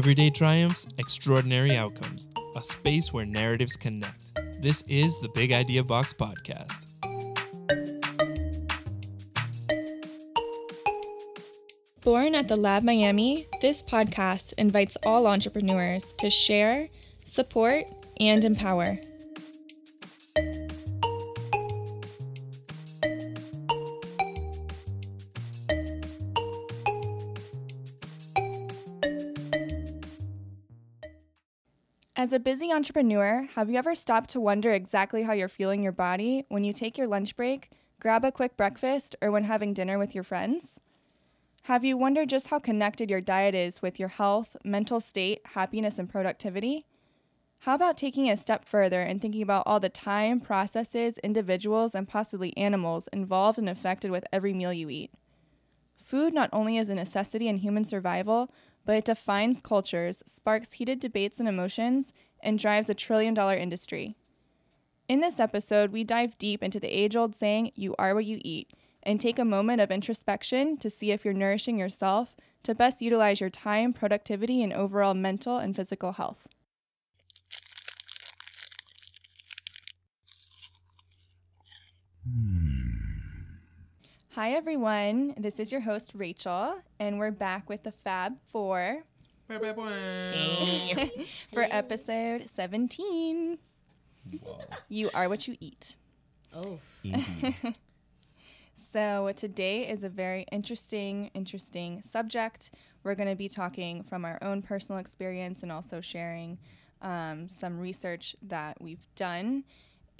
Everyday triumphs, extraordinary outcomes, a space where narratives connect. This is the Big Idea Box Podcast. Born at the Lab Miami, this podcast invites all entrepreneurs to share, support, and empower. As a busy entrepreneur, have you ever stopped to wonder exactly how you're feeling your body when you take your lunch break, grab a quick breakfast, or when having dinner with your friends? Have you wondered just how connected your diet is with your health, mental state, happiness, and productivity? How about taking a step further and thinking about all the time, processes, individuals, and possibly animals involved and affected with every meal you eat? Food not only is a necessity in human survival, but it defines cultures, sparks heated debates and emotions, and drives a trillion dollar industry. In this episode, we dive deep into the age old saying, You are what you eat, and take a moment of introspection to see if you're nourishing yourself to best utilize your time, productivity, and overall mental and physical health. Hmm. Hi, everyone. This is your host, Rachael, and we're back with the Fab Four for episode 17. You are what you eat. Oh, So, today is a very interesting, interesting subject. We're going to be talking from our own personal experience and also sharing um, some research that we've done.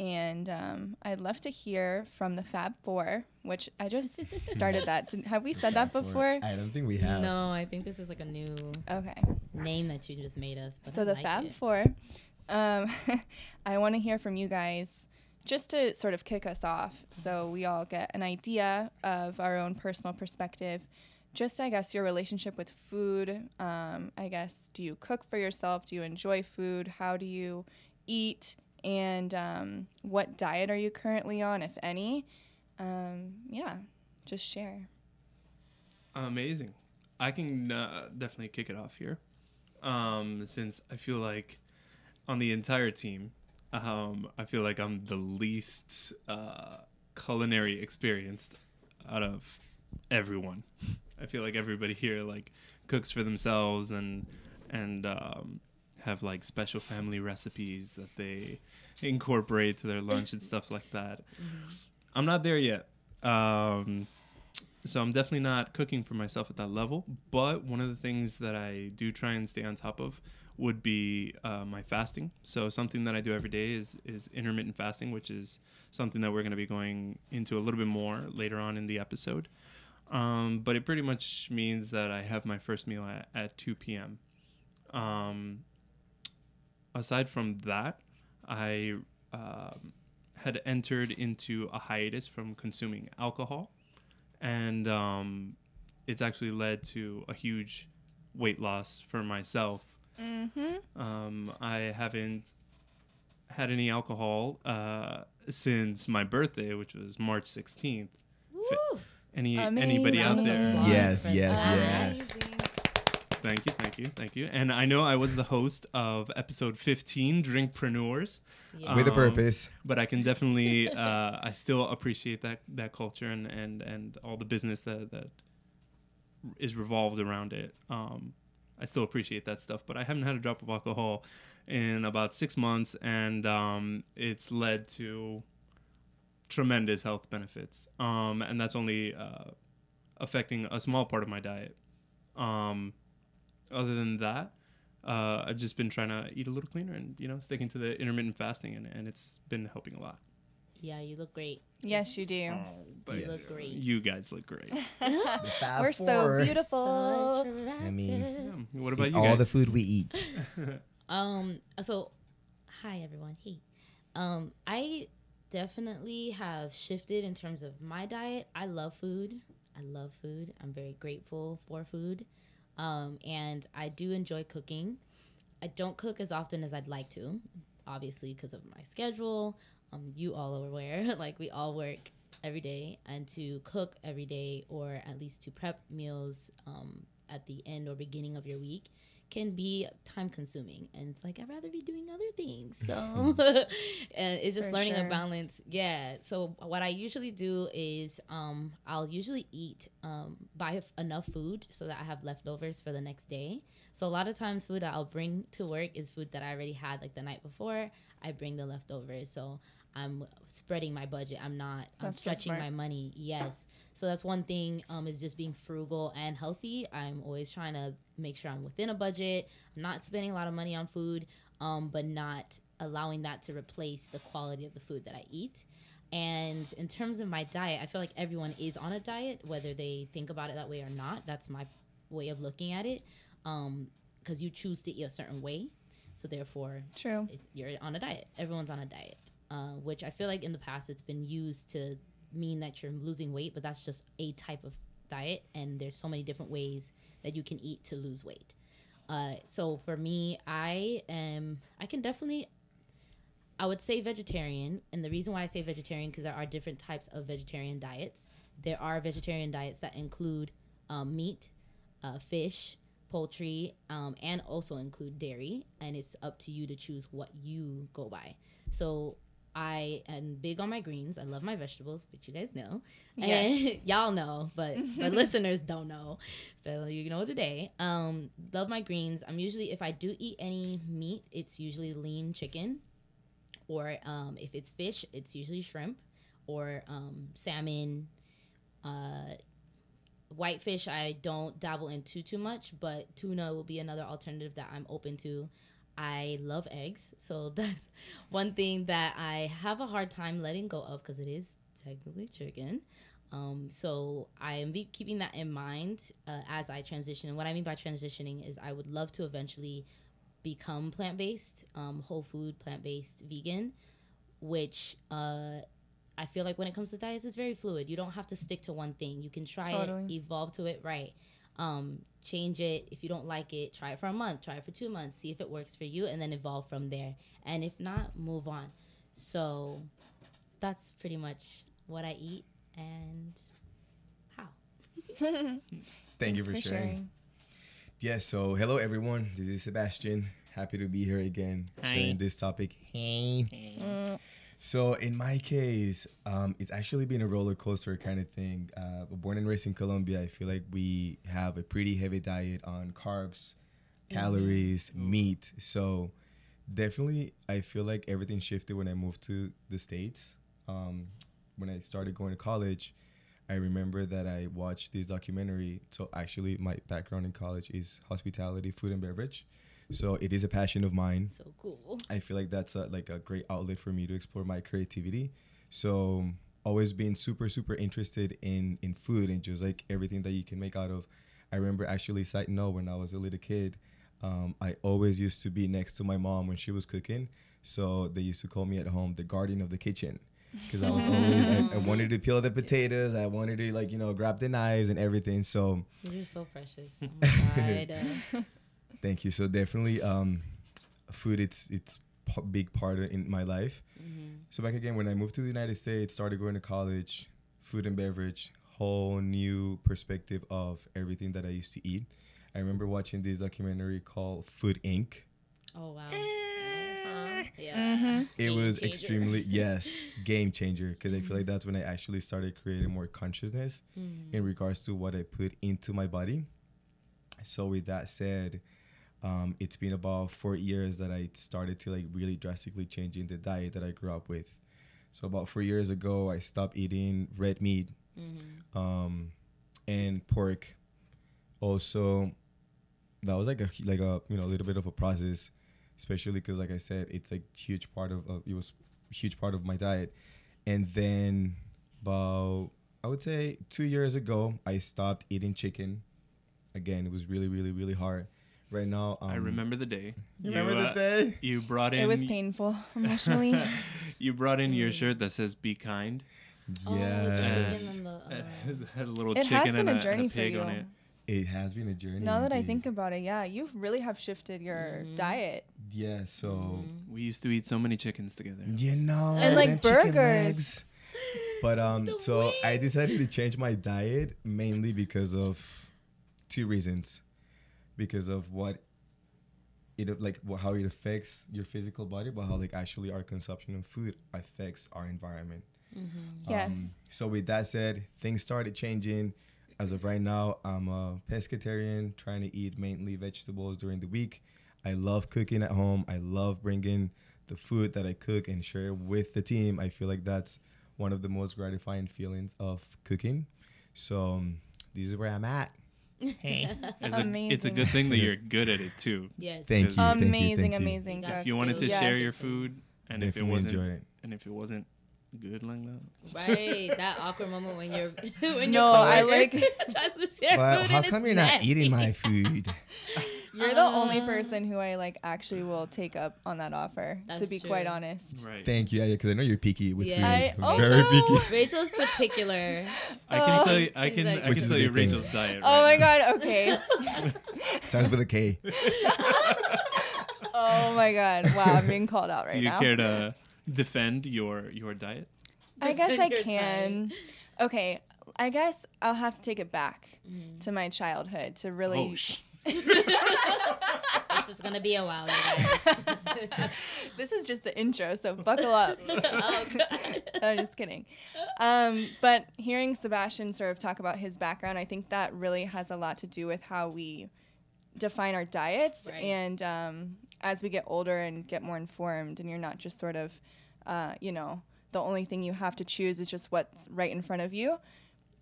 And um, I'd love to hear from the Fab Four, which I just started that. Have we said that before? I don't think we have. no, I think this is like a new Okay. name that you just made us. But so I the like Fab it. Four, um, I want to hear from you guys just to sort of kick us off, so we all get an idea of our own personal perspective. Just, I guess, your relationship with food. Um, I guess, do you cook for yourself? Do you enjoy food? How do you eat? And um, what diet are you currently on, if any? Um, yeah, just share. Amazing. I can uh, definitely kick it off here. Um, since I feel like on the entire team, um, I feel like I'm the least uh, culinary experienced out of everyone. I feel like everybody here like cooks for themselves and and um, have like special family recipes that they incorporate to their lunch and stuff like that. I'm not there yet. Um, so I'm definitely not cooking for myself at that level. But one of the things that I do try and stay on top of would be uh, my fasting. So something that I do every day is is intermittent fasting, which is something that we're going to be going into a little bit more later on in the episode. Um, but it pretty much means that I have my first meal at, at 2 p.m. Um, aside from that, I um, had entered into a hiatus from consuming alcohol, and um, it's actually led to a huge weight loss for myself. Mm-hmm. Um, I haven't had any alcohol uh, since my birthday, which was March 16th. Woo! Any anybody out there? Applause Yes, yes, that. yes. Thank you, thank you, thank you. And I know I was the host of episode 15, Drinkpreneurs. Yeah. With a Um, purpose. but I can definitely uh, I still appreciate that that culture and and and all the business that that is revolved around it. Um, I still appreciate that stuff, but I haven't had a drop of alcohol in about six months, and um, it's led to tremendous health benefits. Um, and that's only uh, affecting a small part of my diet. Um, other than that, uh, I've just been trying to eat a little cleaner and you know sticking to the intermittent fasting, and, and it's been helping a lot. Yeah, you look great. Yes, you do. You Yes. look great. You guys look great. We're so Four. beautiful. I mean, Yeah. What about It's you all guys? the food we eat. Um. So, hi everyone. Hey. Um. I definitely have shifted in terms of my diet. I love food. I love food. I'm very grateful for food. Um. And I do enjoy cooking. I don't cook as often as I'd like to, obviously because of my schedule. Um. You all are aware. like we all work every day, and to cook every day, or at least to prep meals um, at the end or beginning of your week, can be time consuming and it's like i'd rather be doing other things so and it's just For learning sure. a balance yeah. So what i usually do is um i'll usually eat um buy f- enough food so that i have leftovers for the next day. So a lot of times food that i'll bring to work is food that i already had like the night before i bring the leftovers. So i'm spreading my budget. I'm not i'm That's so stretching my money. Yes. So that's one thing um, is just being frugal and healthy. I'm always trying to make sure i'm within a budget. I'm not spending a lot of money on food um, but not allowing that to replace the quality of the food that i eat. And in terms of my diet i feel like everyone is on a diet whether they think about it that way or not. That's my way of looking at it because you choose to eat a certain way. So therefore True. it's, you're on a diet. Everyone's on a diet, uh, which I feel like in the past it's been used to mean that you're losing weight, but that's just a type of diet, and there's so many different ways that you can eat to lose weight. Uh, so for me, I am I can definitely I would say vegetarian, and the reason why I say vegetarian because there are different types of vegetarian diets. There are vegetarian diets that include um, meat, uh, fish, poultry, um, and also include dairy. And it's up to you to choose what you go by. So I am big on my greens. I love my vegetables, which you guys know. Yes. And y'all know, but the listeners don't know. So you know today. Um, love my greens. I'm usually if I do eat any meat, it's usually lean chicken, or um, if it's fish, it's usually shrimp, or um, salmon. Uh, whitefish I don't dabble in too too much, but tuna will be another alternative that I'm open to. I love eggs, so that's one thing that I have a hard time letting go of because it is technically chicken. Um, so I am be keeping that in mind uh, as I transition. And what I mean by transitioning is I would love to eventually become plant based, um, whole food, plant based, vegan, which uh, I feel like when it comes to diets, it's very fluid. You don't have to stick to one thing. You can try Totally. it, evolve to it, right? Um, change it. If you don't like it, try it for a month, try it for two months, see if it works for you, and then evolve from there. And if not, move on. So that's pretty much what I eat and how. Thank you for Thanks sharing. Yeah, so hello everyone. This is Sebastian. Happy to be here again Hi. sharing this topic. Hey. Mm. So in my case, um, it's actually been a roller coaster kind of thing. Uh, born and raised in Colombia, I feel like we have a pretty heavy diet on carbs, calories, meat. So definitely, I feel like everything shifted when I moved to the states. Um, when I started going to college, I remember that I watched this documentary. So actually, my background in college is hospitality, food and beverage. So it is a passion of mine. So cool. I feel like that's a, like a great outlet for me to explore my creativity. So always being super super interested in in food and just like everything that you can make out of. I remember actually side note when I was a little kid, um, I always used to be next to my mom when she was cooking. So they used to call me at home the guardian of the kitchen because I was always I, I wanted to peel the potatoes. I wanted to like you know grab the knives and everything. So You're so precious. Oh my God. Thank you. So definitely, um, food it's it's p- big part of- in my life. So back again, when I moved to the United States, started going to college, food and beverage, whole new perspective of everything that I used to eat. I remember watching this documentary called Food Inc. oh wow. Mm-hmm. Yeah. It Game was changer. extremely yes, game changer because I feel like that's when I actually started creating more consciousness in regards to what I put into my body. So with that said, um, it's been about four years that I started to like really drastically changing the diet that I grew up with. So about four years ago, I stopped eating red meat um, and pork. Also, that was like a like a you know a little bit of a process, especially because like I said, it's like huge part of, of it was a huge part of my diet. And then about I would say two years ago, I stopped eating chicken. Again, it was really really really hard. Right now, um, I remember the day. You remember uh, the day? You brought in. It was painful emotionally. you brought in your shirt that says "Be kind." Oh, with the Yes. chicken the, It uh, has- had a little it chicken has been and, a a, and journey a pig on it. It has been a journey. Now that I think about it, yeah, you really have shifted your diet. yeah. So We used to eat so many chickens together. you know, And, like, them chicken burgers. legs. But um, The so I decided to change my diet mainly because of two reasons. Because of what it like how it affects your physical body, but how like actually our consumption of food affects our environment. Yes. Um, so with that said, things started changing. As of right now, I'm a pescatarian, trying to eat mainly vegetables during the week. I love cooking at home. I love bringing the food that I cook and share with the team. I feel like that's one of the most gratifying feelings of cooking. So um, this is where I'm at. It's a, it's a good thing that you're good at it too. Yes. Thank you. thank you, amazing, thank you. amazing. If If you wanted to Yes. share your food, and if it Definitely wasn't, enjoy it. and if it wasn't good like that, Right, that awkward moment when you're when No, your I like- tries to share Well, food how and come it's you're not eating my food? You're the only Uh, person who I like actually will take up on that offer. to That's be quite honest. right? Thank you, yeah, because I know you're picky with Yeah. I- oh, Very no. picky. Rachael's particular. I can Oh. tell you, I can, like- I can tell you big thing. Rachael's diet. Oh my now. god, okay. Starts with a K. oh my god. Wow, I'm being called out right now. Do you now. care to defend your your diet? I guess I Defend your can. Okay, I guess I'll have to take it back Mm-hmm. to my childhood to really. Oh, sh- This is gonna be a while, this is just the intro, so buckle up. oh, God. I'm just kidding. Um, but hearing Sebastian sort of talk about his background, I think that really has a lot to do with how we define our diets. Right. And um, as we get older and get more informed, and you're not just sort of, uh, you know, the only thing you have to choose is just what's right in front of you.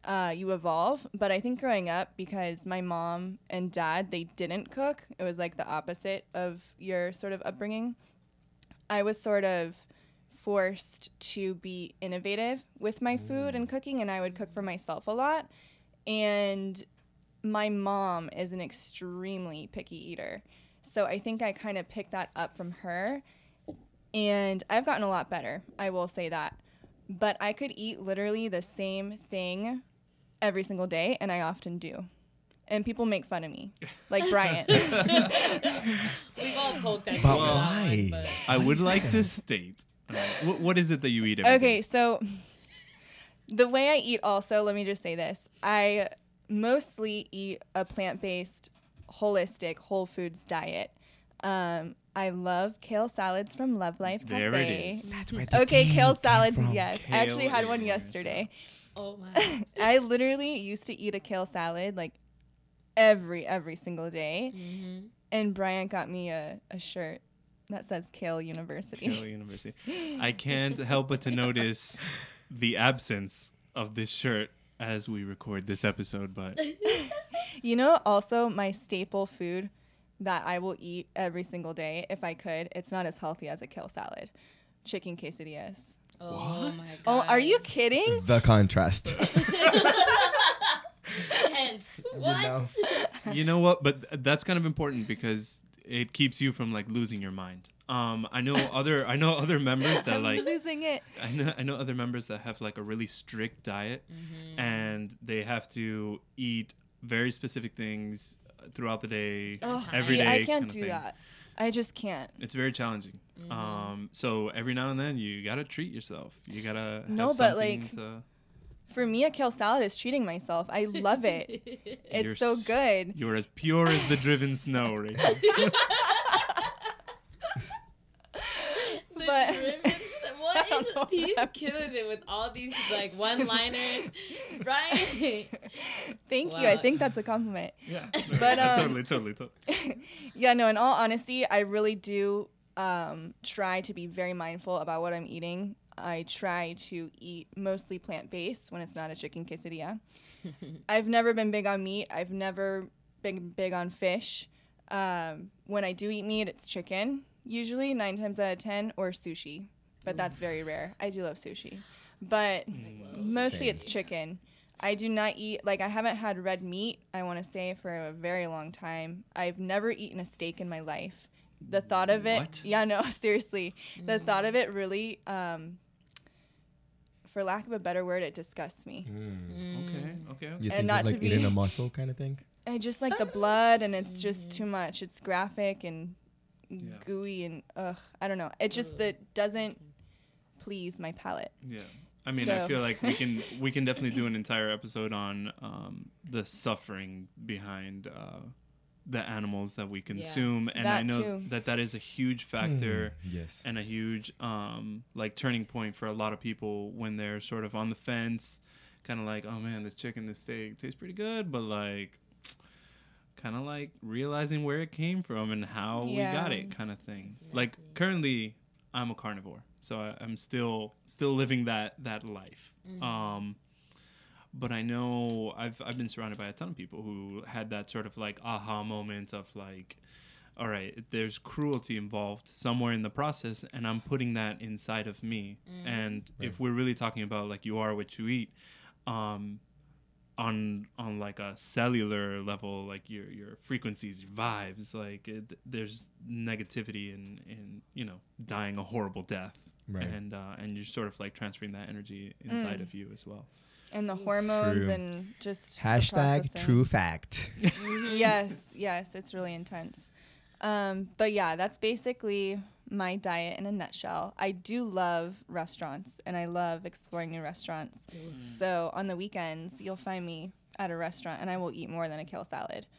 Uh, you evolve, but I think growing up, because my mom and dad they didn't cook, it was like the opposite of your sort of upbringing. I was sort of forced to be innovative with my food and cooking, and I would cook for myself a lot. And my mom is an extremely picky eater. So I think I kind of picked that up from her. And I've gotten a lot better, I will say that. But I could eat literally the same thing every single day, and I often do. And people make fun of me, like Bryant. We've all poked that. you But for why? but- I would like to state. uh, what, what is it that you eat every Okay, day? so the way I eat also, let me just say this. I mostly eat a plant-based, holistic, whole foods diet. Um, I love kale salads from Love Life Cafe. There it is. That's where the Okay, kale salads, from. yes. I actually had one yesterday. Oh my. I literally used to eat a kale salad like every every single day. Mm-hmm. And Bryant got me a, a shirt that says Kale University. Kale University. I can't help but to notice the absence of this shirt as we record this episode, but You know, also my staple food that I will eat every single day if I could. It's not as healthy as a kale salad. Chicken quesadillas. Oh my god. Oh, are you kidding? The contrast. Hence. You What? know? you know what? But th- that's kind of important because it keeps you from like losing your mind. Um, I know other I know other members that I'm like losing it. I know I know other members that have like a really strict diet Mm-hmm. and they have to eat very specific things throughout the day, Ugh, every see, day. I can't do that. I just can't. It's very challenging. Mm-hmm. Um, so every now and then you gotta treat yourself. You gotta have No, but, like, to, For me, a kale salad is treating myself. I love it. It's You're so s- good. You're as pure as the driven snow, Rachael. The But- driven- what don't is know he's killing it with all these like one liners right Thank you. I think that's a compliment. yeah, But, um, totally, totally, totally. Yeah, no, in all honesty, I really do um, try to be very mindful about what I'm eating. I try to eat mostly plant based when it's not a chicken quesadilla. I've never been big on meat. I've never been big on fish. Um, when I do eat meat, it's chicken, usually nine times out of 10, or sushi. But that's mm. very rare. I do love sushi. But mm, mostly Same. it's chicken. I do not eat like I haven't had red meat. I want to say for a very long time. I've never eaten a steak in my life. The thought of it, What? yeah, no, seriously, the mm. thought of it really, um, for lack of a better word, it disgusts me. Mm. Okay, okay. You And think not of to like be- eating a muscle kind of thing? I just like the blood, and it's just too much. It's graphic and Yeah. gooey, and ugh, I don't know. It just that doesn't please my palate. Yeah. I mean, I feel like we can we can definitely do an entire episode on um, the suffering behind uh, the animals that we consume, and I know too. that that is a huge factor Mm, yes. and a huge um like turning point for a lot of people when they're sort of on the fence, kind of like, oh man, this chicken, this steak tastes pretty good, but like, kind of like realizing where it came from and how we got it, kind of thing. Like currently, I'm a carnivore, so I, I'm still still living that that life. Um, but I know I've I've been surrounded by a ton of people who had that sort of like aha moment of like, all right, there's cruelty involved somewhere in the process, and I'm putting that inside of me. And if we're really talking about like you are what you eat, um, on on like a cellular level, like your your frequencies, your vibes, like it, there's negativity in in you know dying a horrible death. Right. And uh, and you're sort of like transferring that energy inside of you as well. and the hormones True. and just Hashtag true fact. yes, yes, it's really intense. Um, but yeah, that's basically my diet in a nutshell. I do love restaurants and I love exploring new restaurants. So on the weekends, you'll find me at a restaurant and I will eat more than a kale salad.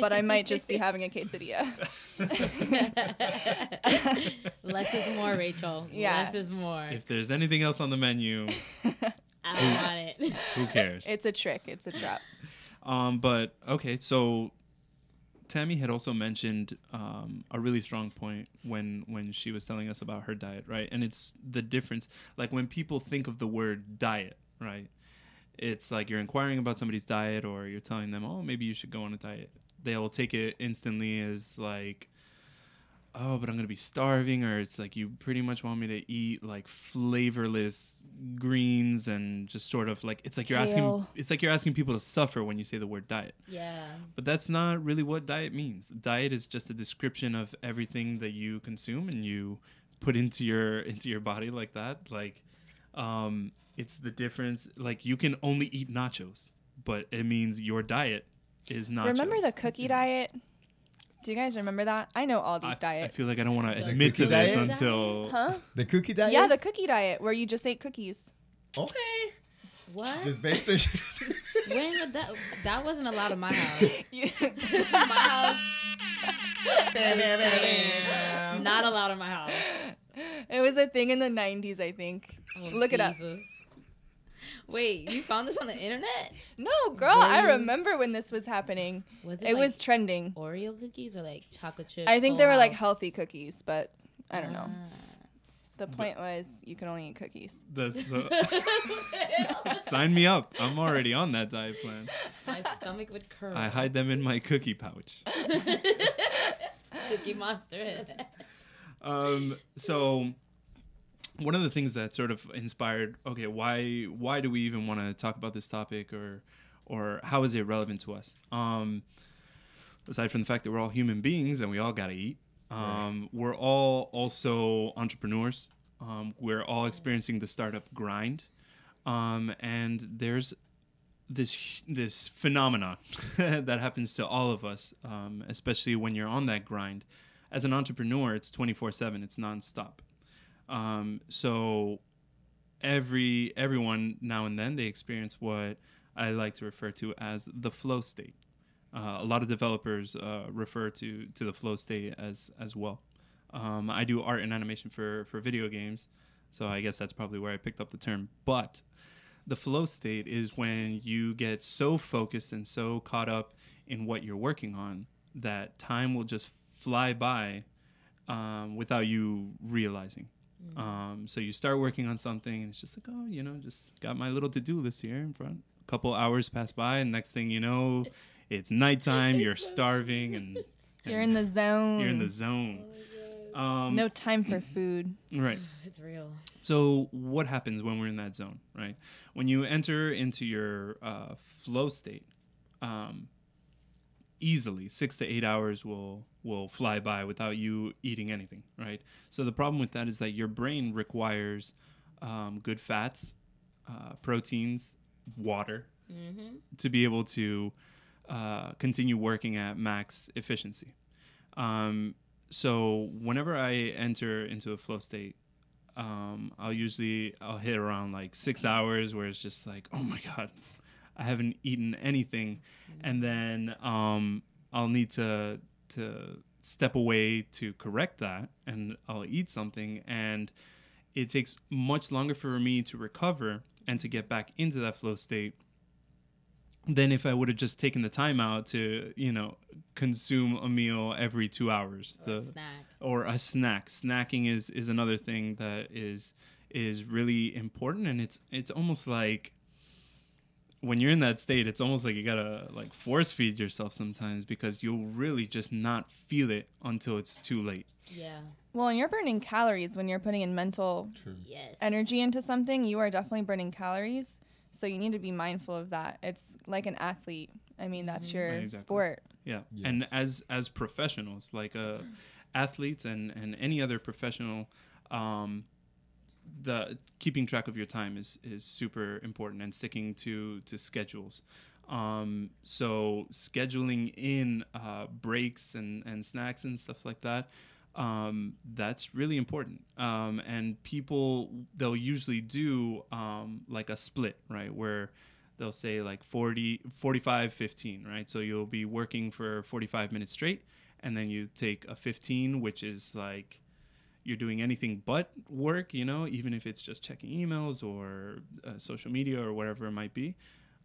But I might just be having a quesadilla. Less is more, Rachael. Yeah. Less is more. If there's anything else on the menu, I don't want it. who cares? It's a trick, it's a trap. Um, but okay, so Tami had also mentioned um, a really strong point when when she was telling us about her diet, right? And it's the difference. Like when people think of the word diet, right? It's like you're inquiring about somebody's diet, or you're telling them, "Oh, maybe you should go on a diet." They will take it instantly as like, "Oh, but I'm gonna be starving," or it's like you pretty much want me to eat like flavorless greens and just sort of like it's like you're asking it's like you're asking people to suffer when you say the word diet. yeah. But that's not really what diet means. Diet is just a description of everything that you consume and you put into your into your body like that. Like um it's the difference like you can only eat nachos, but it means your diet is nachos. Remember the cookie diet? Do you guys remember that? I know all these I, I feel like I don't want to admit to this diet? until huh? The cookie diet? Yeah, the cookie diet where you just ate cookies. Okay. What? Just based on. when would that? That wasn't allowed in my house. Yeah. my house. Not allowed in my house. it was a thing in the 90s, I think. Oh, Look it up. Jesus. Wait, you found this on the internet? No, girl, I remember when this was happening. Was It, it, was trending. Oreo cookies or like chocolate chips? I think they were like healthy cookies, but I don't know. Ah. The point was you can only eat cookies. that's uh, sign me up. I'm already on that diet plan. My stomach would curl. I hide them in my cookie pouch. Cookie Monster. um, so one of the things that sort of inspired okay why why do we even want to talk about this topic or or how is it relevant to us um aside from the fact that we're all human beings and we all got to eat um we're all also entrepreneurs um we're all experiencing the startup grind um and there's this this phenomenon that happens to all of us, um, especially when you're on that grind. As an entrepreneur, it's 24/7. It's nonstop. Um, so every everyone now and then they experience what I like to refer to as the flow state. Uh, a lot of developers uh, refer to to the flow state as as well. Um, I do art and animation for for video games, so I guess that's probably where I picked up the term. But the flow state is when you get so focused and so caught up in what you're working on that time will just fly by um, without you realizing. Um, so you start working on something and it's just like, oh, you know, just got my little to do list here in front. A couple hours pass by, and next thing you know, it's nighttime. You're starving, and You're in the zone. you're in the zone. Um, no time for food. Right. It's real. So what happens when we're in that zone, right? When you enter into your uh, flow state, um, easily six to eight hours will will fly by without you eating anything, right? So the problem with that is that your brain requires um, good fats, uh, proteins, water to be able to uh, continue working at max efficiency. Um, so whenever I enter into a flow state, um, I'll usually I'll hit around like six hours where it's just like, oh my god, I haven't eaten anything, and then um, I'll need to to step away to correct that, and I'll eat something, and it takes much longer for me to recover and to get back into that flow state than if I would have just taken the time out to, you know, consume a meal every two hours. Or a snack. or a snack. Snacking is is another thing that is is really important, and it's it's almost like when you're in that state, it's almost like you gotta like force feed yourself sometimes because you'll really just not feel it until it's too late. Yeah. Well, and you're burning calories when you're putting in mental Yes. energy into something. You are definitely burning calories. So you need to be mindful of that. It's like an athlete. I mean, that's your Exactly. sport. Yeah, and as as professionals, like uh, athletes and and any other professional, um, the keeping track of your time is is super important and sticking to to schedules. Um, so scheduling in uh, breaks and and snacks and stuff like that. Um, that's really important. Um, and people they'll usually do um, like a split, right, where they'll say like 40 45 15 right so you'll be working for 45 minutes straight and then you take a 15 which is like you're doing anything but work you know even if it's just checking emails or uh, social media or whatever it might be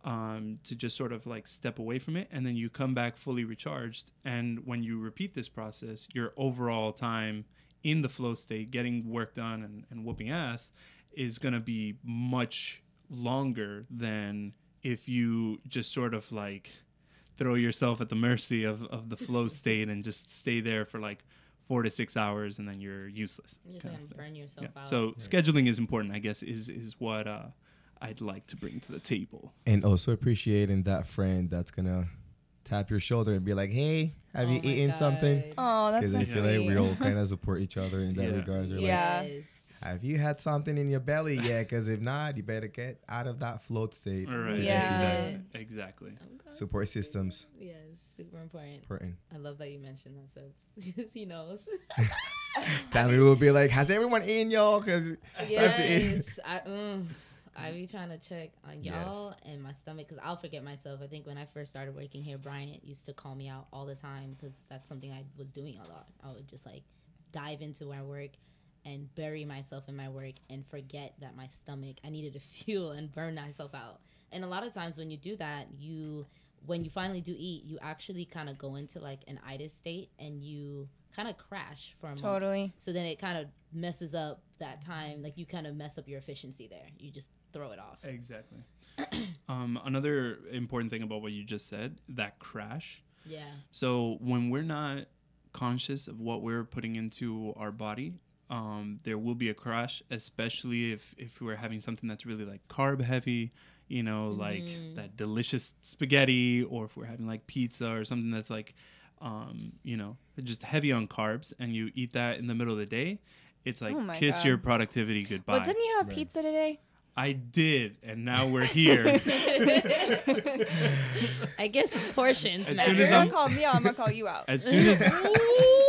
um, to just sort of like step away from it and then you come back fully recharged and when you repeat this process your overall time in the flow state getting work done and, and whooping ass is going to be much longer than if you just sort of like throw yourself at the mercy of, of the flow state and just stay there for like four to six hours and then you're useless. You're just kind gonna of burn yourself Yeah. out. So scheduling is important, I guess, is is what uh, I'd like to bring to the table. And also appreciating that friend that's gonna tap your shoulder and be like, "Hey, have Oh you my eaten something?" Oh, that's Because so I feel sweet. like we all kind of support each other in that Yeah. regard. They're Yeah. Yes. like, "Have you had something in your belly yet? Because if not, you better get out of that flow state." All right. to Yeah. that Exactly. Support systems Yes, super important. important. I love that you mentioned that, Subs. Because he knows. Tami will be like, "Has everyone eaten, y'all?" Because yes. I, mm, I be trying to check on Yes. y'all and my stomach because I'll forget myself. I think when I first started working here, Bryant used to call me out all the time because that's something I was doing a lot. I would just like dive into my work and bury myself in my work and forget that my stomach, I needed to fuel and burn myself out. And a lot of times when you do that, you, when you finally do eat, you actually kind of go into like an itis state and you kind of crash for a moment. Totally. So then it kind of messes up that time. Like you kind of mess up your efficiency there. You just throw it off. Exactly. um, another important thing about what you just said, that crash. Yeah. So when we're not conscious of what we're putting into our body, um, there will be a crash, especially if if we're having something that's really like carb heavy, you know, like that delicious spaghetti, or if we're having like pizza or something that's like, um, you know, just heavy on carbs, and you eat that in the middle of the day. It's like Oh kiss God. your productivity goodbye. But didn't you have pizza today? I did, and now we're here. I guess portions As matter. soon You're as gonna I'm- call me out. I'm gonna call you out. as soon as, Ooh.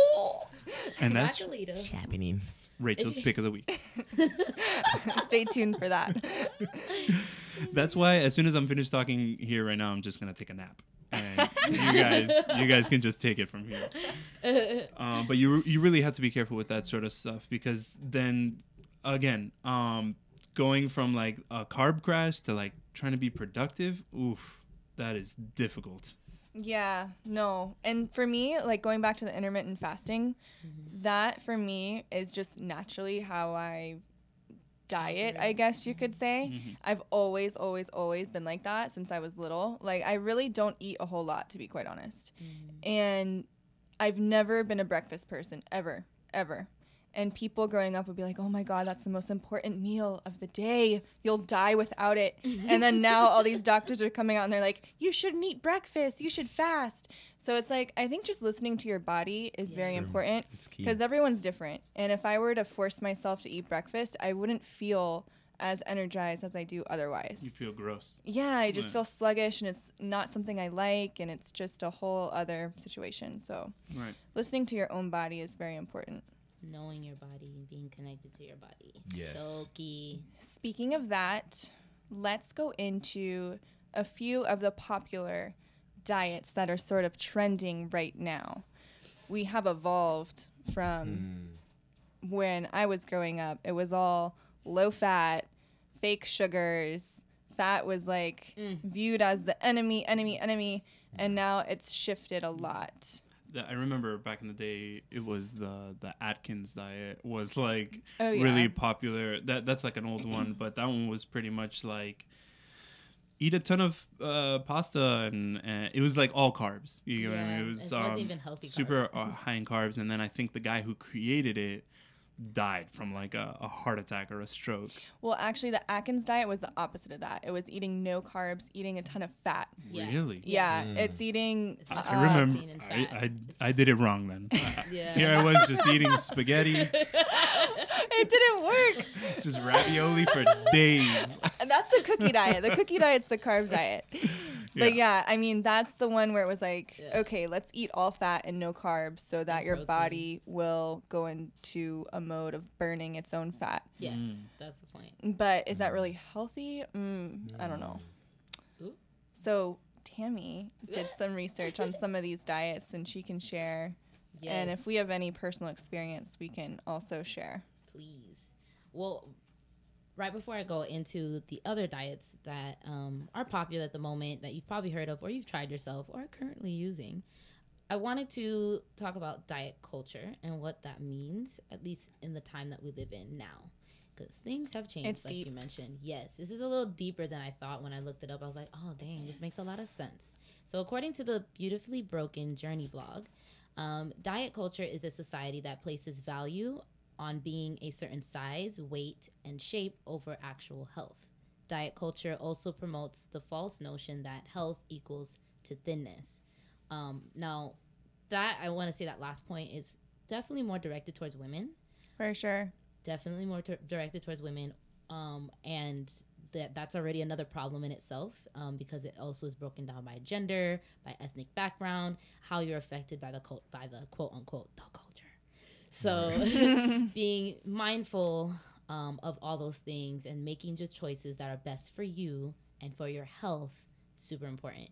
and that's Spatulita. happening. Rachael's pick of the week. Stay tuned for that. That's why as soon as I'm finished talking here right now, I'm just gonna take a nap, and you guys, you guys can just take it from here. Um, but you you really have to be careful with that sort of stuff because then, again, um, going from like a carb crash to like trying to be productive, oof, that is difficult. Yeah, no. And for me, like going back to the intermittent fasting, mm-hmm. that for me is just naturally how I diet, I guess you could say. Mm-hmm. I've always, always, always been like that since I was little. Like, I really don't eat a whole lot, to be quite honest. Mm. And I've never been a breakfast person, ever, ever. And people growing up would be like, oh my God, that's the most important meal of the day. You'll die without it. Mm-hmm. and then now all these doctors are coming out and they're like, you shouldn't eat breakfast. You should fast. So it's like, I think just listening to your body is very important because everyone's different. And if I were to force myself to eat breakfast, I wouldn't feel as energized as I do otherwise. You feel gross. Yeah, I just Right. feel sluggish and it's not something I like and it's just a whole other situation. So Right. listening to your own body is very important. Knowing your body and being connected to your body. Yes. So key. Speaking of that, let's go into a few of the popular diets that are sort of trending right now. We have evolved from Mm. when I was growing up, it was all low fat, fake sugars. Fat was like viewed as the enemy, enemy, enemy, and now it's shifted a lot. The- I remember back in the day, it was the the Atkins diet was like Oh, yeah. really popular. That that's like an old one, but that one was pretty much like eat a ton of uh, pasta and, it was like all carbs. You know what I Yeah, mean? It was um, even healthy super uh, high in carbs, and then I think the guy who created it died from like a, a heart attack or a stroke. Well, actually, the Atkins diet was the opposite of that. It was eating no carbs, eating a ton of fat. Yeah. Really? Yeah, hmm. it's eating. It's uh, I, I remember. and I, fat. I, It's- I did it wrong then. Yeah. Here I was just eating spaghetti, it didn't work. just ravioli for days. And that's the cookie diet. The cookie diet's the carb diet. But Yeah. yeah, I mean that's the one where it was like, Yeah. okay, let's eat all fat and no carbs so that And your protein. body will go into a mode of burning its own fat. Yes, Mm. that's the point. But is that really healthy? Mm, I don't know. Ooh. So Tami did some research on some of these diets and she can share. Yes. And if we have any personal experience, we can also share. please. Well, right before I go into the other diets that um, are popular at the moment that you've probably heard of or you've tried yourself or are currently using, I wanted to talk about diet culture and what that means, at least in the time that we live in now. Because things have changed, It's like deep. you mentioned. Yes, this is a little deeper than I thought when I looked it up. I was like, oh, dang, this makes a lot of sense. So, according to the Beautifully Broken Journey blog, um, diet culture is a society that places value on being a certain size, weight, and shape over actual health. Diet culture also promotes the false notion that health equals to thinness. Um, now, that I want to say that last point is definitely more directed towards women. For sure. Definitely more t- directed towards women, um, and that that's already another problem in itself um, because it also is broken down by gender, by ethnic background, how you're affected by the cult- by the quote unquote the culture. So, being mindful um, of all those things and making the choices that are best for you and for your health super important.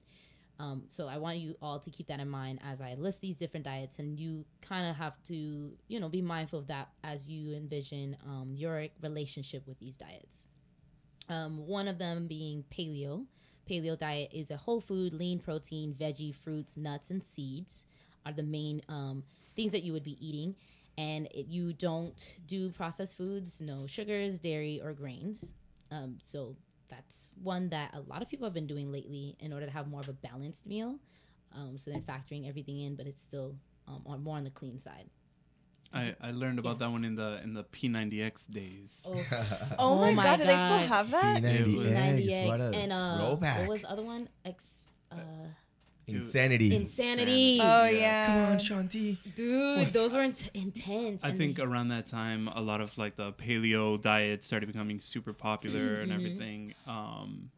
Um, so I want you all to keep that in mind as I list these different diets, and you kind of have to, you know, be mindful of that as you envision um, your relationship with these diets. Um, one of them being paleo. Paleo diet is a whole food, lean protein, veggie, fruits, nuts, and seeds are the main um, things that you would be eating. And it, you don't do processed foods, no sugars, dairy, or grains. Um, so that's one that a lot of people have been doing lately in order to have more of a balanced meal. Um, so they're factoring everything in, but it's still um, on, more on the clean side. I, I learned about that one in the in the P90X days. Oh, Oh, my, my god, do they still have that? It was- P90X, what a and uh, throwback. what was the other one? Ex, uh, Insanity. insanity. Oh Yes. yeah. Come on, Shaun T. Dude, those were in- intense. I and think around that time, a lot of like the paleo diet started becoming super popular and Mm-hmm. everything. Um,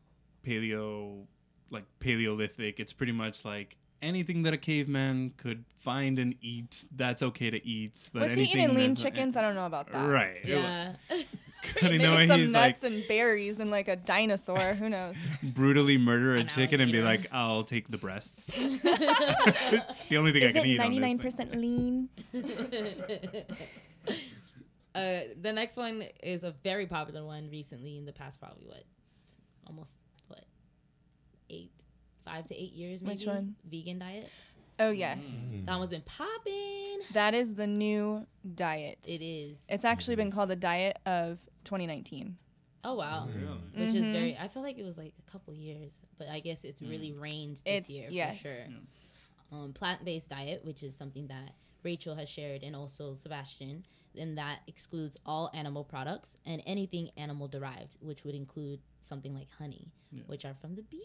paleo, like Paleolithic, it's pretty much like anything that a caveman could find and eat. That's okay to eat. But Was he eating lean that's- chickens? I don't know about that. Right. yeah. You know, Maybe some he's nuts like and berries and like a dinosaur. Who knows? brutally murder a An chicken and be alligator. like, "I'll take the breasts." it's the only thing I Is can it eat. on ninety this nine thing. percent lean? uh, the next one is a very popular one recently in the past probably what almost what eight five to eight years maybe Which one? vegan diets Oh yes, Mm. that one's been popping that is the new diet. it is It's actually been called the diet of 2019. oh wow Really? which is Mhm. very i feel like it was like a couple years but i guess it's really reigned this It's- year yes. for sure um, plant-based diet which is something that rachael has shared and also sebastian and that excludes all animal products and anything animal derived which would include something like honey Yeah. which are from the bees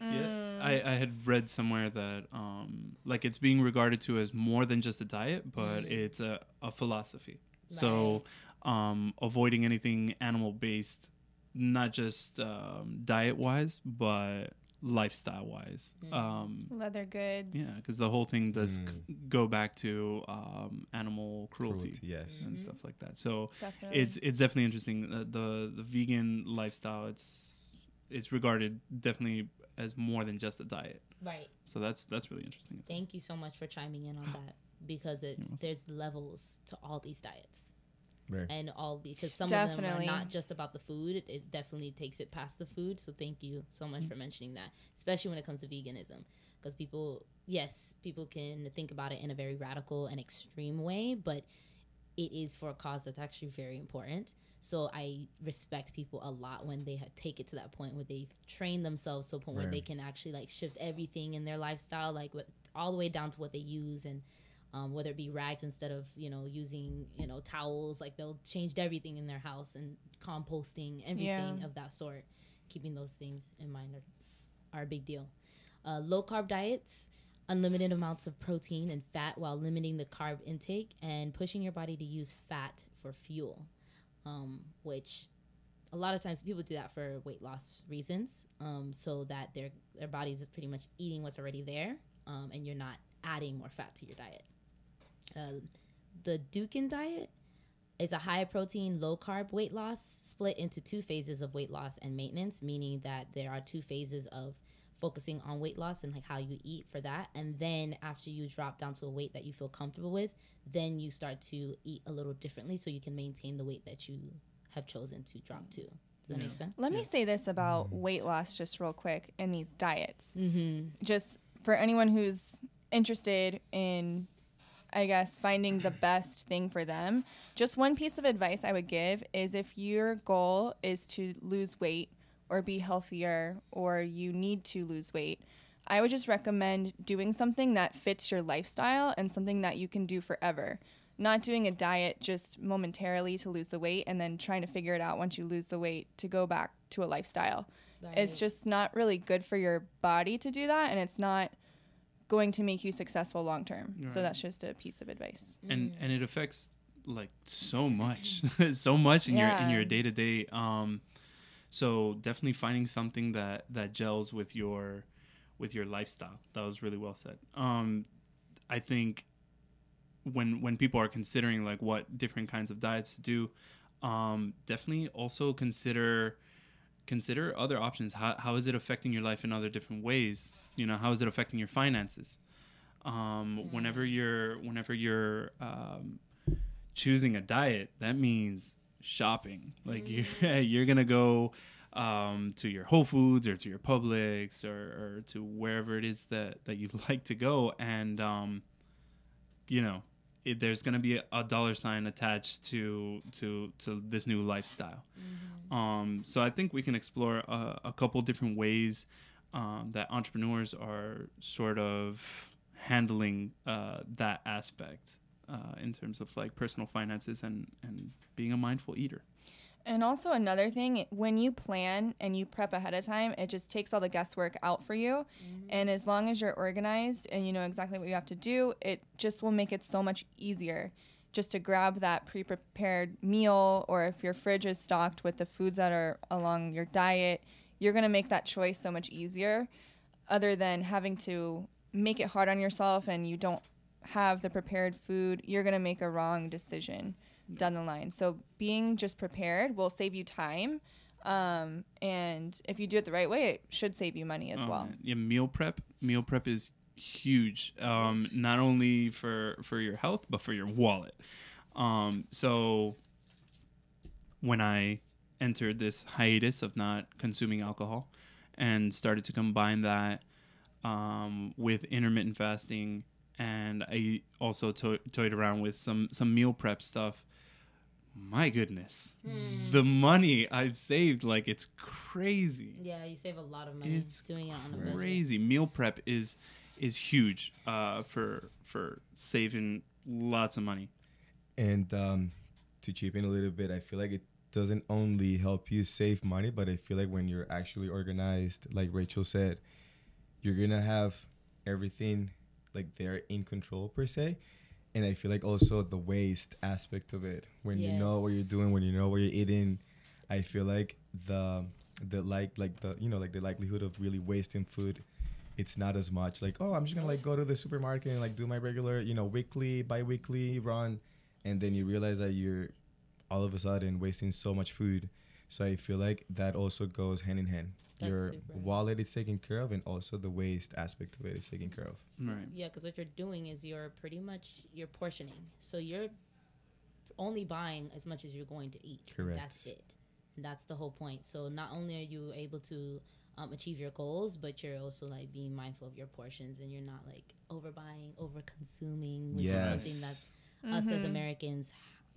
Yeah, I, I had read somewhere that um, like it's being regarded to as more than just a diet, but it's a, a philosophy. So um, avoiding anything animal based, not just um, diet wise, but lifestyle wise. Um, Leather goods. yeah, because the whole thing does c- go back to um, animal cruelty, Cruelty, yes. and stuff like that. So Definitely. it's it's definitely interesting. The, the the vegan lifestyle it's it's regarded definitely as more than just a diet. Right. So that's that's really interesting. as well. Thank you so much for chiming in on that because it's there's levels to all these diets. Right. And all because some Definitely. of them are not just about the food. It, it definitely takes it past the food. So thank you so much mm-hmm. for mentioning that, especially when it comes to veganism. Because people, yes, people can think about it in a very radical and extreme way, but it is for a cause that's actually very important. So I respect people a lot when they take it to that point where they've trained themselves to a point where they can actually like shift everything in their lifestyle, like what, all the way down to what they use and um, whether it be rags instead of you know using you know towels. Like they'll changed everything in their house and composting everything Yeah. of that sort. Keeping those things in mind are, are a big deal. Uh, low carb diets unlimited amounts of protein and fat while limiting the carb intake and pushing your body to use fat for fuel, um, which a lot of times people do that for weight loss reasons, um, so that their their bodies is pretty much eating what's already there, um, and you're not adding more fat to your diet. Uh, the Dukan diet is a high protein, low carb weight loss split into two phases of weight loss and maintenance, meaning that there are two phases of focusing on weight loss and like how you eat for that. And then after you drop down to a weight that you feel comfortable with then you start to eat a little differently so you can maintain the weight that you have chosen to drop to. Does that make sense? Let me say this about weight loss just real quick in these diets. mm-hmm. Just for anyone who's interested in, I guess, finding the best thing for them, just one piece of advice I would give is if your goal is to lose weight or be healthier or you need to lose weight, I would just recommend doing something that fits your lifestyle and something that you can do forever. Not doing a diet just momentarily to lose the weight and then trying to figure it out once you lose the weight to go back to a lifestyle. It's just not really good for your body to do that and it's not going to make you successful long term. So that's just a piece of advice. and and it affects like so much so much in your in your day-to-day um so definitely finding something that that gels with your with your lifestyle. That was really well said. Um i think when when people are considering like what different kinds of diets to do um definitely also consider consider other options. How, how is it affecting your life in other different ways? You know how is it affecting your finances? Um whenever you're whenever you're um choosing a diet that means shopping. Like you you're gonna go um, to your Whole Foods or to your Publix or, or to wherever it is that that you like to go, and um, you know, it, there's gonna be a, a dollar sign attached to to to this new lifestyle. Um, so I think we can explore a, a couple different ways um, that entrepreneurs are sort of handling uh, that aspect uh, in terms of like personal finances and and being a mindful eater. And also another thing, when you plan and you prep ahead of time, it just takes all the guesswork out for you. And as long as you're organized and you know exactly what you have to do, it just will make it so much easier just to grab that pre-prepared meal or if your fridge is stocked with the foods that are along your diet, you're going to make that choice so much easier other than having to make it hard on yourself and you don't have the prepared food, you're going to make a wrong decision down the line. So being just prepared will save you time. Um, and if you do it the right way, it should save you money as Oh, well. man. Yeah, meal prep. Meal prep is huge. Um, not only for for your health, but for your wallet. Um, so when I entered this hiatus of not consuming alcohol and started to combine that um, with intermittent fasting, and I also to- toyed around with some some meal prep stuff. My goodness, the money I've saved, like it's crazy. Yeah you save a lot of money It's doing it on a budget. crazy. Meal prep is is huge uh, for for saving lots of money. And um, to chip in a little bit, I feel like it doesn't only help you save money, but I feel like when you're actually organized, like Rachel said, you're gonna have everything like they're in control per se. And I feel like also the waste aspect of it, when you know what you're doing, when you know what you're eating, I feel like the the like like the you know like the likelihood of really wasting food it's not as much. Like oh i'm just gonna like go to the supermarket and like do my regular you know weekly bi-weekly run. And then you realize that you're all of a sudden wasting so much food So I feel like that also goes hand in hand. That's Your super nice. wallet is taken care of, and also the waste aspect of it is taken care of. Right. Yeah, because what you're doing is you're pretty much you're portioning. So you're only buying as much as you're going to eat. Correct. That's it. And that's the whole point. So not only are you able to um, achieve your goals, but you're also like being mindful of your portions and you're not like overbuying, over consuming, which is something that Yes. us as Americans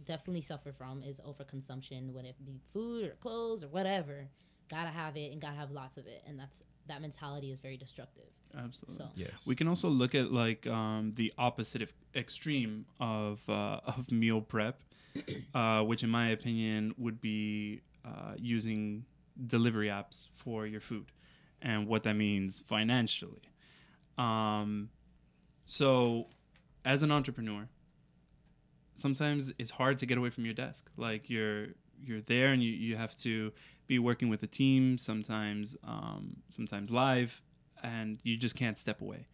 definitely suffer from is overconsumption, whether it be food or clothes or whatever. Gotta have it and gotta have lots of it. And that's that mentality is very destructive. Absolutely. So Yes. We can also look at like um, the opposite of extreme of uh, of meal prep, uh, which in my opinion would be uh, using delivery apps for your food, and what that means financially. Um, so, as an entrepreneur, sometimes it's hard to get away from your desk. Like you're you're there and you, you have to be working with a team. Sometimes um, sometimes live, and you just can't step away.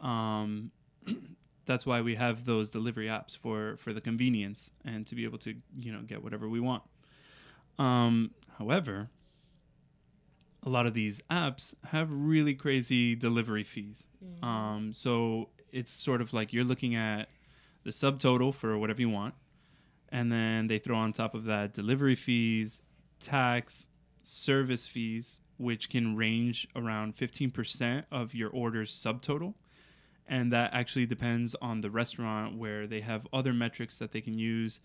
Um, that's why we have those delivery apps for for the convenience and to be able to you know get whatever we want. Um, however, a lot of these apps have really crazy delivery fees. Um, so it's sort of like you're looking at the subtotal for whatever you want, and then they throw on top of that delivery fees, tax, service fees, which can range around 15% of your order's subtotal. And that actually depends on the restaurant where they have other metrics that they can use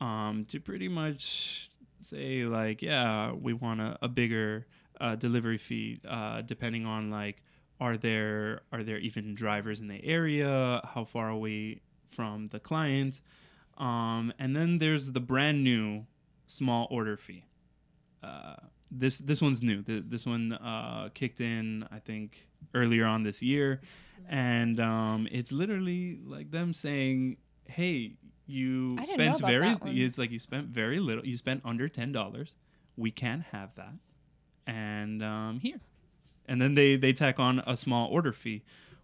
um, to pretty much say, like, yeah, we want a, a bigger uh, delivery fee, uh, depending on like, are there are there even drivers in the area? How far away from the client? Um, and then there's the brand new small order fee. Uh, this this one's new. Th- This one uh, kicked in, I think, earlier on this year, and um, it's literally like them saying, "Hey, you I didn't know spent very. It's like you spent very little. You spent under ten dollars. We can't have that, and um, here." And then they they tack on a small order fee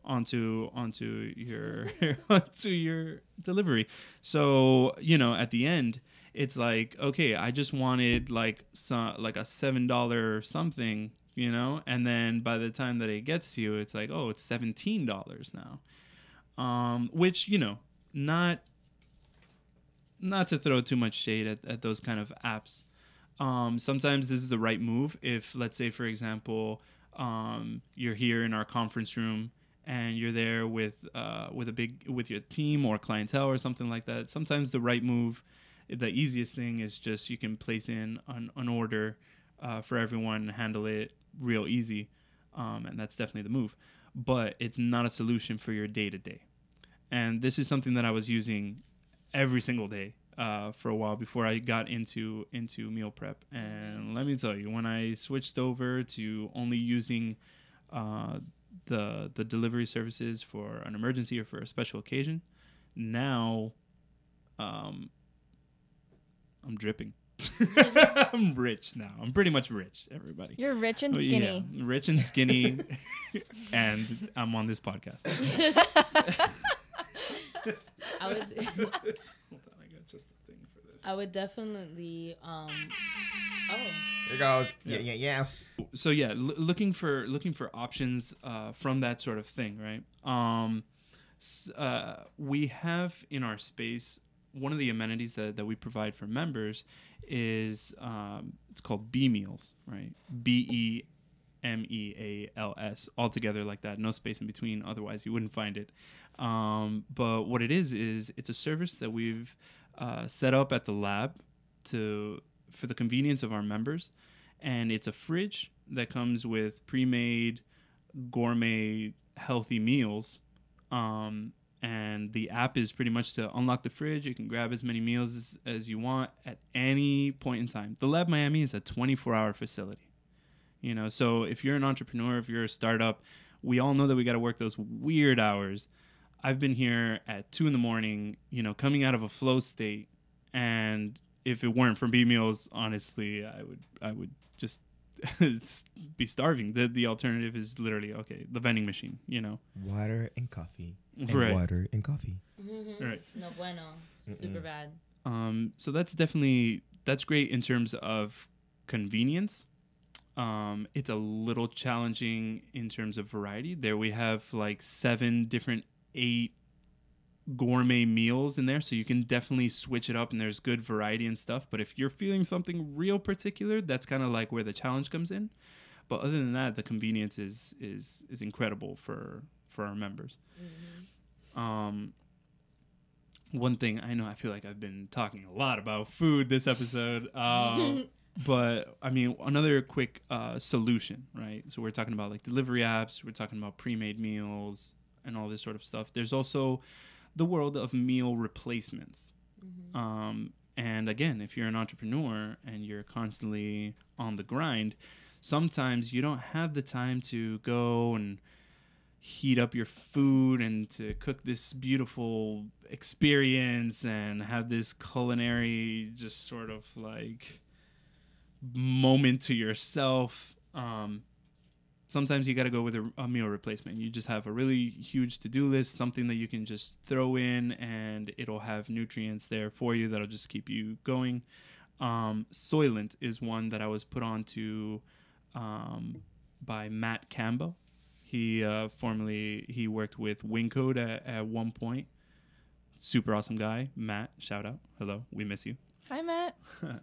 onto onto your onto your delivery. So you know, at the end, it's like okay, I just wanted like some like a seven dollar something, you know, and then by the time that it gets to you, it's like oh, it's seventeen dollars now, um, which you know, not not to throw too much shade at, at those kind of apps. Um, sometimes this is the right move if, let's say, for example, um, you're here in our conference room and you're there with uh, with a big with your team or clientele or something like that. Sometimes the right move, the easiest thing is just you can place in an, an order uh, for everyone, and handle it real easy, um, and that's definitely the move. But it's not a solution for your day to day, and this is something that I was using every single day uh, for a while before I got into into meal prep. And let me tell you, when I switched over to only using uh, the the delivery services for an emergency or for a special occasion, now um, I'm dripping. I'm rich now. I'm pretty much rich, everybody. You're rich and Oh, skinny. Yeah, rich and skinny, and I'm on this podcast. I would Hold on, I got just a thing for this. I would definitely um oh Here goes. Yeah, yeah, yeah. So yeah, l- looking for looking for options uh, from that sort of thing, right? Um, uh, we have in our space one of the amenities that, that we provide for members is um, it's called B meals, right? B E M E A L S, all together like that, no space in between. Otherwise, you wouldn't find it. Um, but what it is is it's a service that we've uh, set up at the lab to for the convenience of our members, and it's a fridge that comes with pre-made gourmet healthy meals. Um, and the app is pretty much to unlock the fridge. You can grab as many meals as, as you want at any point in time. The Lab Miami is a 24 hour facility. You know, so if you're an entrepreneur, if you're a startup, we all know that we got to work those weird hours. I've been here at two in the morning, you know, coming out of a flow state, and if it weren't for B meals, honestly, I would I would just be starving. The the alternative is literally okay, the vending machine, you know. Water and coffee. And Right. water and coffee. Right. no bueno super bad Um, so that's definitely that's great in terms of convenience. Um, it's a little challenging in terms of variety. There we have like seven different eight gourmet meals in there, so you can definitely switch it up and there's good variety and stuff. But if you're feeling something real particular, that's kind of like where the challenge comes in. But other than that, the convenience is is is incredible for for our members. Um, one thing I know, I feel like I've been talking a lot about food this episode. Um, but I mean, another quick uh, solution, right? So we're talking about like delivery apps, we're talking about pre-made meals and all this sort of stuff. There's also the world of meal replacements. Um, and again, if you're an entrepreneur and you're constantly on the grind, sometimes you don't have the time to go and heat up your food and to cook this beautiful experience and have this culinary just sort of like moment to yourself um sometimes you got to go with a, a meal replacement you just have a really huge to-do list something that you can just throw in and it'll have nutrients there for you that'll just keep you going um soylent is one that i was put on to um by matt campbell he uh, formerly he worked with Wyncode at, at one point. Super awesome guy, Matt. Shout out, hello, we miss you. Hi, Matt.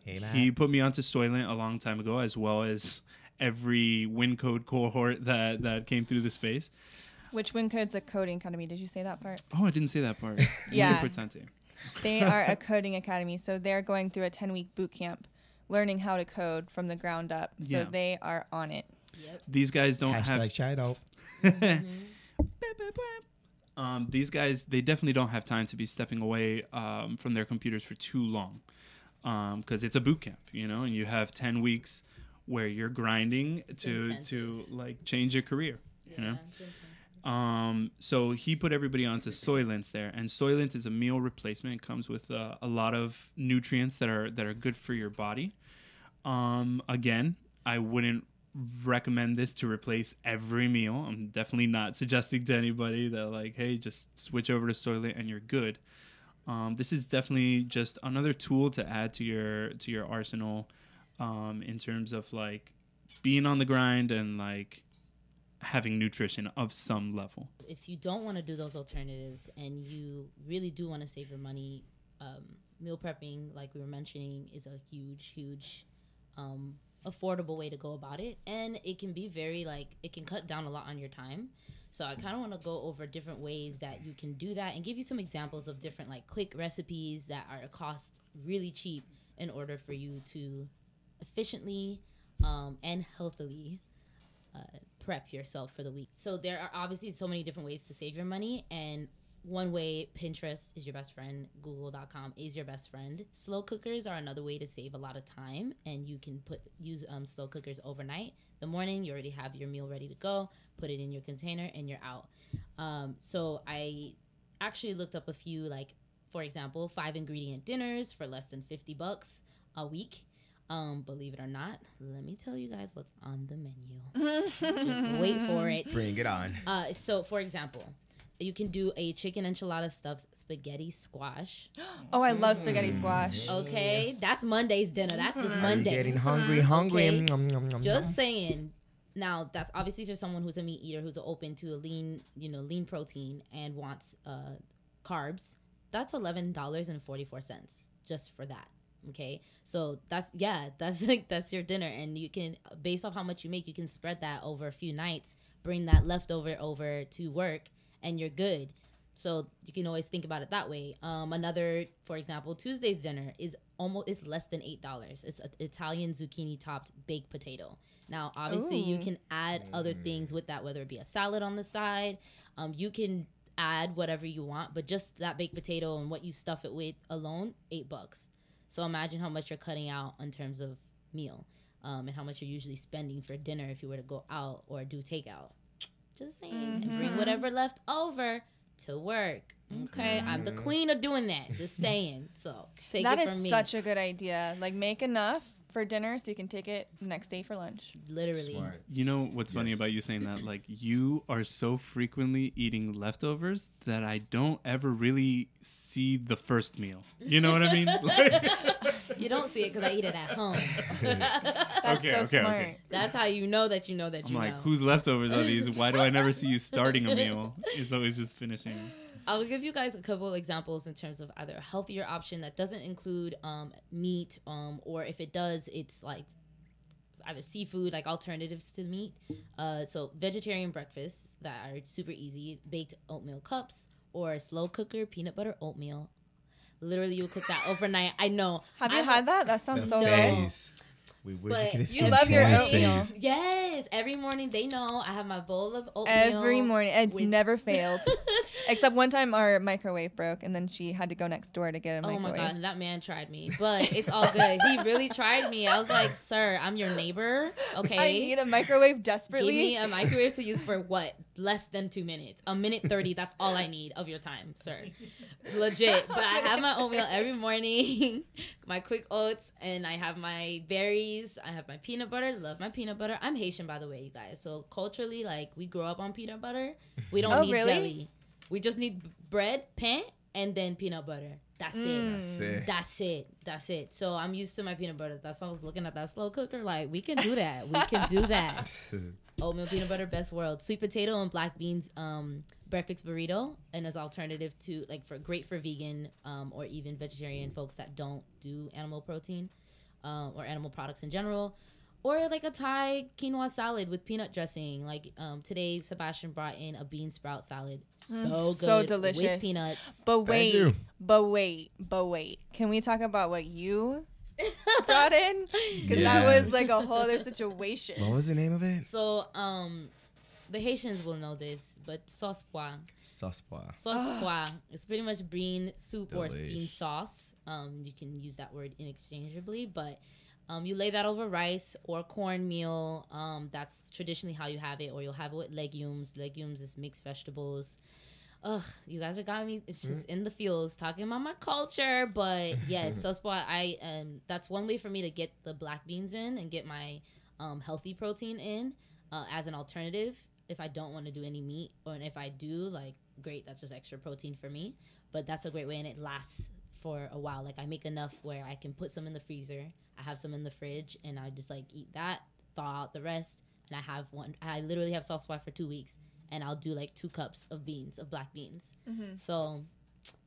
Hey, Matt. He put me onto Soylent a long time ago, as well as every Wyncode cohort that that came through the space. Which Wyncode's a coding academy? Did you say that part? Oh, I didn't say that part. Yeah. They are a coding academy, so they're going through a 10 week boot camp, learning how to code from the ground up. So Yeah. they are on it. Yep. These guys don't have Hashtag shout out. um, these guys they definitely don't have time to be stepping away um, from their computers for too long because it's a boot camp you know and you have 10 weeks where you're grinding to intensive. to like change your career you know um, so he put everybody onto Soylent there, and Soylent is a meal replacement. It comes with uh, a lot of nutrients that are that are good for your body. Um, again, I wouldn't recommend this to replace every meal. I'm definitely not suggesting to anybody that like, hey, just switch over to Soylent and you're good. Um, this is definitely just another tool to add to your to your arsenal um, in terms of like being on the grind and like having nutrition of some level. if you don't want to do those alternatives and you really do want to save your money, um, meal prepping, like we were mentioning, is a huge, huge, um, affordable way to go about it. And it can be very, like, it can cut down a lot on your time. So I kind of want to go over different ways that you can do that and give you some examples of different, like, quick recipes that are cost really cheap in order for you to efficiently um, and healthily uh, prep yourself for the week. So there are obviously so many different ways to save your money and one way Pinterest is your best friend, google.com is your best friend. Slow cookers are another way to save a lot of time and you can put use um, slow cookers overnight. The morning you already have your meal ready to go, put it in your container and you're out. Um, so I actually looked up a few like for example, five ingredient dinners for less than 50 bucks a week. Um, believe it or not, let me tell you guys what's on the menu. Just wait for it. Bring it on. Uh, so, for example, you can do a chicken enchilada stuffed spaghetti squash. Oh, I love spaghetti squash. Okay, that's Monday's dinner. That's just Are you Monday. getting hungry, hungry. Okay. Nom, nom, nom, Just saying. Now, that's obviously for someone who's a meat eater, who's open to a lean, you know, lean protein and wants uh, carbs. That's eleven dollars and forty four cents just for that. Okay, so that's yeah, that's like that's your dinner, and you can based off how much you make, you can spread that over a few nights. Bring that leftover over to work, and you're good. So you can always think about it that way. Um, another, for example, Tuesday's dinner is almost is less than eight dollars. It's an Italian zucchini topped baked potato. Now, obviously, you can add other things with that, whether it be a salad on the side. Um, you can add whatever you want, but just that baked potato and what you stuff it with alone, eight bucks. So imagine how much you're cutting out in terms of meal, um, and how much you're usually spending for dinner if you were to go out or do takeout. Just saying, and bring whatever left over to work. Okay, I'm the queen of doing that. Just saying. So take That it is from me. such a good idea. Like, make enough for dinner so you can take it next day for lunch. literally. Smart. You know what's funny about you saying that? Like you are so frequently eating leftovers that I don't ever really see the first meal. You know what I mean? Like, You don't see it because I eat it at home. That's Okay, so okay, smart. okay. That's how you know that you know that I'm you like, know. whose leftovers are these? Why do I never see you starting a meal? It's always just finishing. I'll give you guys a couple examples in terms of either a healthier option that doesn't include um, meat, um, or if it does, it's like either seafood, like alternatives to meat. Uh, so vegetarian breakfasts that are super easy: baked oatmeal cups or a slow cooker peanut butter oatmeal. Literally, you cook that overnight. I know. Have you I'm- had that? That sounds The so No. good. Face. We wish But you could have you love your oatmeal. face. Yes, every morning they know I have my bowl of oatmeal Every morning. It's with- never failed. Except one time our microwave broke and then she had to go next door to get a Oh microwave. Oh my god, that man tried me, but it's all good. he really tried me. I was like, "Sir, I'm your neighbor. Okay, I need a microwave desperately. give desperately. me a microwave to use for what? Less than two minutes. A minute thirty. That's all I need of your time, sir. Legit. But I have my oatmeal every morning, my quick oats, and I have my berries. I have my peanut butter. Love my peanut butter. I'm Haitian, by the way, you guys. So culturally, like we grow up on peanut butter. We don't Oh, need really? jelly. We just need bread, pain, and then peanut butter. That's it. Mm. That's it. That's it. That's it. So I'm used to my peanut butter. That's why I was looking at that slow cooker. Like, we can do that. We can do that. Oatmeal peanut butter, best world. Sweet potato and black beans um, breakfast burrito, and as alternative to like for great for vegan um, or even vegetarian folks that don't do animal protein um, or animal products in general. Or like a Thai quinoa salad with peanut dressing. Like um, today, Sebastian brought in a bean sprout salad. So good, Mm, so with peanuts. But wait, but wait, but wait. Can we talk about what you brought in? Because that was like a whole other situation. What was the name of it? So, um, the Haitians will know this, but sauce pois. Saspa. Sauce pois. It's pretty much bean soup or bean sauce. Um, you can use that word interchangeably, but um, you lay that over rice or cornmeal. Um, that's traditionally how you have it, or you'll have it with legumes. Legumes is mixed vegetables. Ugh, you guys are got me. It's just in the fields talking about my culture, but yes, sauce pois. I um, that's one way for me to get the black beans in and get my um, healthy protein in uh, as an alternative if I don't want to do any meat, or if I do, like, great, that's just extra protein for me. But that's a great way, and it lasts for a while. Like, I make enough where I can put some in the freezer, I have some in the fridge, and I just like eat that, thaw out the rest, and I have one. I literally have sauce pois for two weeks, and I'll do like two cups of beans, of black beans. Mm-hmm. So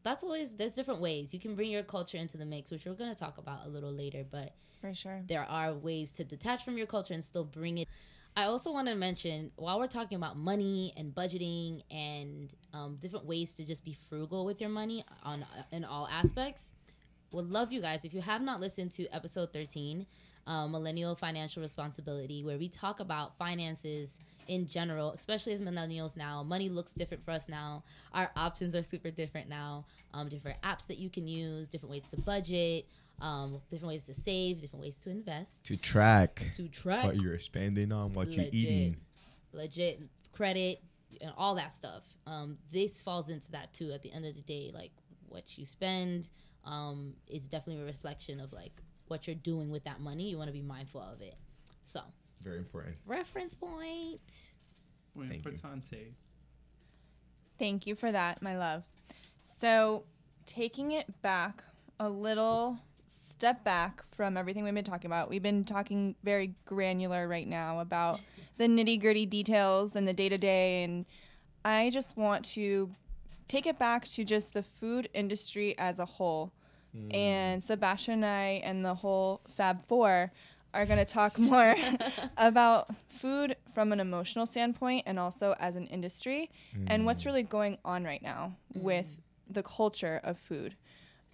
that's always there's different ways you can bring your culture into the mix which we're going to talk about a little later but for sure there are ways to detach from your culture and still bring it i also want to mention while we're talking about money and budgeting and um, different ways to just be frugal with your money on in all aspects would love you guys if you have not listened to episode 13 uh, millennial financial responsibility, where we talk about finances in general, especially as millennials now. Money looks different for us now. Our options are super different now. Um, different apps that you can use, different ways to budget. Um, different ways to save, different ways to invest, to track, to track what you're spending on, what legit, you're eating, legit credit, and all that stuff. Um, this falls into that too. At the end of the day, like what you spend um, is definitely a reflection of like what you're doing with that money. You want to be mindful of it. So Very important. reference point. Muy Thank you. importante. Thank you for that, my love. So, taking it back a little step back from everything we've been talking about, we've been talking very granular right now about the nitty gritty details and the day to day. And I just want to take it back to just the food industry as a whole. And Sebastian and I and the whole Fab Four are going to talk more about food from an emotional standpoint and also as an industry and what's really going on right now with the culture of food.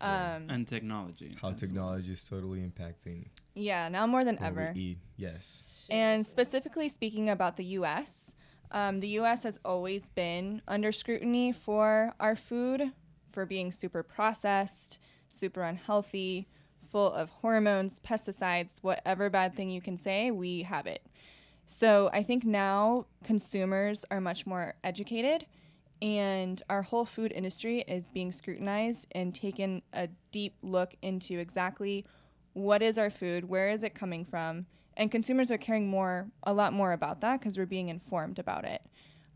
Um, And technology. How as well. technology is totally impacting yeah, now more than ever. we eat. Yes. And specifically speaking about the US, um, the US has always been under scrutiny for our food, for being super processed, super unhealthy, full of hormones, pesticides, whatever bad thing you can say, we have it. So I think now consumers are much more educated and our whole food industry is being scrutinized and taken a deep look into exactly what is our food, where is it coming from, and consumers are caring more, a lot more about that because we're being informed about it.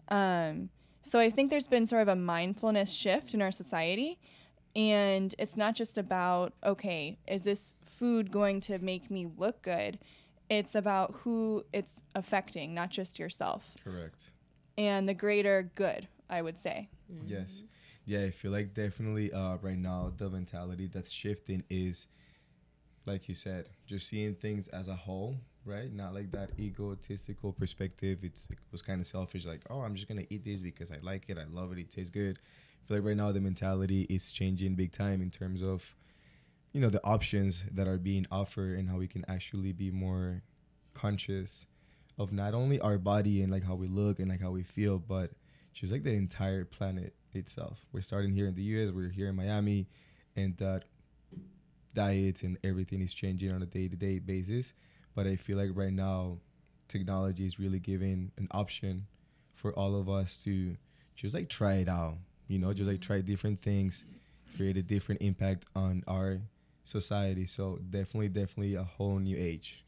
Um, so I think there's been sort of a mindfulness shift in our society, And it's not just about, okay, is this food going to make me look good? It's about who it's affecting, not just yourself, Correct. and the greater good, I would say. Yes. Yeah, I feel like definitely uh, right now the mentality that's shifting is, like you said, just seeing things as a whole, right? Not like that egotistical perspective. It's it was kind of selfish, like oh, I'm just gonna eat this because I like it, I love it, it tastes good. Feel like right now the mentality is changing big time in terms of, you know, the options that are being offered and how we can actually be more conscious of not only our body and like how we look and like how we feel, but just like the entire planet itself. We're starting here in the US, we're here in Miami, and that diets and everything is changing on a day to day basis. But I feel like right now, technology is really giving an option for all of us to just like try it out, you know, just like try different things, create a different impact on our society. So definitely, definitely a whole new age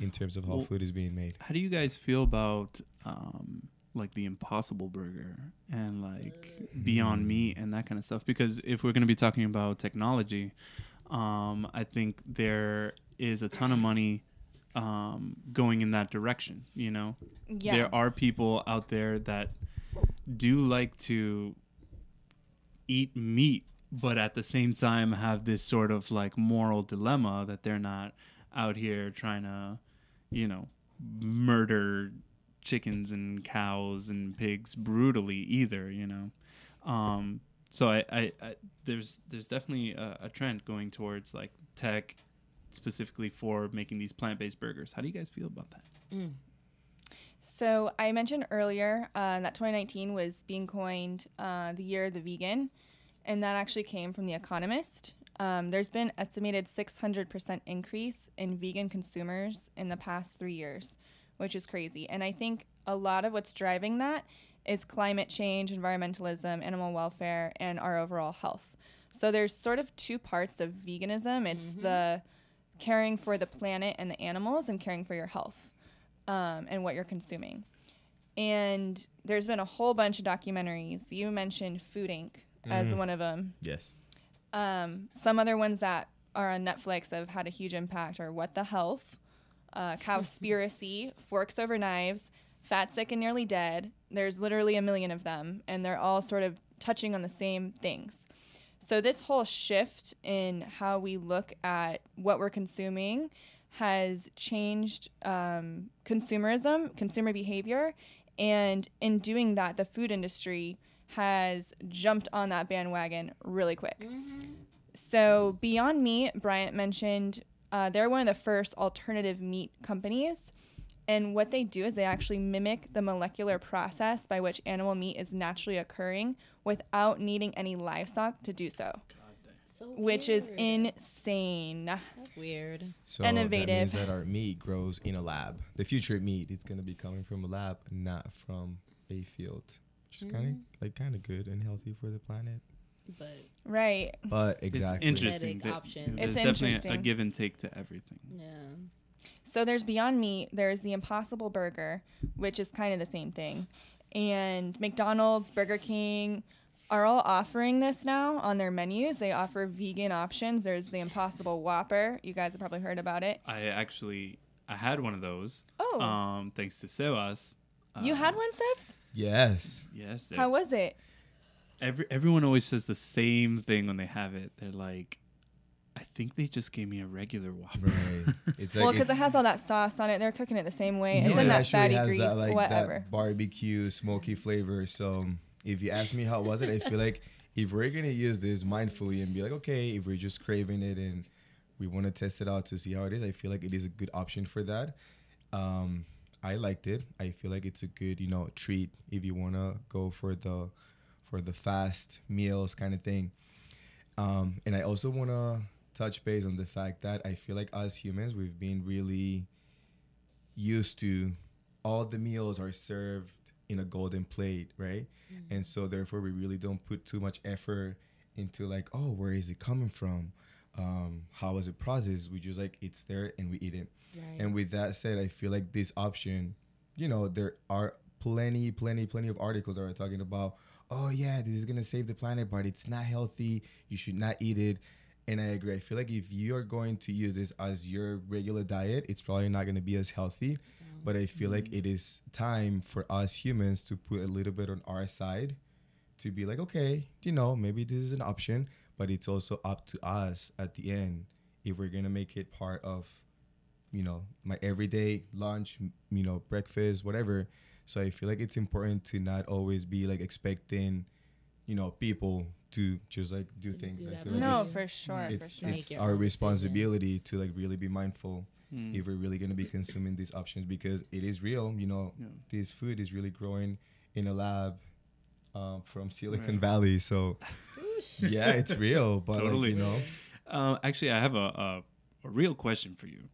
in terms of how Well- food is being made. How do you guys feel about um, like the Impossible Burger and like Beyond Meat and that kind of stuff? Because if we're going to be talking about technology, um, I think there is a ton of money um, going in that direction. You know, Yeah. there are people out there that do like to eat meat, but at the same time have this sort of like moral dilemma that they're not out here trying to, you know, murder chickens and cows and pigs brutally either, you know. Um, so I, I, I there's there's definitely a, a trend going towards like tech specifically for making these plant-based burgers. How do you guys feel about that? So I mentioned earlier uh, that 2019 was being coined uh, the year of the vegan, and that actually came from The Economist. Um, there's been estimated 600% increase in vegan consumers in the past three years, which is crazy. And I think a lot of what's driving that is climate change, environmentalism, animal welfare, and our overall health. So there's sort of two parts of veganism. It's the caring for the planet and the animals and caring for your health um, and what you're consuming. And there's been a whole bunch of documentaries. You mentioned Food Inc. as one of them. Yes. Um, some other ones that are on Netflix have had a huge impact are What the Health, uh, Cowspiracy, Forks Over Knives, Fat, Sick, and Nearly Dead. There's literally a million of them, and they're all sort of touching on the same things. So, this whole shift in how we look at what we're consuming has changed um, consumerism, consumer behavior, and in doing that, the food industry has jumped on that bandwagon really quick. So, Beyond Meat, Bryant mentioned, uh, they're one of the first alternative meat companies. And what they do is they actually mimic the molecular process by which animal meat is naturally occurring without needing any livestock to do so, So which is insane. That's weird. So that means that our meat grows in a lab. The future meat is gonna be coming from a lab, not from a field. Which is kind of mm-hmm. like kind of good and healthy for the planet. But Right. But exactly. It's interesting. Genetic that options. There's It's definitely a, a give and take to everything. yeah. So there's Beyond Meat, there's the Impossible Burger, which is kind of the same thing. And McDonald's, Burger King are all offering this now on their menus. They offer vegan options. There's the Impossible Whopper. You guys have probably heard about it. I actually I had one of those. Oh. Um, thanks to Sebas. you Uh, had one, Sebs? Yes. Yes. How was it? every everyone always says the same thing when they have it. They're like, I think they just gave me a regular Whopper. Right. It's well, because it has all that sauce on it. They're cooking it the same way. It's Yeah, in it that actually fatty has grease, that, like, whatever. That barbecue smoky flavor. So if you ask me how was it, I feel like if we're gonna use this mindfully and be like, okay, if we're just craving it and we want to test it out to see how it is, I feel like it is a good option for that. Um, I liked it. I feel like it's a good, you know, treat if you wanna go for the for the fast meals kind of thing. Um, and I also wanna touch base on the fact that I feel like as humans, we've been really used to all the meals are served in a golden plate, right? And so therefore we really don't put too much effort into like, oh, where is it coming from? Um, how is it processed? We just like it's there and we eat it. Right. And with that said, I feel like this option, you know, there are plenty, plenty, plenty of articles that are talking about, oh yeah, this is gonna save the planet, but it's not healthy. You should not eat it. And I agree. I feel like if you are going to use this as your regular diet, it's probably not gonna be as healthy. But I feel like mm. it is time for us humans to put a little bit on our side to be like, okay, you know, maybe this is an option, but it's also up to us at the end if we're gonna make it part of, you know, my everyday lunch, m- you know, breakfast, whatever. So I feel like it's important to not always be like expecting, you know, people to just like do things. do I that for like No, you. it's, for sure, for it's, sure. Make it's our own decision. responsibility to like really be mindful Mm. if we're really going to be consuming these options because it is real. You know, Yeah. this food is really growing in a lab um, from Silicon Right. Valley. So yeah, it's real. But like, Totally. you know, Um, actually, I have a, a, a real question for you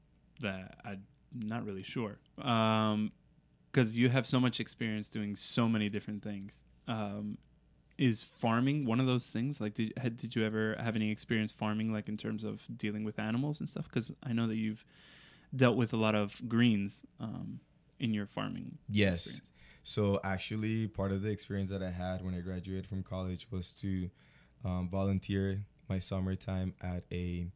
that I'm not really sure. Because you have so much experience doing so many different things. Um, is farming one of those things? Like, did, had, did you ever have any experience farming, like in terms of dealing with animals and stuff? Because I know that you've dealt with a lot of greens um, in your farming. Yes. experience. So actually, part of the experience that I had when I graduated from college was to um, volunteer my summertime at a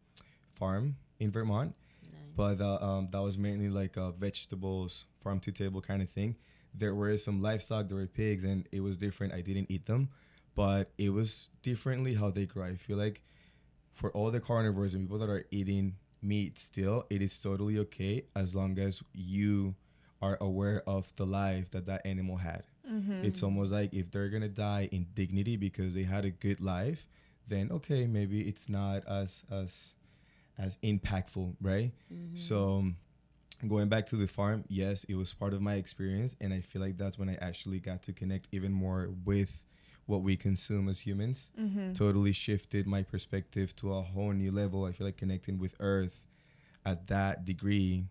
farm in Vermont. Nice. but uh, um, that was mainly like uh, vegetables, farm to table kind of thing. There were some livestock, there were pigs, and it was different. I didn't eat them, but it was differently how they grow. I feel like for all the carnivores and people that are eating meat still, it is totally okay as long as you are aware of the life that that animal had. It's almost like if they're gonna die in dignity because they had a good life, then okay, maybe it's not as as as impactful, right? So um, going back to the farm, yes, it was part of my experience, and I feel like that's when I actually got to connect even more with what we consume as humans. Totally shifted my perspective to a whole new level. I feel like connecting with Earth at that degree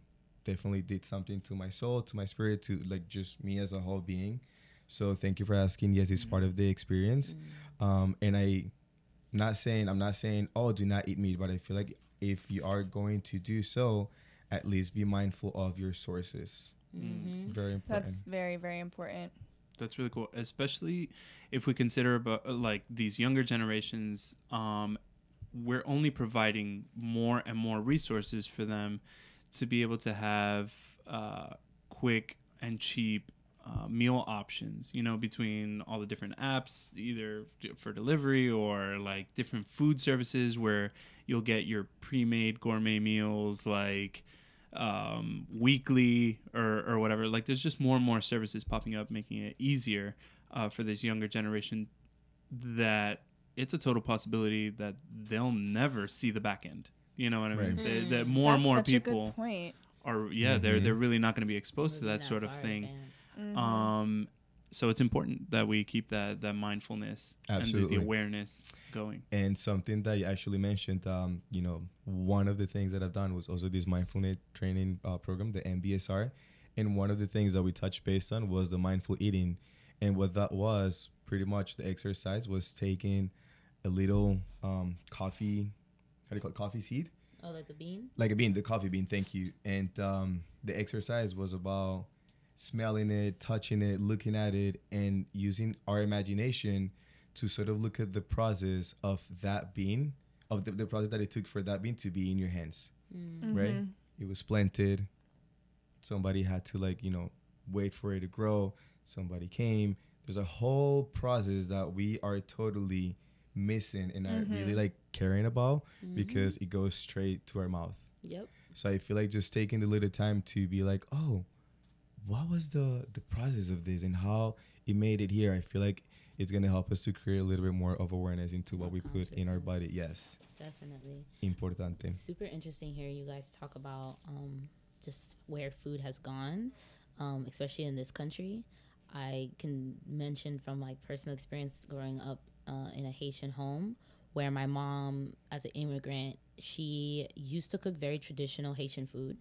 definitely did something to my soul, to my spirit, to like just me as a whole being. So thank you for asking. Yes, it's part of the experience. Um, and I not saying I'm not saying oh do not eat meat, but I feel like if you are going to do so, at least be mindful of your sources. Mm-hmm. Very important. That's very, very important. That's really cool, especially if we consider about like these younger generations. Um, we're only providing more and more resources for them to be able to have uh, quick and cheap uh, meal options. You know, between all the different apps, either for delivery or like different food services, where you'll get your pre-made gourmet meals like um, weekly or, or whatever. Like there's just more and more services popping up, making it easier uh, for this younger generation. That it's a total possibility that they'll never see the back end. You know what I mean? Right. That, Mm. that more and more such people a good point. are yeah they're Mhm. they're really not going to be exposed to Moving that sort of thing. advanced. Mhm. Um, so it's important that we keep that that mindfulness and the, the awareness going. And something that you actually mentioned, um, you know, one of the things that I've done was also this mindfulness training uh, program, the MBSR. And one of the things that we touched base on was the mindful eating. And what that was, pretty much the exercise was taking a little um, coffee, how do you call it, coffee seed? Oh, like the bean? like a bean, the coffee bean. Thank you. And um, the exercise was about smelling it, touching it, looking at it, and using our imagination to sort of look at the process of that bean, of the, the process that it took for that bean to be in your hands. Mm. Right? It was planted. Somebody had to like you know wait for it to grow. Somebody came. There's a whole process that we are totally missing and are really Mhm. like caring about Mhm. because it goes straight to our mouth. Yep. So I feel like just taking the little time to be like, oh, what was the the process of this and how it made it here? I feel like it's gonna help us to create a little bit more of awareness into what we put in our body. Yes, Definitely. importante. It's super interesting here you guys talk about um, just where food has gone, um, especially in this country. I can mention from like personal experience growing up uh, in a Haitian home where my mom, as an immigrant, she used to cook very traditional Haitian food,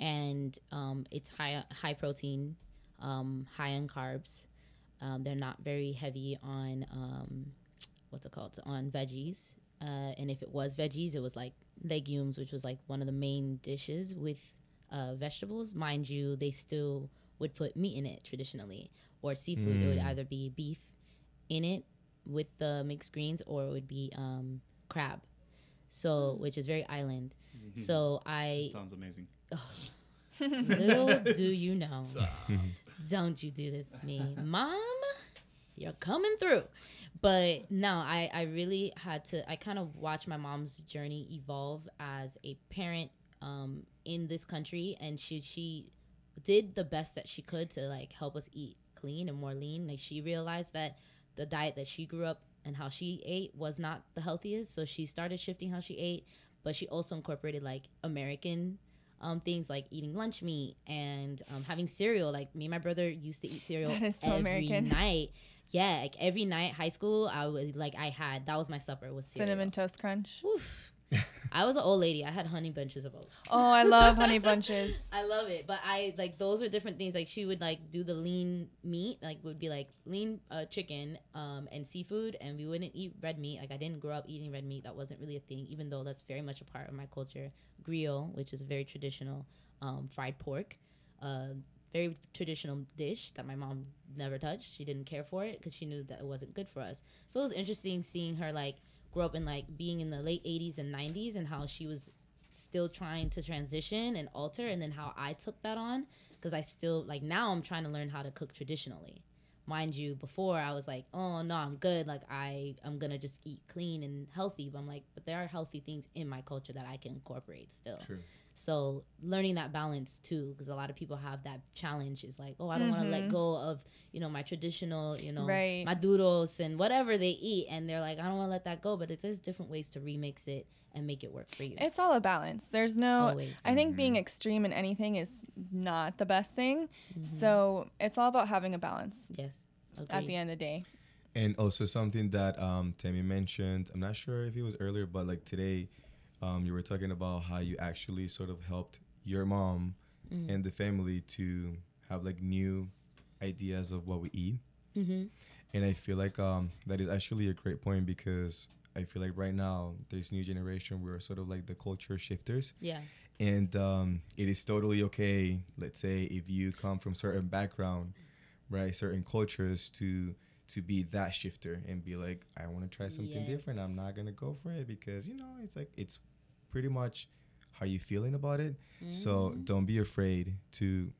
and um, it's high high protein, um, high in carbs. Um, they're not very heavy on um, what's it called on veggies. Uh, and if it was veggies, it was like legumes, which was like one of the main dishes with uh, vegetables. Mind you, they still would put meat in it traditionally, or seafood. It would Mm. either be beef in it with the mixed greens, or it would be um, crab. So, which is very island. So I Sounds amazing. Little do you know, don't you do this to me, mom? You're coming through. But no, I I really had to. I kind of watched my mom's journey evolve as a parent um, in this country, and she she did the best that she could to like help us eat clean and more lean. Like she realized that the diet that she grew up and how she ate was not the healthiest, so she started shifting how she ate. But she also incorporated like American um, things like eating lunch meat and um, having cereal. Like me and my brother used to eat cereal so every American. night. Yeah, like every night, high school, I was like I had that was my supper was cereal. Cinnamon toast crunch. Oof. I was an old lady. I had honey bunches of oats. Oh, I love honey bunches. I love it, but I like those are different things. Like she would like do the lean meat, like would be like lean uh, chicken, um, and seafood, and we wouldn't eat red meat. Like I didn't grow up eating red meat. That wasn't really a thing, even though that's very much a part of my culture. Griot, which is a very traditional um, fried pork, uh, very traditional dish that my mom never touched. She didn't care for it because she knew that it wasn't good for us. So it was interesting seeing her like grow up in like being in the late 80s and 90s and how she was still trying to transition and alter and then how I took that on because I still like now I'm trying to learn how to cook traditionally. Mind you, before I was like, oh no, I'm good. Like I, I'm gonna just eat clean and healthy. But I'm like, but there are healthy things in my culture that I can incorporate still. True. So learning that balance too, because a lot of people have that challenge. Is like, oh, I don't want to let go of you know my traditional, you know, Right. maduros and whatever they eat, and they're like, I don't want to let that go. But it is different ways to remix it and make it work for you. It's all a balance. There's no. Always. I think being extreme in anything is not the best thing. Mm-hmm. So it's all about having a balance yes. at the end of the day. And also something that um, Tami mentioned, I'm not sure if it was earlier, but like today, um, you were talking about how you actually sort of helped your mom Mm. and the family to have like new ideas of what we eat. Mm-hmm. And I feel like um, that is actually a great point because I feel like right now, this new generation, we're sort of like the culture shifters. Yeah. and um, it is totally okay let's say if you come from certain background right certain cultures to to be that shifter and be like i want to try something different i'm not gonna go for it because you know it's like it's pretty much how you feeling about it so Mm-hmm. don't be afraid to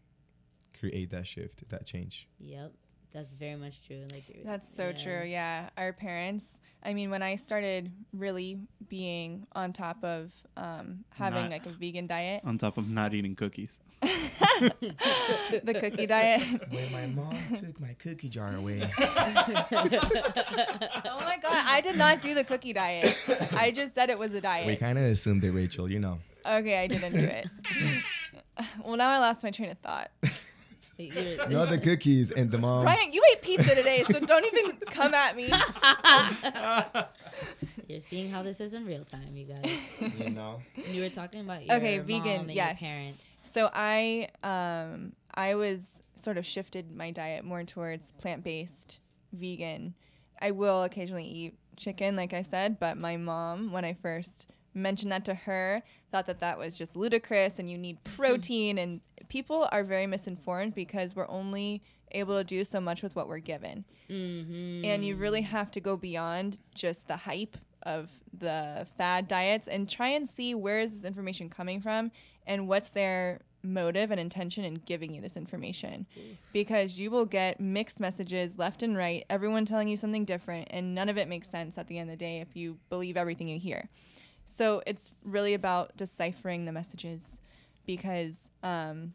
create that shift that change Yep. That's very much true. Like That's so yeah. true. Yeah. Our parents, I mean, when I started really being on top of um, having Not- like a vegan diet, On top of not eating cookies. the cookie diet. when my mom took my cookie jar away oh my God. I did not do the cookie diet. I just said it was a diet. we kind of assumed it rachael you know Okay. I didn't do it. well, now I lost my train of thought. You're- the cookies and the mom Bryant, you ate pizza today, so don't even come at me. You're seeing how this is in real time, you guys. you know You were talking about your Okay, mom vegan, and yes. your parents. So I um I was sort of shifted my diet more towards plant-based vegan. I will occasionally eat chicken like I said, but my mom when I first mentioned that to her thought that that was just ludicrous and you need protein and people are very misinformed because we're only able to do so much with what we're given. Mm-hmm. And you really have to go beyond just the hype of the fad diets and try and see where is this information coming from and what's their motive and intention in giving you this information. Because you will get mixed messages left and right, everyone telling you something different, and none of it makes sense at the end of the day if you believe everything you hear. So it's really about deciphering the messages because um,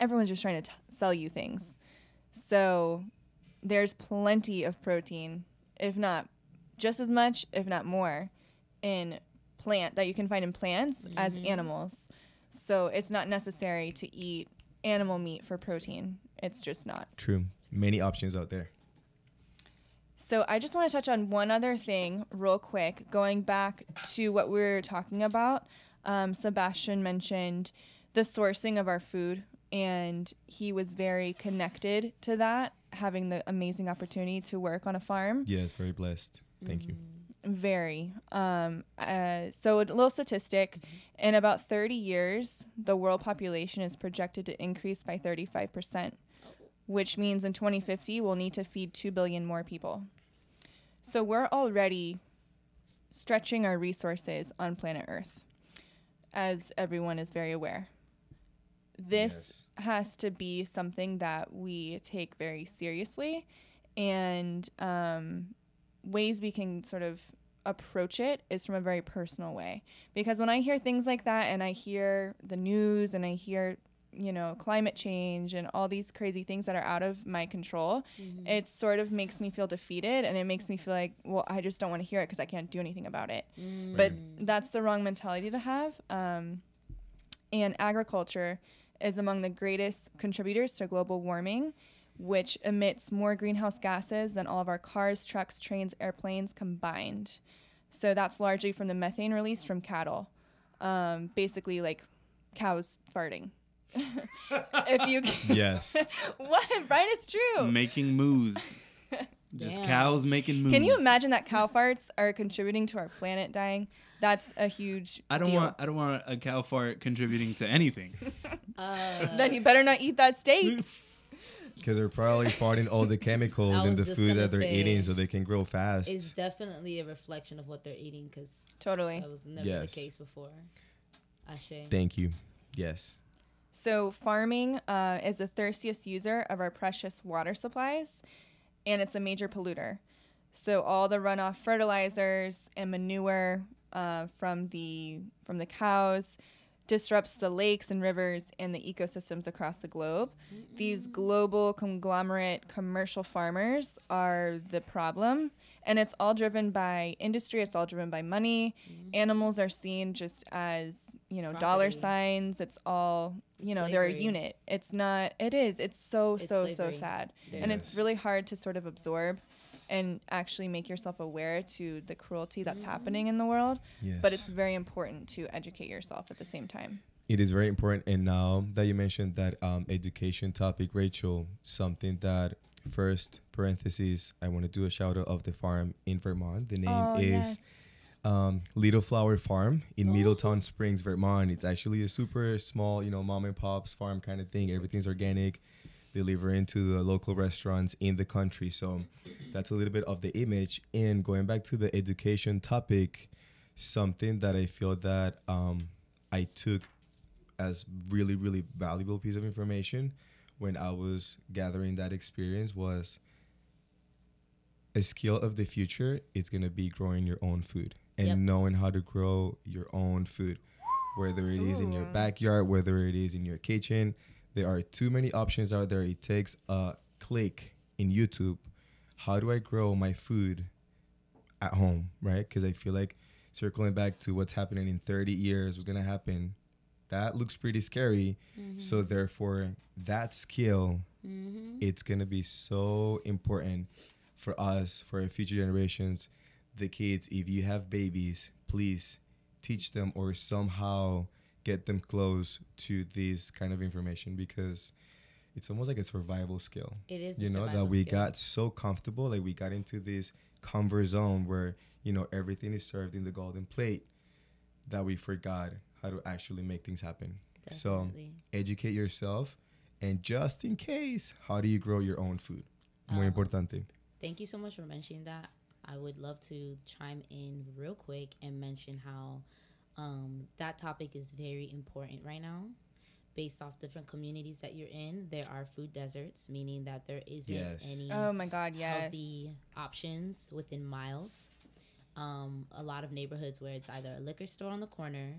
everyone's just trying to t- sell you things. So there's plenty of protein, if not just as much, if not more, in plant that you can find in plants as animals. So it's not necessary to eat animal meat for protein. It's just not. true many options out there So I just want to touch on one other thing real quick, going back to what we were talking about. Um, Sebastian mentioned the sourcing of our food, and he was very connected to that, having the amazing opportunity to work on a farm. yes very blessed thank you Very. Um, uh, so, a little statistic in about 30 years, the world population is projected to increase by 35%, which means in 2050, we'll need to feed 2 billion more people. So we're already stretching our resources on planet Earth, as everyone is very aware. This has to be something that we take very seriously, and um, ways we can sort of approach it is from a very personal way. Because when I hear things like that, and I hear the news, and I hear you know climate change and all these crazy things that are out of my control it sort of makes me feel defeated and it makes me feel like well i just don't want to hear it because i can't do anything about it. But that's the wrong mentality to have um, and agriculture is among the greatest contributors to global warming which emits more greenhouse gases than all of our cars trucks trains airplanes combined so that's largely from the methane released from cattle um, basically like cows farting if you Yes. what bryant it's true Making moves. Just Damn. cows making moves. Can you imagine that cow farts are contributing to our planet dying? That's a huge. I don't deal. want I don't want a cow fart contributing to anything. Uh, Then you better not eat that steak. Because they're probably farting all the chemicals in the food that they're say, eating so they can grow fast. it's definitely a reflection of what they're eating because totally. that was never Yes. the case before. Ashe. Thank you. Yes. So farming uh, is the thirstiest user of our precious water supplies, and it's a major polluter. So all the runoff fertilizers and manure uh, from the from the cows disrupts the lakes and rivers and the ecosystems across the globe. These global conglomerate commercial farmers are the problem, and it's all driven by industry. It's all driven by money. Animals are seen just as you know dollar signs. It's all you know they're a unit. It's not. It is. It's so It's so so sad, There and it's really hard to sort of absorb. And actually make yourself aware to the cruelty that's happening in the world, Yes. but it's very important to educate yourself at the same time. it is very important. And now that you mentioned that um, education topic, Rachael, something that first parentheses, I want to do a shout out of the farm in Vermont. The name Oh, is yes. um, Little Flower Farm in Middletown Springs, Vermont. It's actually a super small, you know, mom and pops farm kind of thing. Everything's organic. Delivering into the local restaurants in the country. So that's a little bit of the image. And going back to the education topic, something that I feel that um, I took as really, really valuable piece of information when I was gathering that experience was a skill of the future is going to be growing your own food and Yep. knowing how to grow your own food whether it is in your backyard whether it is in your kitchen there are too many options out there. It takes a click in youtube. How do i grow my food at home right? Because i feel like circling back to what's happening in 30 years what's to happen that looks pretty scary. Mm-hmm. So therefore that skill mm-hmm. it's going to be so important for us for future generations. The kids if you have babies please teach them or somehow get them close to this kind of information because it's almost like a survival skill It is. a you know that we skill. got so comfortable like we got into this comfort zone where you know everything is served in the golden plate that we forgot how to actually make things happen so educate yourself and just in case how do you grow your own food muy Um, importante Thank you so much for mentioning that. I would love to chime in real quick and mention how um, that topic is very important right now. Based off different communities that you're in, there are food deserts, meaning that there isn't Yes. any Oh my God, yes. healthy options within miles. Um, a lot of neighborhoods where it's either a liquor store on the corner,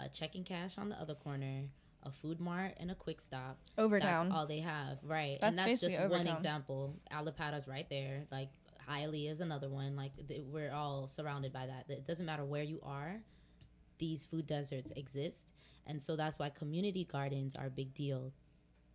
a checking cash on the other corner, a food mart, and a quick stop. Overtown. That's all they have, right? That's and That's that's just basically one Overtown. example. Allapattah's right there. Like Hialeah is another one. Like th- we're all surrounded by that. It doesn't matter where you are. These food deserts exist, and so that's why community gardens are a big deal.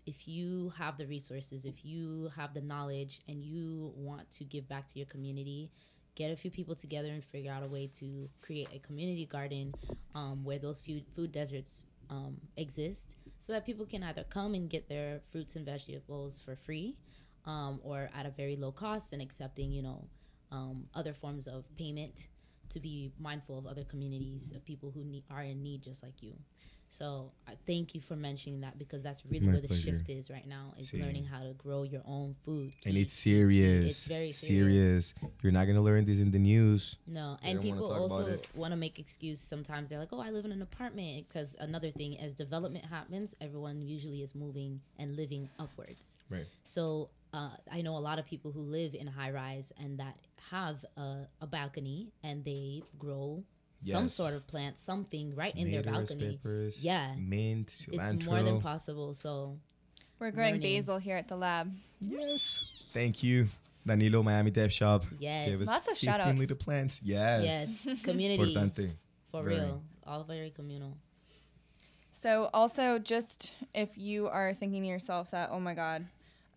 If you have the resources, if you have the knowledge, and you want to give back to your community, get a few people together and figure out a way to create a community garden um, where those food, food deserts um, exist so that people can either come and get their fruits and vegetables for free um, or at a very low cost and accepting you know um, other forms of payment to be mindful of other communities of people who need, are in need just like you So I thank you for mentioning that because that's really My where the pleasure. shift is right now is Same. learning how to grow your own food. and it's serious. It's very serious. serious. You're not gonna learn this in the news. No, They and people also want to make excuse. Sometimes they're like, "Oh, I live in an apartment." Because another thing, as development happens, everyone usually is moving and living upwards. Right. So uh, I know a lot of people who live in high rise and that have a, a balcony and they grow some Yes. sort of plant, something right in their balcony. peppers, Yeah. mint, cilantro. It's more than possible. So We're growing Learning. basil here at the lab. Yes. Thank you, Danilo Miami Dev Shop. yes, Gave us Lots of 15 shout-outs. little plants. Yes. yes, community Importante. for Very. real, all very communal. So, also, just if you are thinking to yourself that, oh my God,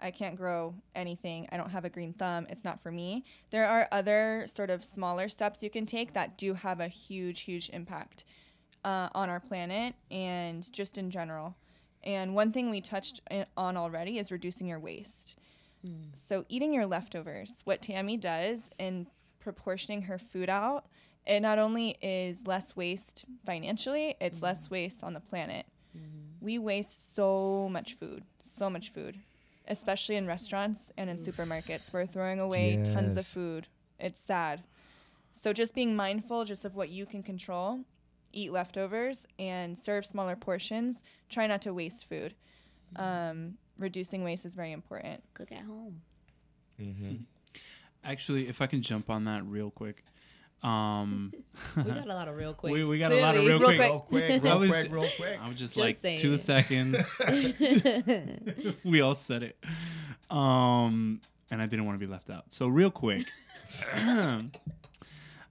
I can't grow anything, I don't have a green thumb, it's not for me, there are other sort of smaller steps you can take that do have a huge, huge impact uh, on our planet and just in general. And one thing we touched on already is reducing your waste. Hmm. So, eating your leftovers, what Tami does in proportioning her food out, it not only is less waste financially, it's less hmm. waste on the planet. Hmm. We waste so much food, so much food, especially in restaurants and in supermarkets. We're throwing away tons of food. It's sad. So, just being mindful just of what you can control, eat leftovers and serve smaller portions. Try not to waste food. Um, reducing waste is very important. Cook at home. Mm-hmm. Actually, if I can jump on that real quick. Um, We got a lot of real quick. we, we got a lot of real Real quick. quick. Real quick, I real was quick, ju- real quick. I was just, Just like saying. two seconds. we all said it. Um, and I didn't want to be left out. So real quick.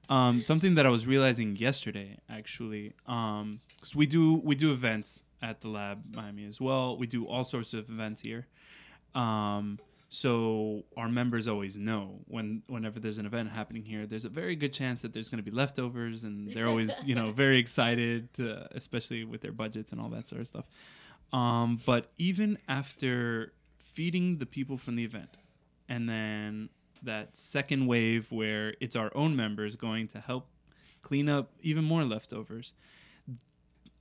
um, something that I was realizing yesterday, actually, um, because we do we do events at the lab Miami as well. We do all sorts of events here. Um, so our members always know when whenever there's an event happening here, there's a very good chance that there's going to be leftovers, and they're always you know very excited, to, especially with their budgets and all that sort of stuff. Um, but even after feeding the people from the event, and then that second wave where it's our own members going to help clean up even more leftovers,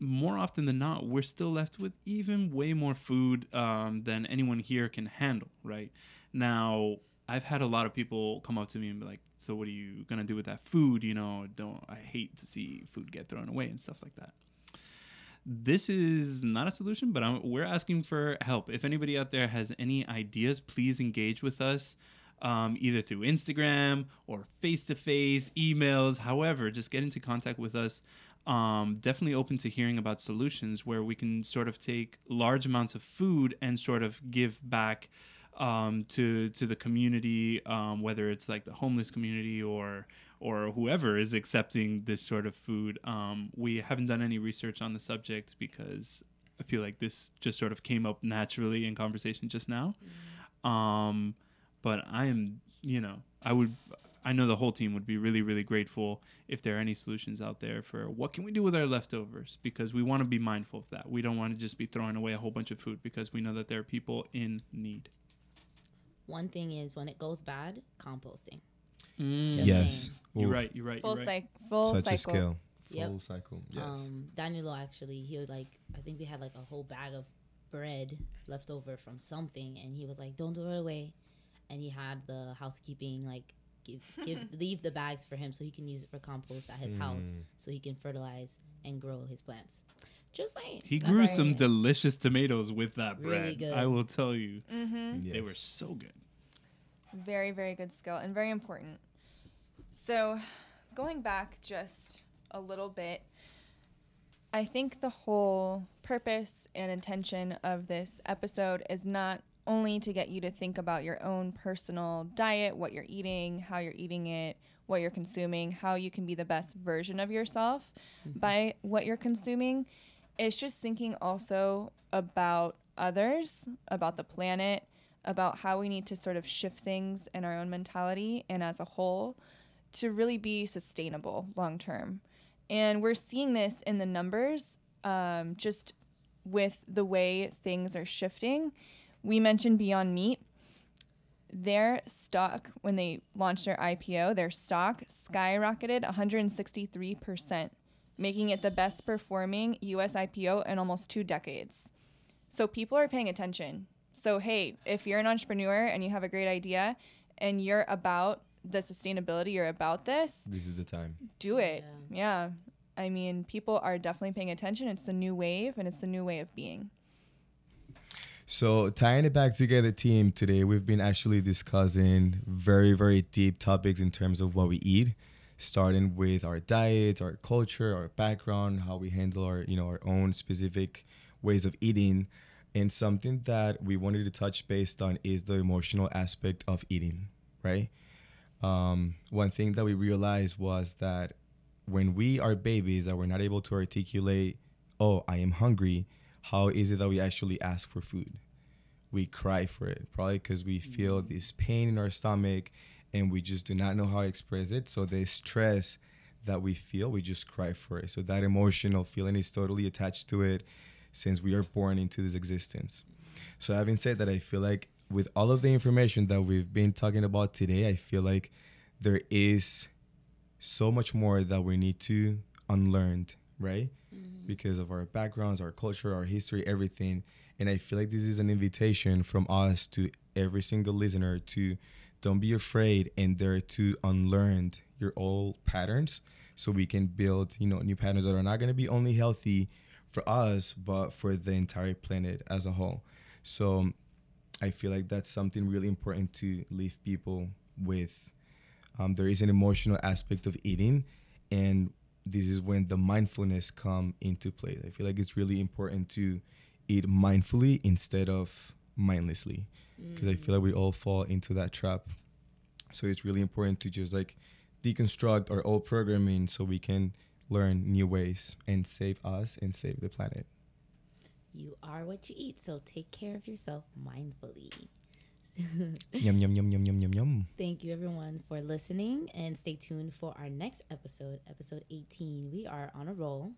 more often than not, we're still left with even way more food um, than anyone here can handle, right? Now, I've had a lot of people come up to me and be like, "So what are you gonna do with that food? You know, don't I hate to see food get thrown away and stuff like that." This is not a solution, but I'm, we're asking for help. If anybody out there has any ideas, please engage with us. Um, either through Instagram or face to face, emails, however, just get into contact with us um, definitely open to hearing about solutions where we can sort of take large amounts of food and sort of give back um, to to the community, um, whether it's like the homeless community or or whoever is accepting this sort of food. Um, we haven't done any research on the subject because I feel like this just sort of came up naturally in conversation just now. Um, but I am, you know, I would I know the whole team would be really, really grateful if there are any solutions out there for what can we do with our leftovers because we want to be mindful of that. We don't want to just be throwing away a whole bunch of food because we know that there are people in need. One thing is when it goes bad, composting. Mm. Just Yes. saying. You're right. You're right. Full, You're right. cyc- full Such cycle. a skill. Yep. Full cycle. Yes. Um, Danilo actually, he would like, I think we had like a whole bag of bread left over from something, and he was like, "Don't throw it away," and he had the housekeeping like give give leave the bags for him so he can use it for compost at his house, Mm. so he can fertilize and grow his plants. Just saying. He grew right. some delicious tomatoes with that Really bread. good. I will tell you, Mm-hmm. they were so good. Very, very good skill and very important. So, going back just a little bit, I think the whole purpose and intention of this episode is not only to get you to think about your own personal diet, what you're eating, how you're eating it, what you're consuming, how you can be the best version of yourself by what you're consuming. It's just thinking also about others, about the planet, about how we need to sort of shift things in our own mentality and as a whole to really be sustainable long term. And we're seeing this in the numbers, um, just with the way things are shifting. We mentioned Beyond Meat. Their stock, when they launched their IPO, their stock skyrocketed 163% making it the best performing US IPO in almost two decades. So people are paying attention. So, hey, if you're an entrepreneur and you have a great idea and you're about the sustainability, you're about this, This is the time. do it. Yeah. I mean, people are definitely paying attention. It's a new wave and it's a new way of being. So tying it back together, team. Today we've been actually discussing very, very deep topics in terms of what we eat, starting with our diets, our culture, our background, how we handle our, you know, our own specific ways of eating, and something that we wanted to touch based on is the emotional aspect of eating, right? Um, one thing that we realized was that when we are babies that we're not able to articulate, oh, I am hungry, how is it that we actually ask for food? We cry for it, probably because we feel mm-hmm. this pain in our stomach and we just do not know how to express it. So the stress that we feel, we just cry for it. So that emotional feeling is totally attached to it since we are born into this existence. So having said that, I feel like with all of the information that we've been talking about today, I feel like there is so much more that we need to unlearn, right? Because of our backgrounds, our culture, our history, everything. And I feel like this is an invitation from us to every single listener to don't be afraid and dare to unlearn your old patterns so we can build, you know, new patterns that are not going to be only healthy for us, but for the entire planet as a whole. So I feel like that's something really important to leave people with. Um, there is an emotional aspect of eating, and this is when the mindfulness come into play. I feel like it's really important to eat mindfully instead of mindlessly, because I feel like we mm. all fall into that trap. So it's really important to just like deconstruct our old programming so we can learn new ways and save us and save the planet. You are what you eat, so take care of yourself mindfully. yum yum yum yum yum yum yum. Thank you everyone for listening and stay tuned for our next episode, episode 18. We are on a roll.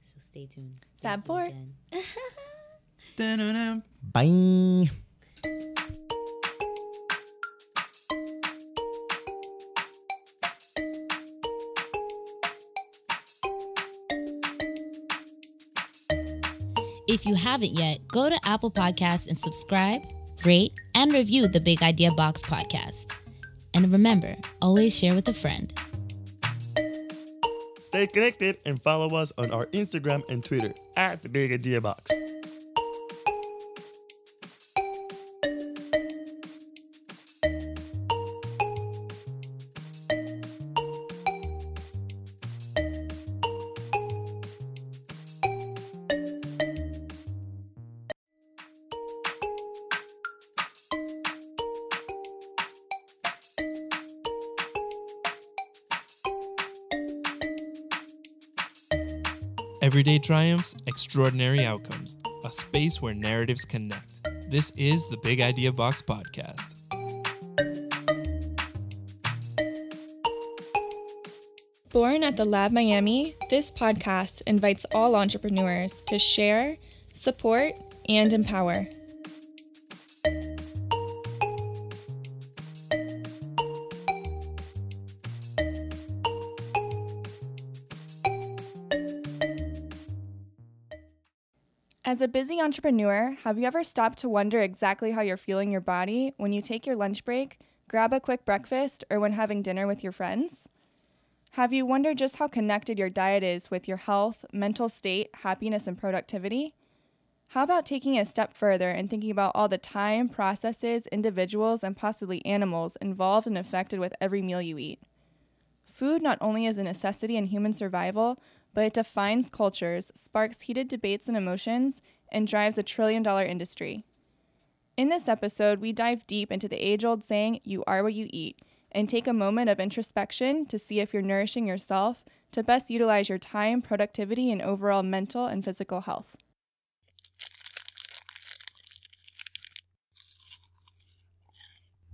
So stay tuned. Fab Thank Four. Bye. If you haven't yet, go to Apple Podcasts and subscribe, rate, and review the Big Idea Box podcast. And remember, always share with a friend. Stay connected and follow us on our Instagram and Twitter at the Big Idea Box. Everyday triumphs, extraordinary outcomes. A space where narratives connect. This is the Big Idea Box podcast. Born at the Lab Miami, this podcast invites all entrepreneurs to share, support, and empower. Busy entrepreneur, have you ever stopped to wonder exactly how you're feeling your body when you take your lunch break, grab a quick breakfast, or when having dinner with your friends? Have you wondered just how connected your diet is with your health, mental state, happiness, and productivity? How about taking a step further and thinking about all the time, processes, individuals, and possibly animals involved and affected with every meal you eat? Food not only is a necessity in human survival, but it defines cultures, sparks heated debates and emotions, and drives a trillion dollar industry. In this episode, we dive deep into the age old saying, You are what you eat, and take a moment of introspection to see if you're nourishing yourself to best utilize your time, productivity, and overall mental and physical health.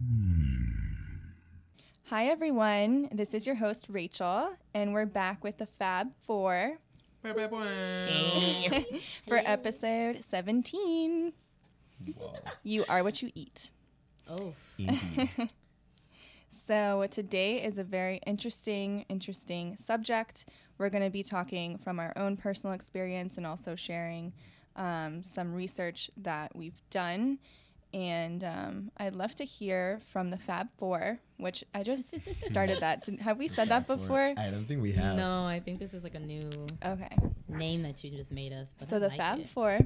Hmm. Hi, everyone. This is your host, Rachael, and we're back with the Fab Four for episode 17. You are what you eat. Oh, So, today is a very interesting, interesting subject. we're going to be talking from our own personal experience and also sharing um, some research that we've done. And um, I'd love to hear from the Fab Four, which I just started that. Did- Have we said that before? I don't think we have. No, I think this is like a new Okay. name that you just made us. But So I the like Fab it. Four,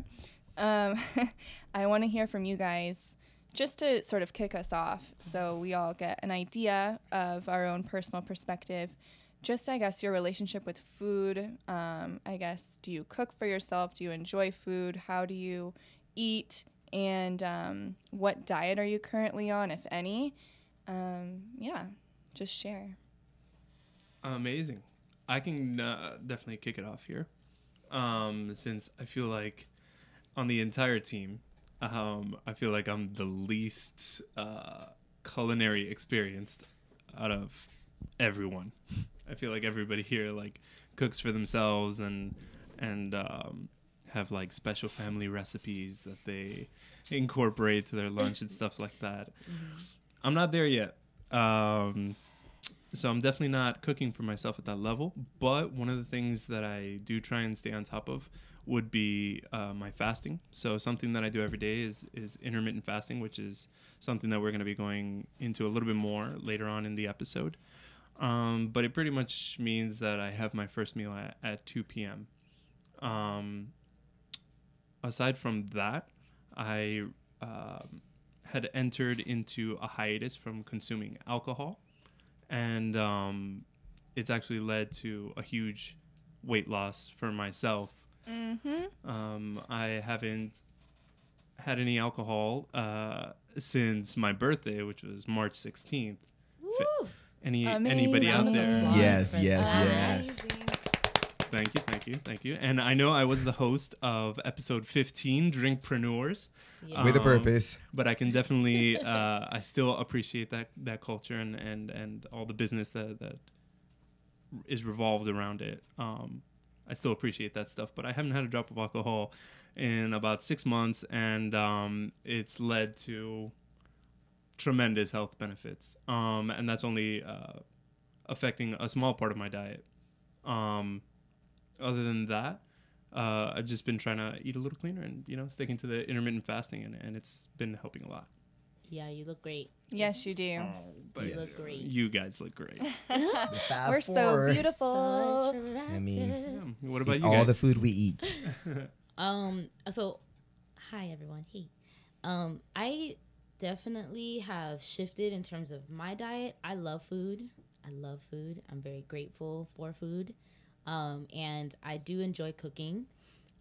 um, I want to hear from you guys just to sort of kick us off, so we all get an idea of our own personal perspective. Just, I guess, your relationship with food. Um, I guess, do you cook for yourself? Do you enjoy food? How do you eat? And um, what diet are you currently on, if any? Um, yeah, just share. Amazing. I can uh, definitely kick it off here, um, since I feel like on the entire team, um, I feel like I'm the least uh, culinary experienced out of everyone. I feel like everybody here like cooks for themselves and and um, have like special family recipes that they incorporate to their lunch and stuff like that. I'm not there yet. Um, so I'm definitely not cooking for myself at that level. But one of the things that I do try and stay on top of would be uh, my fasting. So something that I do every day is is intermittent fasting, which is something that we're going to be going into a little bit more later on in the episode. Um, but it pretty much means that I have my first meal at, at 2 p.m. Um, aside from that, I um, had entered into a hiatus from consuming alcohol and um, it's actually led to a huge weight loss for myself. Mm-hmm. Um, I haven't had any alcohol uh, since my birthday, which was March 16th. Woo! Any anybody out there? Yes, Yes, yes, that. Yes. Thank you, thank you, thank you. And I know I was the host of episode 15, Drinkpreneurs, Yeah. With a Um, purpose. but I can definitely, uh, I still appreciate that that culture and and and all the business that that is revolved around it. Um, I still appreciate that stuff, but I haven't had a drop of alcohol in about six months, and um, it's led to tremendous health benefits. Um, and that's only uh, affecting a small part of my diet. Um, other than that, uh, I've just been trying to eat a little cleaner and you know sticking to the intermittent fasting, and, and it's been helping a lot. Yeah, you look great. Yes, you do. You look great. You guys look great. We're so Four. beautiful. I mean, Yeah. What about It's you all guys? the food we eat. Um. So, hi everyone. Hey. Um. I definitely have shifted in terms of my diet. I love food. I love food. I'm very grateful for food. Um. And I do enjoy cooking.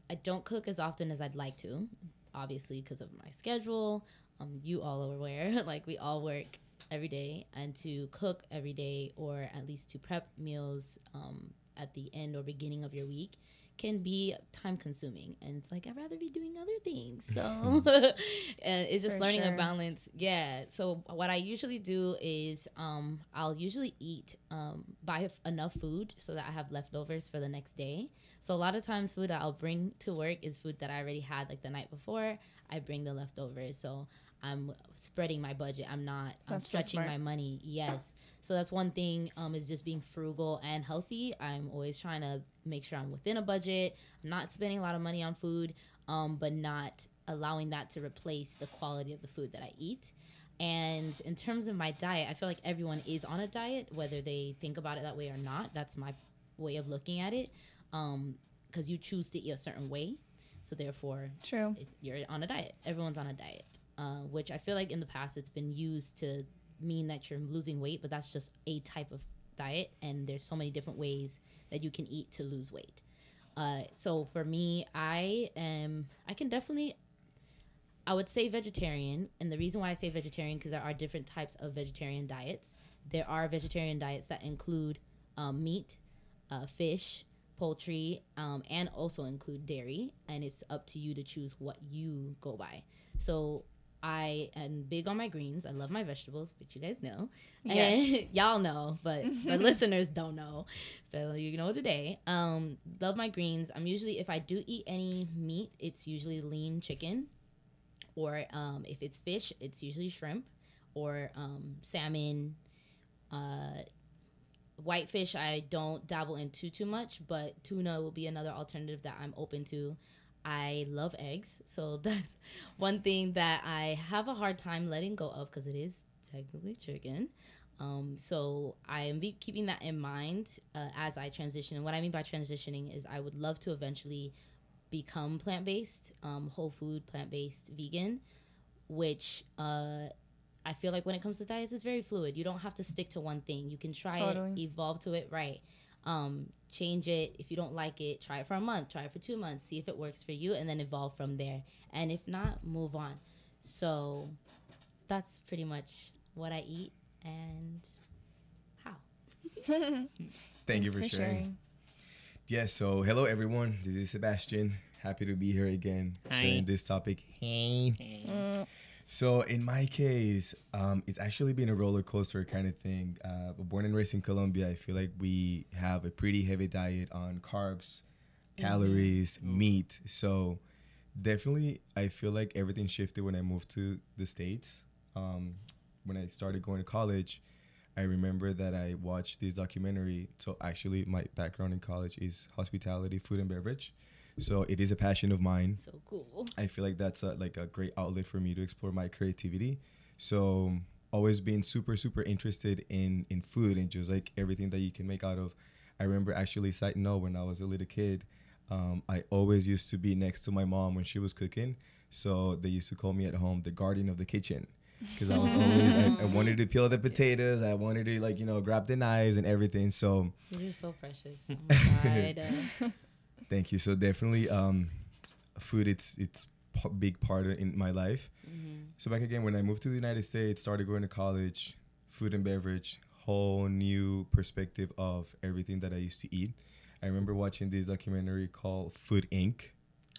I don't cook as often as I'd like to, obviously because of my schedule. Um. You all are aware. like we all work every day, and to cook every day, or at least to prep meals. Um. At the end or beginning of your week can be time consuming and it's like i'd rather be doing other things so and it's just For learning sure. a balance yeah. So what i usually do is um i'll usually eat um buy enough food so that i have leftovers for the next day. So a lot of times food that i'll bring to work is food that i already had like the night before i bring the leftovers. So i'm spreading my budget i'm not i'm That's so stretching smart. my money yes so that's one thing um, is just being frugal and healthy. I'm always trying to make sure I'm within a budget. I'm not spending a lot of money on food, um, but not allowing that to replace the quality of the food that I eat. And in terms of my diet, I feel like everyone is on a diet, whether they think about it that way or not. That's my way of looking at it, because you choose to eat a certain way. So therefore, True. it's, you're on a diet. Everyone's on a diet, uh, which I feel like in the past it's been used to mean that you're losing weight, but that's just a type of diet, and there's so many different ways that you can eat to lose weight. Uh, so for me, I am I can definitely I would say vegetarian, and the reason why I say vegetarian because there are different types of vegetarian diets. There are vegetarian diets that include um, meat, uh, fish, poultry, um, and also include dairy, and it's up to you to choose what you go by. So I am big on my greens. I love my vegetables, but you guys know. Yes. Y'all know, but the listeners don't know. But you know today. Um, love my greens. I'm usually if I do eat any meat, it's usually lean chicken, or um, if it's fish, it's usually shrimp or um, salmon. Uh, whitefish I don't dabble in too too much, but tuna will be another alternative that I'm open to. I love eggs, so that's one thing that I have a hard time letting go of because it is technically chicken. Um, so I am be keeping that in mind uh, as I transition. And what I mean by transitioning is I would love to eventually become plant based, um, whole food, plant based, vegan, which uh, I feel like when it comes to diets, it's very fluid. You don't have to stick to one thing. You can try Totally. it, evolve to it, right? Um, change it. If you don't like it, try it for a month, try it for two months, see if it works for you, and then evolve from there. And if not, move on. So that's pretty much what I eat and how. Thank you for, sharing. Yeah, so hello everyone. This is Sebastian. Happy to be here again Hi. sharing this topic. Hey. So in my case, um, it's actually been a roller coaster kind of thing. Uh, born and raised in Colombia, I feel like we have a pretty heavy diet on carbs, calories, meat. So definitely, I feel like everything shifted when I moved to the states. Um, when I started going to college, I remember that I watched this documentary. So actually, my background in college is hospitality, food and beverage. So it is a passion of mine. So cool. I feel like that's a, like a great outlet for me to explore my creativity. So always being super super interested in in food and just like everything that you can make out of. I remember actually side note when I was a little kid, um, I always used to be next to my mom when she was cooking. So they used to call me at home the guardian of the kitchen because I was always I, I wanted to peel the potatoes. I wanted to like you know grab the knives and everything. So You're so precious. Oh. Uh, Thank you. So definitely, um, food it's it's a big part in my life. Mm-hmm. So back again, when I moved to the United States, started going to college, food and beverage, whole new perspective of everything that I used to eat. I remember watching this documentary called Food Inc.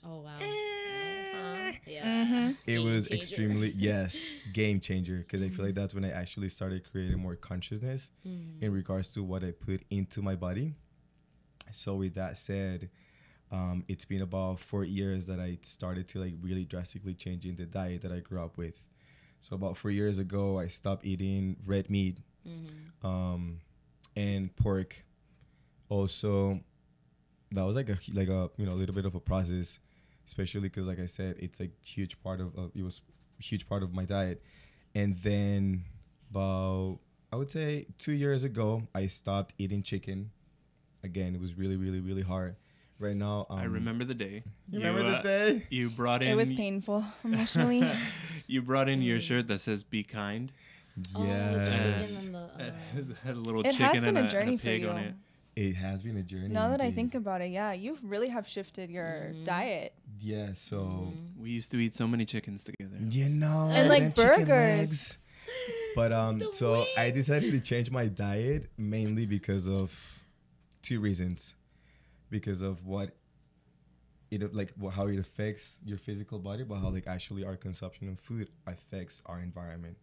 oh wow. Eh. Uh-huh. Mm-hmm. Yeah. It Game was changer. extremely yes, game changer because I feel like mm-hmm. that's when I actually started creating more consciousness mm-hmm. in regards to what I put into my body. So with that said, um, it's been about four years that I started to like really drastically changing the diet that I grew up with. So about four years ago, I stopped eating red meat um, and pork. Also, that was like a like a you know a little bit of a process, especially because like I said, it's a huge part of, of it was a huge part of my diet. And then about I would say two years ago, I stopped eating chicken. Again, it was really really really hard. Right now, um, I remember the day. You remember the uh, day? You brought in. It was painful emotionally. you brought in your shirt that says "Be kind." Oh, the Yes, chicken and the, It uh, has- had a little it chicken has been and, a a, and journey a for pig you. on it. it has been a journey. Now that I think about it, yeah, you really have shifted your diet. yeah, so We used to eat so many chickens together. You know, And, like, them burgers. legs. But um, The so I decided to change my diet mainly because of two reasons, because of what it like how it affects your physical body, but how like actually our consumption of food affects our environment.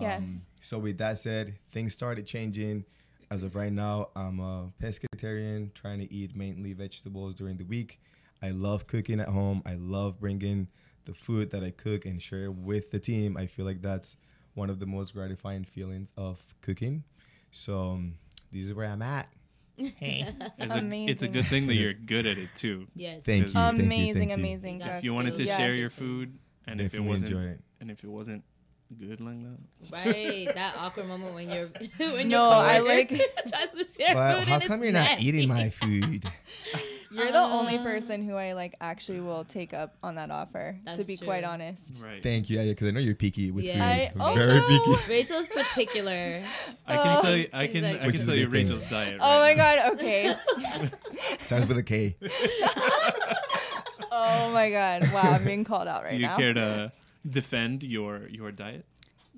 Yes. Um, so with that said, things started changing. As of right now, I'm a pescatarian, trying to eat mainly vegetables during the week. I love cooking at home. I love bringing the food that I cook and share with the team. I feel like that's one of the most gratifying feelings of cooking. So um, this is where I'm at. It's a, it's a good thing that you're good at it too. yes. Thank you. thank you, amazing, thank you. amazing. You. If you wanted to Yes. share your food, and if it Definitely wasn't, enjoy it. and if it wasn't good like that, Right, that awkward moment when you're when No, your I like- tries to share But food how and come it's you're not nasty. eating my food? You're the only Uh, person who I like actually will take up on that offer. to That's be quite true. honest. right? Thank you. Yeah, because I know you're picky with Yeah. food. I- Very oh, picky. no. Rachael's particular. I can Oh. tell you, I She's can, like- I Which can is tell you good. Rachael's diet. Oh my right now. god. Okay. Sounds with a K. oh my god. Wow, I'm being called out right now. Do you now. care to defend your your diet?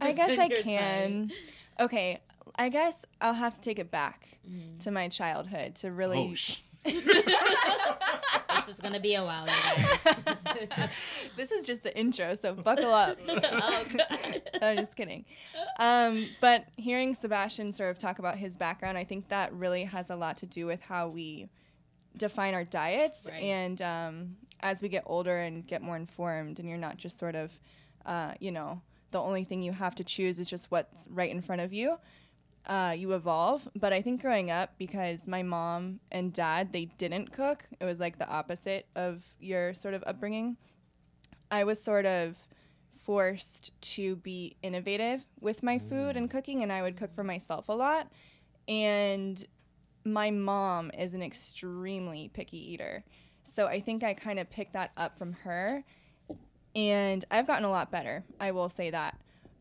I guess I Defend your can. Okay, I guess I'll have to take it back to my childhood to really. Oh, sh- this is gonna be a while, this is just the intro, so buckle up. oh god. I'm just kidding. Um, but hearing Sebastian sort of talk about his background, I think that really has a lot to do with how we define our diets. Right. And um, as we get older and get more informed, and you're not just sort of, uh, you know, the only thing you have to choose is just what's right in front of you. Uh, you evolve. But I think growing up, because my mom and dad they didn't cook, it was like the opposite of your sort of upbringing. I was sort of forced to be innovative with my food and cooking, and I would cook for myself a lot. And my mom is an extremely picky eater. So I think I kind of picked that up from her. And I've gotten a lot better, I will say that.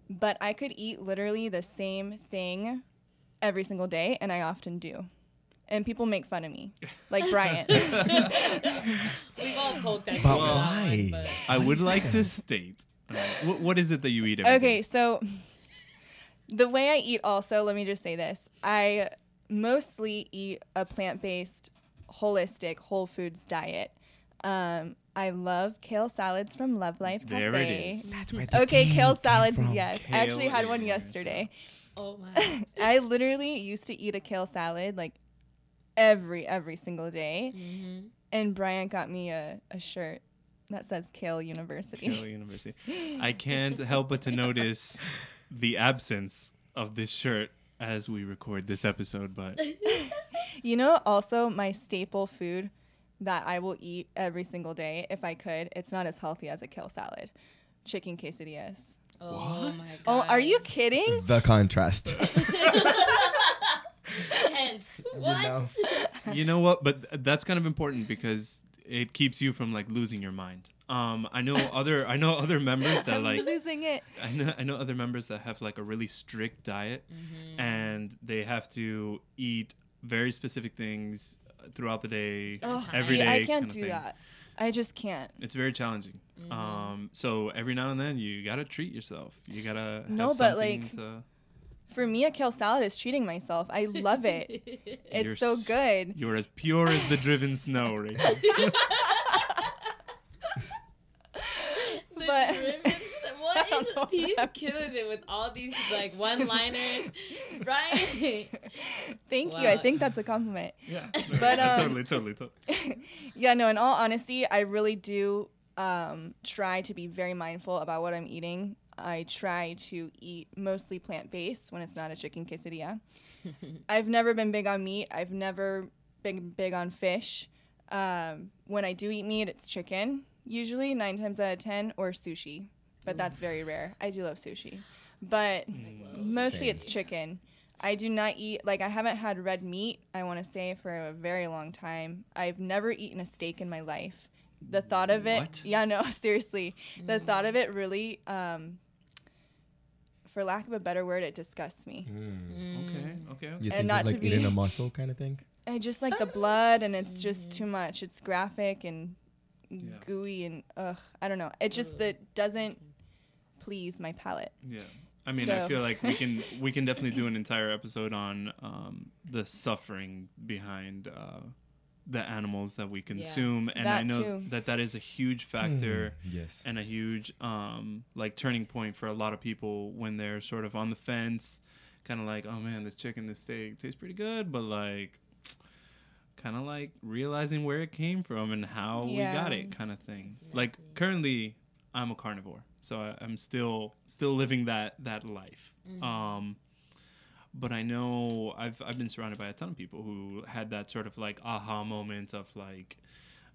But I could eat literally the same thing every single day, and I often do. And people make fun of me, like Bryant. We've all poked at But you why? but I would like to state. uh, what, what is it that you eat every Okay, day? so the way I eat also, let me just say this. I mostly eat a plant-based, holistic, whole foods diet. Um, I love kale salads from Love Life Cafe. There it is. That's where the Okay, kale came salads, from. yes. I actually had one where it's yesterday. Oh my. I literally used to eat a kale salad like every every single day. Mm-hmm. And Bryant got me a, a shirt that says Kale University. Yale University. I can't help but to notice the absence of this shirt as we record this episode, but You know, also my staple food that I will eat every single day if I could. It's not as healthy as a kale salad. Chicken quesadillas. Oh my god. Oh, are you kidding? The contrast. Tense. You What? know? you know what? But that's kind of important because it keeps you from like losing your mind. Um, I know other I know other members that I'm like losing it. I know I know other members that have like a really strict diet Mm-hmm. and they have to eat very specific things throughout the day, Oh, every see, day. I can't do thing. that. I just can't. It's very challenging. Mm-hmm. Um, so every now and then you gotta treat yourself. You gotta have No, but, like, to, For me, a kale salad is treating myself. I love it. It's You're so s- good. You're as pure as the driven snow, Rachael. The But- Driven- what don't is know he's what killing it with all these like one liners. Right? Thank you. I think that's a compliment. yeah, But, um, totally, totally, totally. Yeah, no, in all honesty, I really do um, try to be very mindful about what I'm eating. I try to eat mostly plant based when it's not a chicken quesadilla. I've never been big on meat. I've never been big on fish. Um, when I do eat meat, it's chicken, usually nine times out of 10, or sushi. But that's very rare. I do love sushi. But mostly Same. it's chicken. I do not eat like I haven't had red meat. I want to say for a very long time. I've never eaten a steak in my life. The thought of it, What? yeah, no, seriously, the thought of it really, um, for lack of a better word, it disgusts me. Mm. Okay, okay. You And not of to like be- eating a muscle kind of thing? I just like the blood, and it's just too much. It's graphic and Yeah. gooey, and ugh, I don't know. It just that doesn't please my palate. Yeah. I mean, I feel like we can we can definitely do an entire episode on um, the suffering behind uh, the animals that we consume, and I know too. that that is a huge factor Mm, yes. and a huge um, like turning point for a lot of people when they're sort of on the fence, kind of like, oh man, this chicken, this steak tastes pretty good, but like, kind of like realizing where it came from and how we got it, kind of thing. Like currently, I'm a carnivore, so I, I'm still still living that that life. Um, but I know I've I've been surrounded by a ton of people who had that sort of like aha moment of like,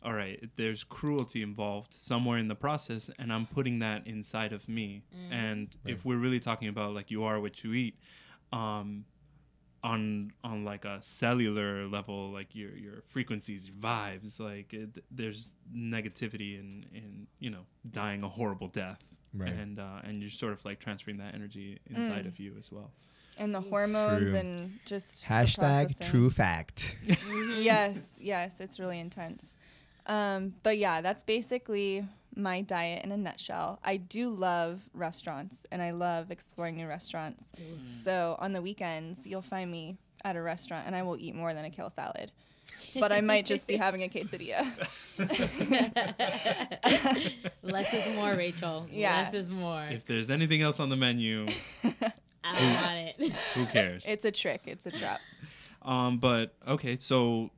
all right, there's cruelty involved somewhere in the process, and I'm putting that inside of me. And if we're really talking about like you are what you eat, um, on on like a cellular level, like your your frequencies, your vibes, like it, there's negativity and and you know dying a horrible death. Right. And uh, and you're sort of like transferring that energy inside of you as well. And the hormones True. and just Hashtag true fact. yes, yes, it's really intense. Um, but yeah, that's basically my diet in a nutshell. I do love restaurants and I love exploring new restaurants. So on the weekends, you'll find me at a restaurant and I will eat more than a kale salad. But I might just be having a quesadilla. Less is more, Rachael. Yeah. Less is more. If there's anything else on the menu, I want it. who cares? It's a trick, it's a trap. Um, but okay, so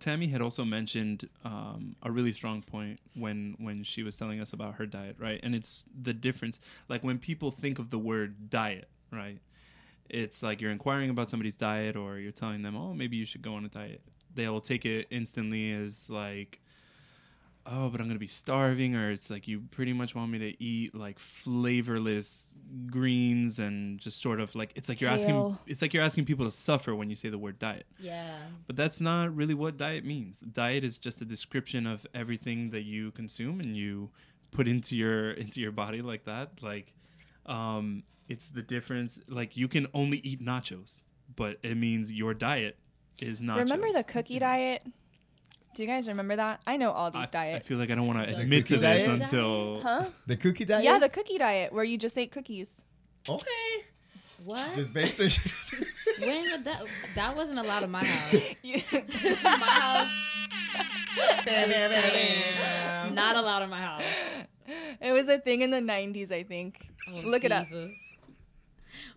Tami had also mentioned um, a really strong point when when she was telling us about her diet, right? And it's the difference. Like when people think of the word diet, right? it's like you're inquiring about somebody's diet or you're telling them, oh, maybe you should go on a diet. They'll take it instantly as like, oh, but I'm gonna be starving, or it's like you pretty much want me to eat like flavorless greens and just sort of like it's like you're asking it's like you're asking people to suffer when you say the word diet. Yeah. But that's not really what diet means. Diet is just a description of everything that you consume and you put into your into your body like that. Like um it's the difference like you can only eat nachos, but it means your diet is nachos. Remember the cookie diet? Do you guys remember that? I know all these I, I feel like I don't want to admit to this diet? until huh? The cookie diet. Yeah, the cookie diet where you just ate cookies. okay. What? Just based on. when that? That wasn't allowed in my house. You- my house. Not allowed in my house. it was a thing in the 90s, I think. Oh, Look it up.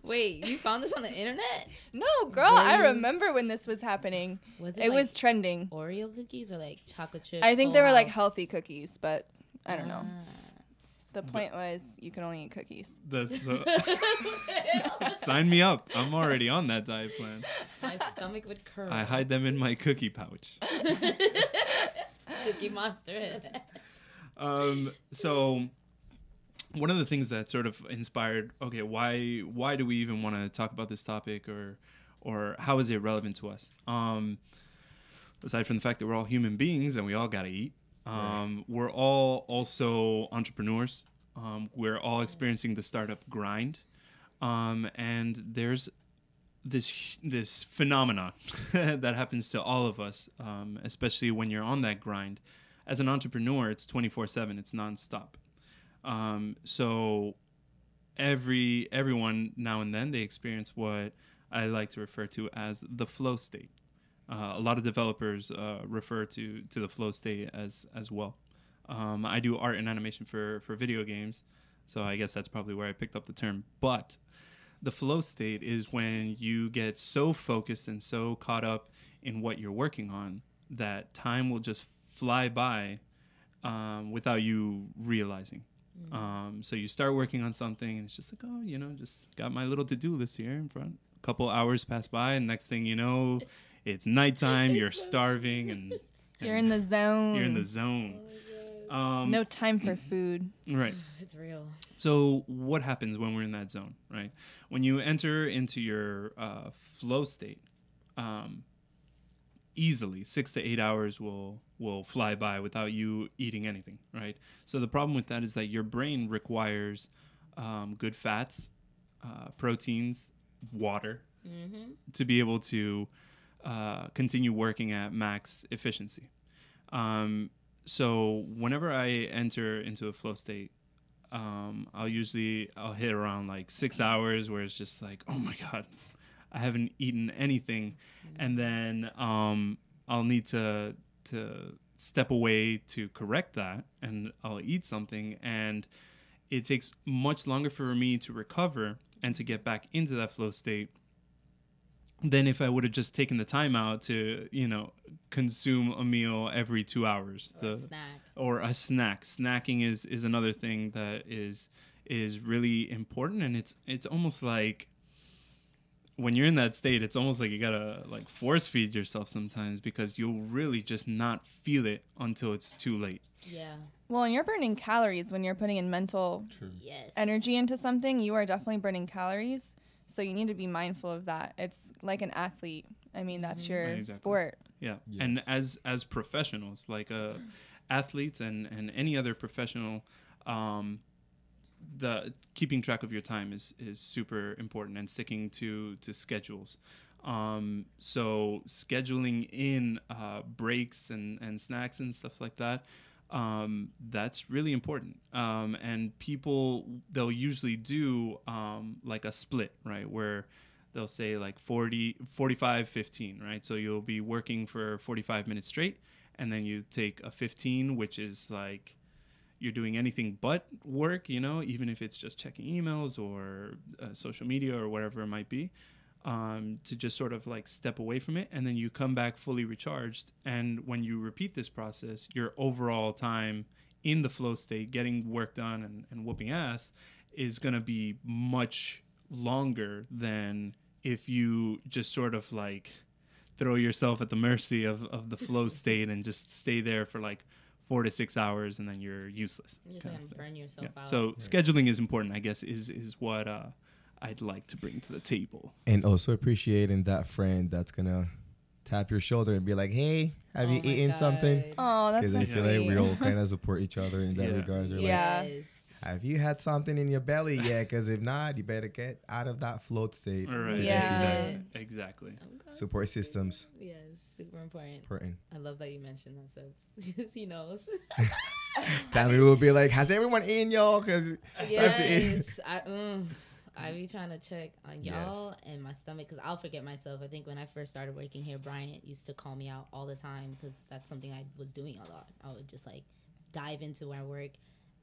Jesus. Wait, you found this on the internet? No, girl, I remember when this was happening. Was It, it, was trending. Oreo cookies or like chocolate chips? I think Full they were like healthy cookies, but I don't know. Ah. The point was you can only eat cookies. that's uh, sign me up. I'm already on that diet plan. My stomach would curl. I hide them in my cookie pouch. Cookie Monster. um so one of the things that sort of inspired okay why why do we even want to talk about this topic or or how is it relevant to us um aside from the fact that we're all human beings and we all got to eat um we're all also entrepreneurs um we're all experiencing the startup grind um and there's this this phenomenon that happens to all of us, um, especially when you're on that grind. As an entrepreneur, it's 24/7. It's nonstop. Um, so every everyone now and then they experience what I like to refer to as the flow state. Uh, a lot of developers uh, refer to to the flow state as as well. Um, I do art and animation for for video games, so I guess that's probably where I picked up the term. But the flow state is when you get so focused and so caught up in what you're working on that time will just fly by um, without you realizing. Um, so you start working on something and it's just like, oh, you know, just got my little to-do list here in front. A couple hours pass by and next thing you know, it's nighttime. You're starving and, You're in the zone. you're in the zone. Um, no time for food. right. It's real. So what happens when we're in that zone, right? When you enter into your uh, flow state, um, easily six to eight hours will will fly by without you eating anything, right? So the problem with that is that your brain requires um, good fats, uh, proteins, water to be able to uh, continue working at max efficiency. Um, so whenever I enter into a flow state, um, I'll usually I'll hit around like six hours where it's just like, oh my god, I haven't eaten anything, and then um, I'll need to to step away to correct that, and I'll eat something, and it takes much longer for me to recover and to get back into that flow state than if I would have just taken the time out to, you know, consume a meal every two hours. Or a the snack. or a snack. Snacking is is another thing that is is really important, and it's it's almost like when you're in that state, it's almost like you gotta like force feed yourself sometimes because you'll really just not feel it until it's too late. Yeah. Well, and you're burning calories when you're putting in mental Yes. energy into something. You are definitely burning calories. So you need to be mindful of that. It's like an athlete. I mean, that's your Exactly. sport. Yeah, and as as professionals, like uh, athletes and and any other professional, um, the keeping track of your time is is super important and sticking to to schedules. Um, so scheduling in uh, breaks and and snacks and stuff like that. Um, that's really important. Um, and people, they'll usually do um, like a split, right? Where they'll say like 40 45 15 right so you'll be working for 45 minutes straight and then you take a 15 which is like you're doing anything but work you know even if it's just checking emails or uh, social media or whatever it might be um, to just sort of like step away from it. And then you come back fully recharged. And when you repeat this process your overall time in the flow state getting work done and, and whooping ass is going to be much longer than if you just sort of like throw yourself at the mercy of, of the flow state and just stay there for like four to six hours and then you're useless. You're just gonna burn yourself Yeah. out. So scheduling is important, I guess, is is what uh, I'd like to bring to the table. And also appreciating that friend that's gonna tap your shoulder and be like, "Hey, have you Oh my eaten something?" Oh, that's Because so I feel sweet. like we all kind of support each other in that Yeah. regard. They're Yeah. like, Yes. Have you had something in your belly yet? Because if not, you better get out of that flow state. All right. to Yeah. Exactly. Exactly. Okay. Support systems. Yes, super important. Important. I love that you mentioned that, Sebs. because he knows. Tami will be like, "Has everyone eaten, y'all?" Because yes, I, mm, I be trying to check on Yes. y'all and my stomach because I'll forget myself. I think when I first started working here, Bryant used to call me out all the time because that's something I was doing a lot. I would just like dive into my work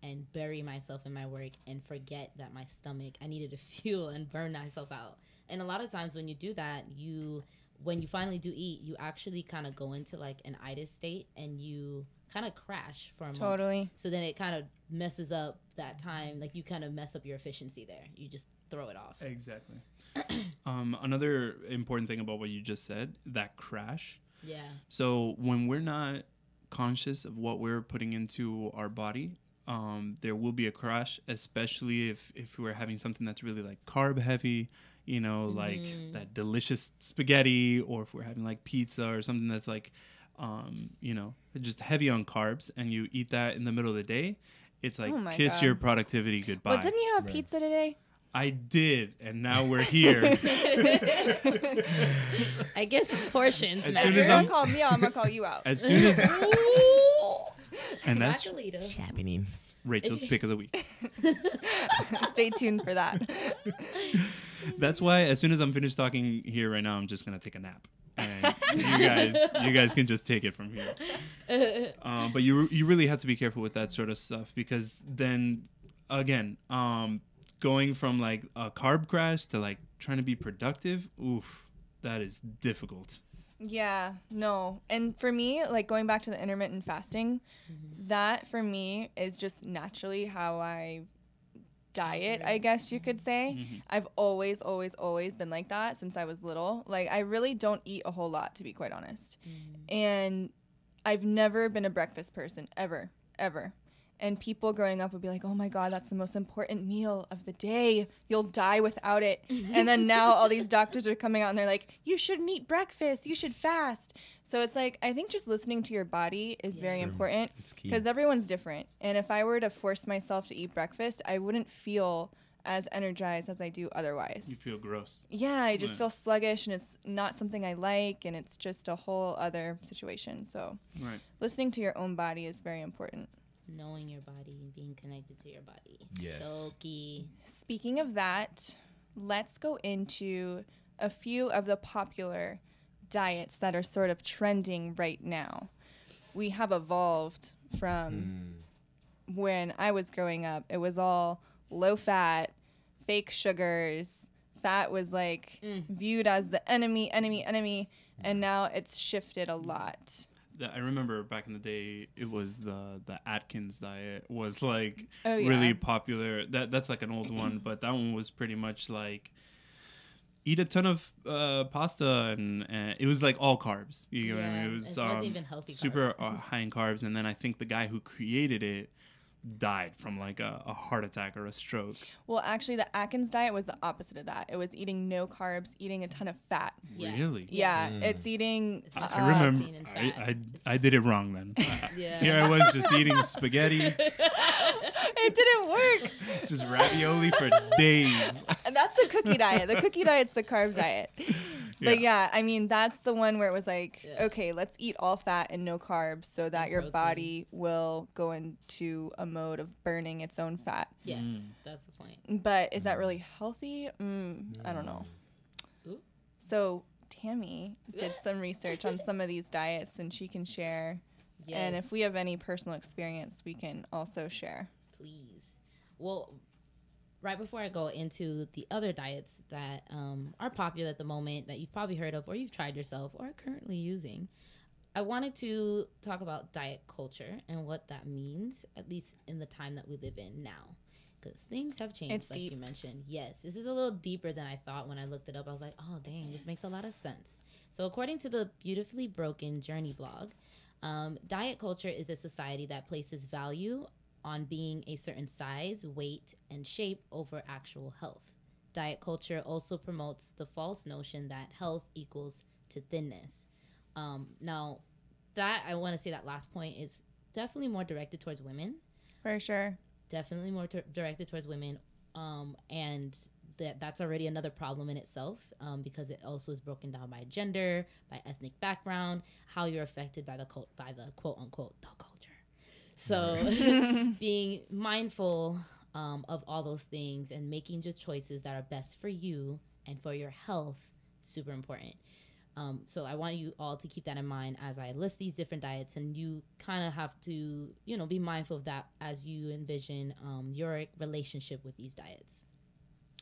and bury myself in my work and forget that my stomach I needed to fuel and burn myself out. And a lot of times when you do that, you when you finally do eat, you actually kind of go into like an itis state and you kind of crash for a moment. Totally. So then it kind of messes up that time. Like you kind of mess up your efficiency there. You just throw it off. Exactly. um, another important thing about what you just said, that crash. Yeah. So when we're not conscious of what we're putting into our body, um, there will be a crash, especially if if we're having something that's really like carb heavy, you know, like that delicious spaghetti, or if we're having like pizza or something that's like, um, you know, just heavy on carbs, and you eat that in the middle of the day. It's like Oh kiss God. your productivity goodbye. Well, didn't you have Right. pizza today? I did, and now we're here. I guess portions As If soon you're as gonna I'm- call me out, I'm gonna call you out. as soon as, and that's Congratulations. happening. Rachael's pick of the week. Stay tuned for that. That's why as soon as I'm finished talking here right now, I'm just gonna take a nap, and you guys, you guys can just take it from here. Um, but you you really have to be careful with that sort of stuff because then, again, um, going from like a carb crash to like trying to be productive, oof, that is difficult. Yeah, no. And for me, like going back to the intermittent fasting, mm-hmm. that for me is just naturally how I diet, I guess you could say. Mm-hmm. I've always, always, always been like that since I was little. Like, I really don't eat a whole lot, to be quite honest. Mm-hmm. And I've never been a breakfast person, ever, ever. And people growing up would be like, oh my God, that's the most important meal of the day. You'll die without it. and then now all these doctors are coming out and they're like, you shouldn't eat breakfast. You should fast. So it's like, I think just listening to your body is very Yes. important because everyone's different. And if I were to force myself to eat breakfast, I wouldn't feel as energized as I do otherwise. You feel gross. Yeah, I just Right. feel sluggish and it's not something I like and it's just a whole other situation. So Right. listening to your own body is very important. Knowing your body and being connected to your body. Yes. So key. Speaking of that, let's go into a few of the popular diets that are sort of trending right now. We have evolved from hmm. when I was growing up, it was all low fat, fake sugars. Fat was like mm. viewed as the enemy, enemy, enemy. And now it's shifted a lot. That- I remember back in the day, it was the the Atkins diet was like Oh, yeah. really popular. That that's like an old one, but that one was pretty much like eat a ton of uh, pasta and, it was like all carbs. You get what I mean? It was it um, super uh, high in carbs, and then I think the guy who created it died from like a, a heart attack or a stroke. Well, actually, the Atkins diet was the opposite of that. It was eating no carbs, eating a ton of fat. Yeah. Really? Yeah, it's eating. It's uh, I remember. I. I, I did it wrong then. Yeah. Here I was just eating spaghetti, it didn't work. just ravioli for days. And that's the cookie diet. The cookie diet's the carb diet. But Yeah. yeah, I mean that's the one where it was like, Yeah. okay, let's eat all fat and no carbs so that And your protein. body will go into a mode of burning its own fat. Yes, Mm. that's the point. But is that really healthy? Mm, I don't know. Ooh. So Tami did some research on some of these diets and she can share. Yes. And if we have any personal experience, we can also share. please. Well, right before I go into the other diets that um, are popular at the moment that you've probably heard of or you've tried yourself or are currently using, I wanted to talk about diet culture and what that means, at least in the time that we live in now. because things have changed, It's like deep. you mentioned. Yes, this is a little deeper than I thought when I looked it up. I was like, oh, dang, this makes a lot of sense. So, according to the Beautifully Broken Journey blog, um, diet culture is a society that places value on being a certain size, weight, and shape over actual health. Diet culture also promotes the false notion that health equals to thinness. Um, now, that I want to say that last point is definitely more directed towards women. For sure. definitely more t- directed towards women um, and that that's already another problem in itself um, because it also is broken down by gender by ethnic background how you're affected by the cult by the quote unquote the culture. So being mindful um, of all those things and making the choices that are best for you and for your health super important um, so I want you all to keep that in mind as I list these different diets, and you kind of have to, you know, be mindful of that as you envision um, your relationship with these diets.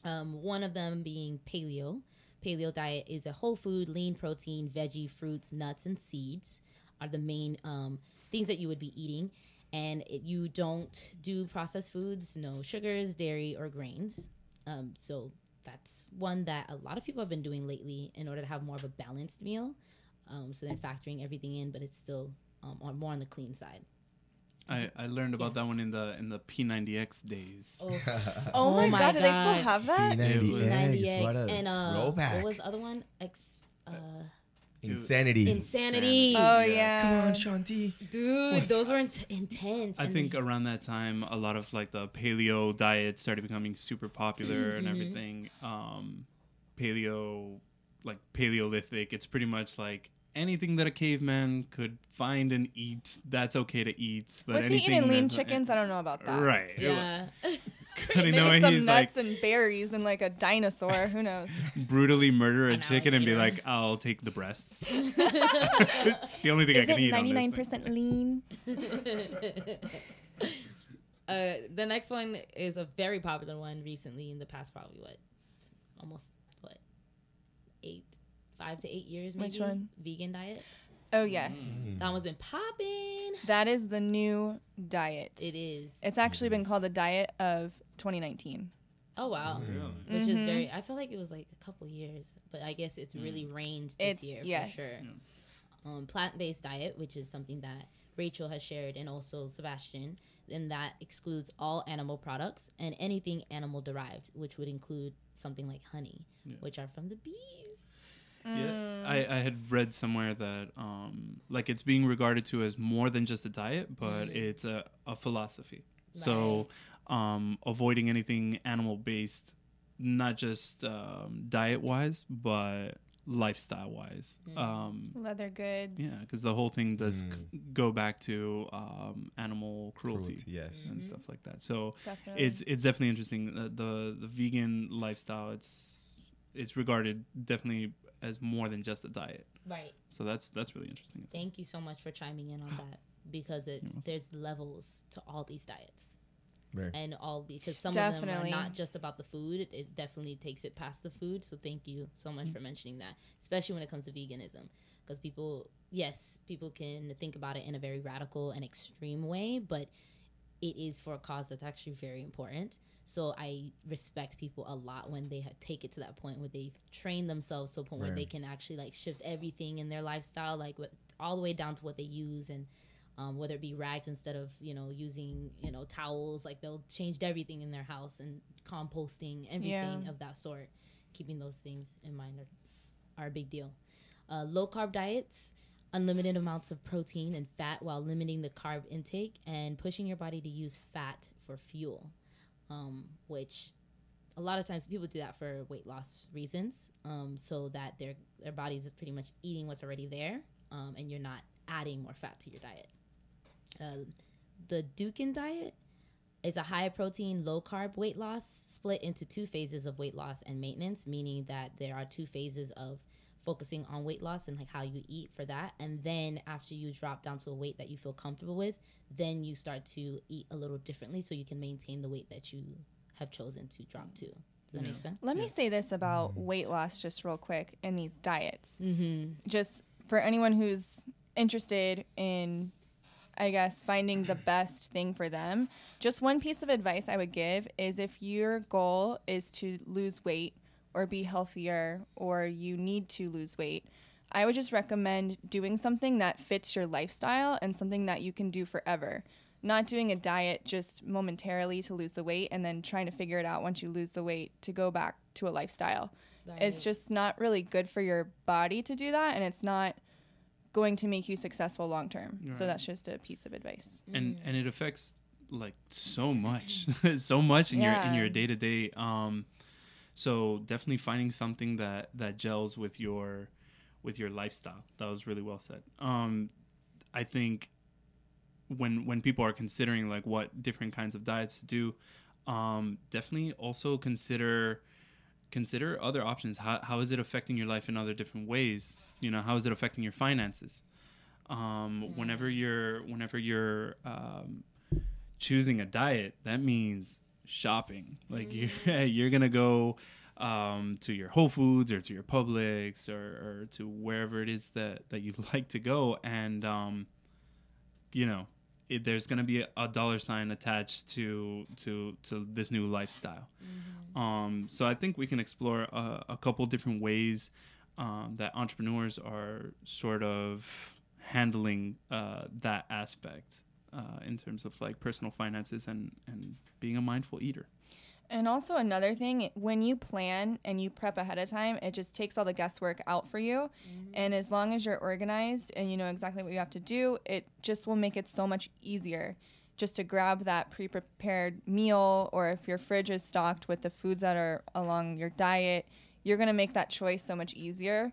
Um, one of them being paleo. Paleo diet is a whole food, lean protein, veggie, fruits, nuts, and seeds are the main um, things that you would be eating. And it, you don't do processed foods, no sugars, dairy, or grains. Um, so that's one that a lot of people have been doing lately in order to have more of a balanced meal. Um, so they're factoring everything in, but it's still um, on, more on the clean side. I, I learned about Yeah. that one in the in the P90X days. Oh, Oh, Oh my, my god, do they still have that? It was- P90X, what a and uh, throwback. what was the other one? Ex, uh, Insanity. insanity. Oh Yes. yeah. Come on, Shaun T. Dude, those were in- intense. I and- think around that time, a lot of like the paleo diet started becoming super popular and Mhm. everything. Um, paleo, like Paleolithic, it's pretty much like anything that a caveman could find and eat. That's okay to eat. But Was he eating lean that's- chickens? I don't know about that. Right. Yeah. you know, Maybe some he's nuts like and berries and like a dinosaur. Who knows? brutally murder a An chicken and be alligator. like, "I'll take the breasts." it's the only thing I can it eat. on ninety this nine thing. percent lean? uh, the next one is a very popular one recently in the past, probably what, almost what, eight, five to eight years, maybe. Which one? Vegan diets. Oh yes, Mm. That one's been popping. That is the new diet. It is. It's actually been called the diet of 2019. Oh wow. Really? Which is Mhm. very. I feel like it was like a couple years, but I guess it's really reigned It's- this year yes. for sure. Um, plant-based diet, which is something that Rachael has shared, and also Sebastian, and that excludes all animal products and anything animal derived, which would include something like honey, Yeah. which are from the bees. Yeah, I, I had read somewhere that um, like it's being regarded to as more than just a diet, but Mm. it's a, a philosophy. So um, avoiding anything animal based, not just um, diet wise, but lifestyle wise. Mm. Um, Leather goods. yeah, because the whole thing does c- go back to um, animal cruelty, Cruelty, yes. and stuff like that. So Definitely. it's it's definitely interesting. The, the the vegan lifestyle it's it's regarded definitely as more than just a diet. Right. So that's that's really interesting. Thank you so much for chiming in on that because it's there's levels to all these diets. Right. and all because some of them are not just about the food. It, it definitely takes it past the food. So thank you so much mm-hmm. for mentioning that, especially when it comes to veganism, because people, yes, people can think about it in a very radical and extreme way, but it is for a cause that's actually very important. So I respect people a lot when they take it to that point where they've trained themselves to a point where they can actually like shift everything in their lifestyle, like what, all the way down to what they use and um, whether it be rags instead of you know using you know towels like they'll changed everything in their house and composting everything Yeah. of that sort keeping those things in mind are, are a big deal. Uh, low carb diets unlimited amounts of protein and fat while limiting the carb intake and pushing your body to use fat for fuel um, which a lot of times people do that for weight loss reasons um, so that their their bodies is pretty much eating what's already there um, and you're not adding more fat to your diet. Uh, the Dukan diet is a high protein, low carb weight loss split into two phases of weight loss and maintenance, meaning that there are two phases of focusing on weight loss and like how you eat for that. And then after you drop down to a weight that you feel comfortable with, then you start to eat a little differently so you can maintain the weight that you have chosen to drop to. Does that make sense? Let me say this about weight loss just real quick in these diets. Mm-hmm. Just for anyone who's interested in I guess, finding the best thing for them. Just one piece of advice I would give is if your goal is to lose weight or be healthier or you need to lose weight, I would just recommend doing something that fits your lifestyle and something that you can do forever. Not doing a diet just momentarily to lose the weight and then trying to figure it out once you lose the weight to go back to a lifestyle. It's just not really good for your body to do that, and it's not going to make you successful long term. So that's just a piece of advice. and Mm. and it affects like so much so much in your in your day to day um so definitely finding something that that gels with your with your lifestyle. That was really well said. Um i think when when people are considering like what different kinds of diets to do um definitely also consider consider other options. How, how is it affecting your life in other different ways? You know how is it affecting your finances? Um, whenever you're whenever you're um, choosing a diet that means shopping. Like you're, you're gonna go um, to your whole foods or to your publix or, or to wherever it is that that you like to go. And um, you know it, there's gonna be a, a dollar sign attached to to to this new lifestyle. Um, so I think we can explore a, a couple different ways um, that entrepreneurs are sort of handling uh, that aspect uh, in terms of like personal finances and, and being a mindful eater. And also another thing, when you plan and you prep ahead of time, it just takes all the guesswork out for you. And as long as you're organized and you know exactly what you have to do, it just will make it so much easier just to grab that pre-prepared meal or if your fridge is stocked with the foods that are along your diet, you're going to make that choice so much easier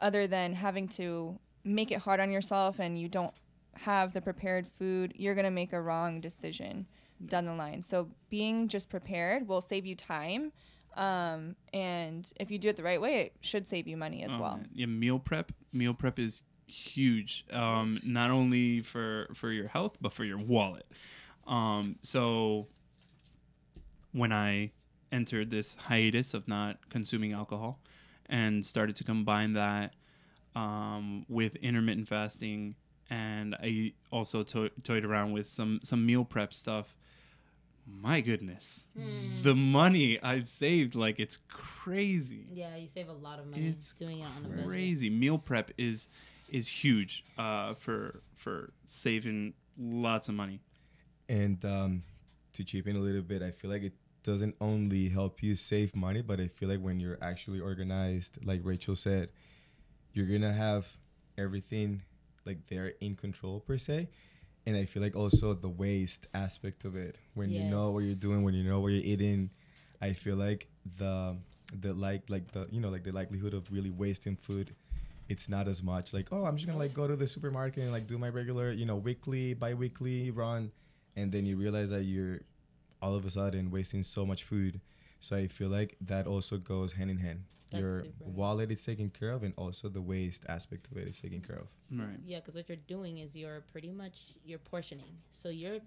other than having to make it hard on yourself and you don't have the prepared food, you're going to make a wrong decision down the line. So being just prepared will save you time. Um, and if you do it the right way, it should save you money as Oh, well. man. Yeah, meal prep. Meal prep is huge. Um, not only for for your health, but for your wallet. Um, so when I entered this hiatus of not consuming alcohol and started to combine that um, with intermittent fasting, and I also to- toyed around with some some meal prep stuff. My goodness, the money I've saved, like it's crazy Yeah, you save a lot of money It's doing it on a budget. crazy. Meal prep is is huge uh, for for saving lots of money. And um, to chip in a little bit, I feel like it doesn't only help you save money, but I feel like when you're actually organized, like Rachael said, you're gonna have everything like they're in control per se. And I feel like also the waste aspect of it, when you know what you're doing, when you know what you're eating, I feel like the the like like the you know like the likelihood of really wasting food it's not as much. Like oh i'm just gonna like go to the supermarket and like do my regular you know weekly bi-weekly run. And then you realize that you're all of a sudden wasting so much food so i feel like that also goes hand in hand That's your super nice. wallet is taken care of and also the waste aspect of it is taken care of Right. Yeah, because what you're doing is you're pretty much you're portioning. So you're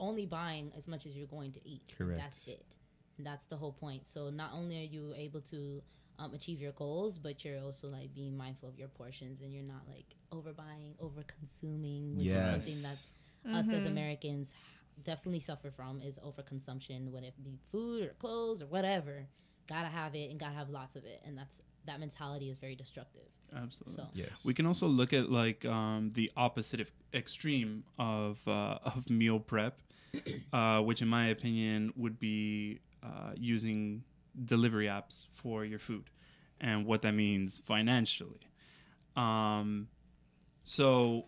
only buying as much as you're going to eat. Correct. That's it. And that's the whole point. So not only are you able to um, achieve your goals, but you're also like being mindful of your portions and you're not like overbuying, over consuming, which is something that yes us as Americans definitely suffer from is overconsumption, whether it be food or clothes or whatever. Gotta have it and gotta have lots of it, and that's that mentality is very destructive. Absolutely. So yes We can also look at like um, the opposite of extreme of uh, of meal prep, uh, which in my opinion would be uh, using delivery apps for your food, and what that means financially. Um, so,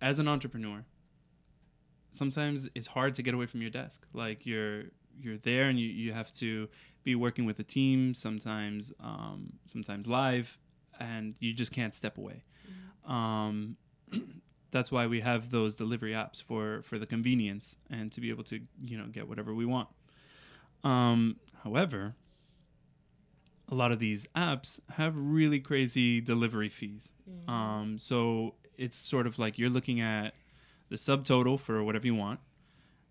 as an entrepreneur, sometimes it's hard to get away from your desk. Like you're you're there and you, you have to be working with a team. Sometimes um, sometimes live, and you just can't step away. Um, that's why we have those delivery apps for for the convenience and to be able to you know get whatever we want. Um, however, a lot of these apps have really crazy delivery fees. Um, so it's sort of like you're looking at the subtotal for whatever you want,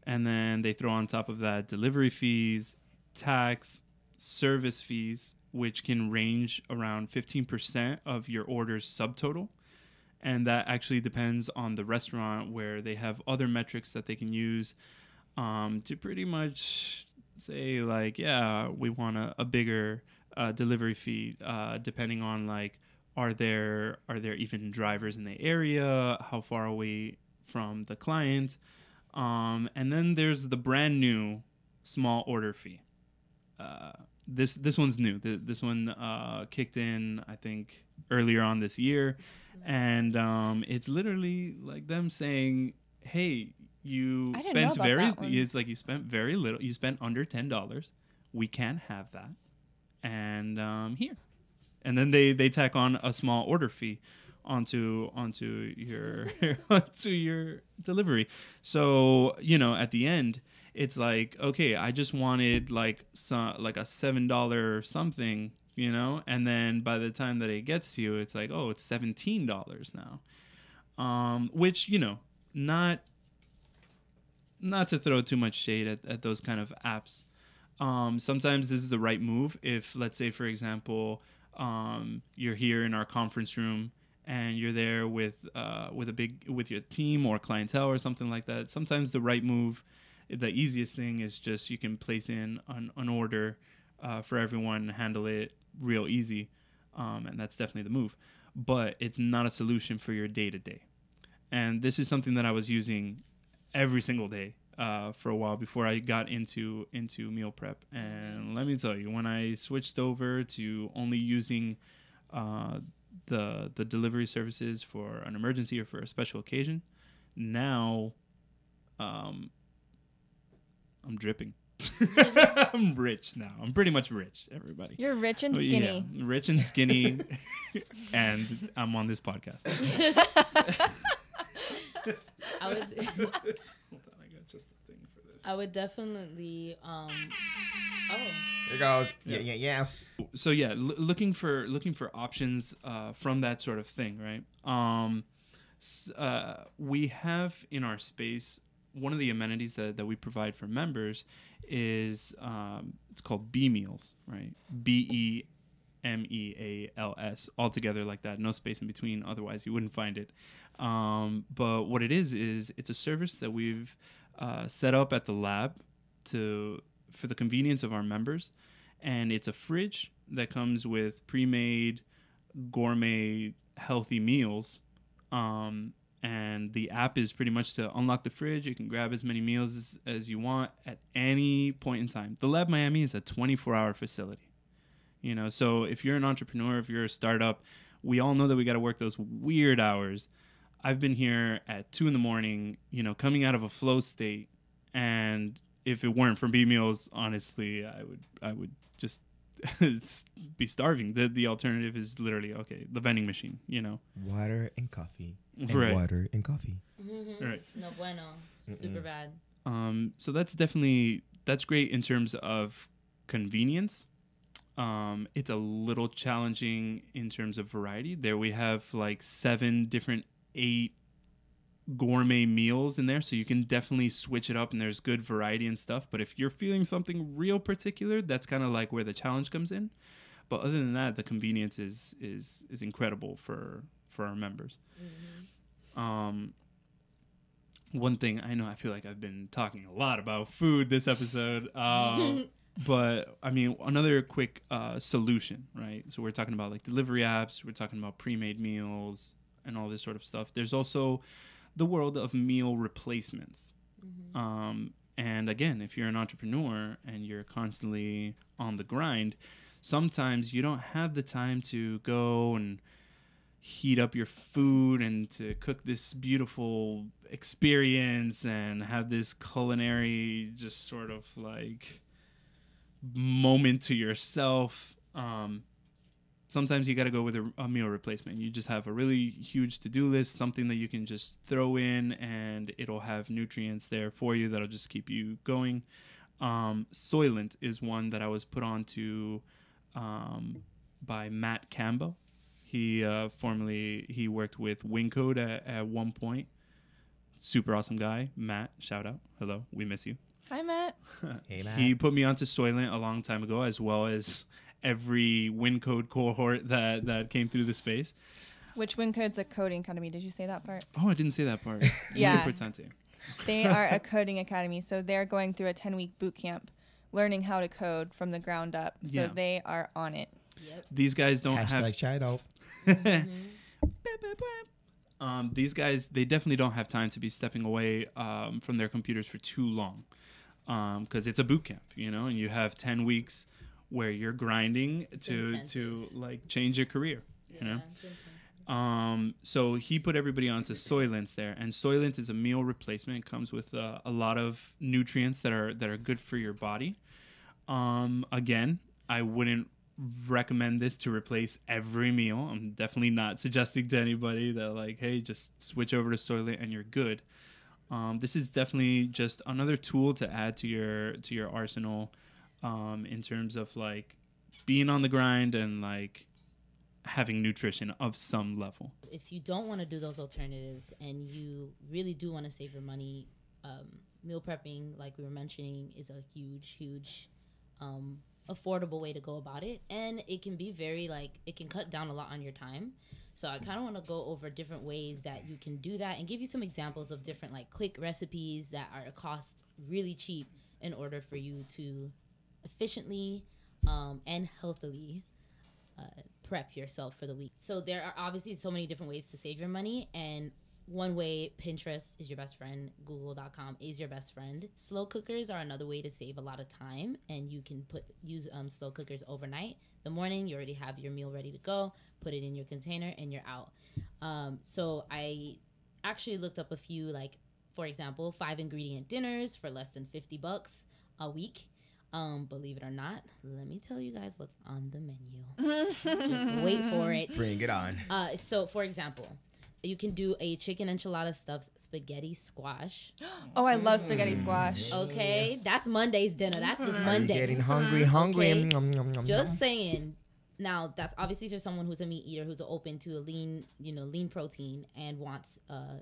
and then they throw on top of that delivery fees, tax, service fees, which can range around 15% of your order's subtotal. and that actually depends on the restaurant where they have other metrics that they can use um, to pretty much say like, yeah, we want a, a bigger uh, delivery fee, uh, depending on like, are there are there even drivers in the area? How far away from the client? Um, and then there's the brand new small order fee. Uh, this this one's new. Th- this one uh, kicked in, I think, earlier on this year, and um, it's literally like them saying, "Hey, you I didn't know spent very it's like you spent very little. You spent under ten dollars. We can't have that, and um, here." And then they they tack on a small order fee onto onto your onto your delivery. So you know at the end it's like okay I just wanted like some like a seven dollar something you know and then by the time that it gets to you it's like oh it's seventeen dollars now, um, which you know not not to throw too much shade at, at those kind of apps. Um, sometimes this is the right move if let's say for example um, you're here in our conference room and you're there with uh, with a big with your team or clientele or something like that sometimes the right move the easiest thing is just you can place in an, an order uh, for everyone handle it real easy um, and that's definitely the move but it's not a solution for your day to day and this is something that i was using every single day uh, for a while before I got into into meal prep. And let me tell you, when I switched over to only using uh, the the delivery services for an emergency or for a special occasion, now um, I'm dripping. I'm rich now. I'm pretty much rich. Everybody. You're rich and Oh, skinny. Yeah, rich and skinny, and I'm on this podcast. I would Hold on, I got just a thing for this. I would definitely um oh Here goes. Yeah, yeah, yeah. So yeah l- looking for looking for options uh, from that sort of thing right? Um uh, we have in our space one of the amenities that, that we provide for members is um, it's called Be Meals right? B-e m-e-a-l-s all together like that. No space in between otherwise you wouldn't find it. Um, but what it is is it's a service that we've uh, set up at the lab to for the convenience of our members and it's a fridge that comes with pre-made gourmet healthy meals um, and the app is pretty much to unlock the fridge. You can grab as many meals as, as you want at any point in time. The lab miami is a 24 hour facility you know so if you're an entrepreneur if you're a startup we all know that we got to work those weird hours. I've been here at 2 in the morning you know coming out of a flow state and if it weren't for Be Meals honestly i would i would just be starving the the alternative is literally okay the vending machine you know Water and coffee. And Right. water and coffee. right no bueno super bad Um, so that's definitely that's great in terms of convenience. Um, it's a little challenging in terms of variety. There we have like seven different eight gourmet meals in there, so you can definitely switch it up and there's good variety and stuff. But if you're feeling something real particular, that's kind of like where the challenge comes in. But other than that, the convenience is is is incredible for for our members. Um, one thing I know I feel like I've been talking a lot about food this episode. Um, but I mean another quick uh, solution, right? So we're talking about like delivery apps, we're talking about pre-made meals and all this sort of stuff. There's also the world of meal replacements. Um, and again, if you're an entrepreneur and you're constantly on the grind, sometimes you don't have the time to go and heat up your food and to cook this beautiful experience and have this culinary just sort of like moment to yourself um sometimes you got to go with a, a meal replacement you just have a really huge to-do list something that you can just throw in and it'll have nutrients there for you that'll just keep you going um, soylent is one that i was put on to um, by matt campbell he uh, formerly he worked with Wyncode at, at one point. Super awesome guy, Matt. Shout out, hello, we miss you. Hi, Matt. Hey, He put me onto Soylent a long time ago, as well as every Wyncode cohort that that came through the space. Which Wyncode's a coding academy. Did you say that part? Oh, I didn't say that part. Yeah. They are a coding academy, so they're going through a 10 week boot camp learning how to code from the ground up. So Yeah. they are on it. Yep. These guys don't have Hashtag shout out. um, these guys they definitely don't have time to be stepping away um, from their computers for too long because it's a boot camp you know and you have 10 weeks where you're grinding to intensive. to like change your career you know Yeah, it's intense. um, so he put everybody onto Soylent there, and Soylent is a meal replacement. It comes with uh, a lot of nutrients that are that are good for your body. Um, again, I wouldn't recommend this to replace every meal. I'm definitely not suggesting to anybody that like, hey, just switch over to Soylent and you're good. Um, this is definitely just another tool to add to your to your arsenal um, in terms of like being on the grind and like having nutrition of some level. if you don't want to do those alternatives and you really do want to save your money, um, meal prepping, like we were mentioning, is a huge, huge, um, affordable way to go about it. And it can be very, like, it can cut down a lot on your time. So I kind of want to go over different ways that you can do that and give you some examples of different, like, quick recipes that are cost really cheap in order for you to efficiently um, and healthily uh, prep yourself for the week. So there are obviously so many different ways to save your money and one way Pinterest is your best friend, google.com is your best friend. Slow cookers are another way to save a lot of time and you can put use um, slow cookers overnight. The morning you already have your meal ready to go, put it in your container and you're out. Um, so I actually looked up a few like for example, five ingredient dinners for less than 50 bucks a week. Um, believe it or not, let me tell you guys what's on the menu. Just wait for it. Bring it on. Uh, so, for example, you can do a chicken enchilada stuffed spaghetti squash. Oh, I love spaghetti squash. Okay, that's Monday's dinner. That's just Are you Monday. getting hungry, hungry. Okay. Nom, nom, nom, Just saying. Now, that's obviously for someone who's a meat eater who's open to a lean, you know, lean protein and wants uh,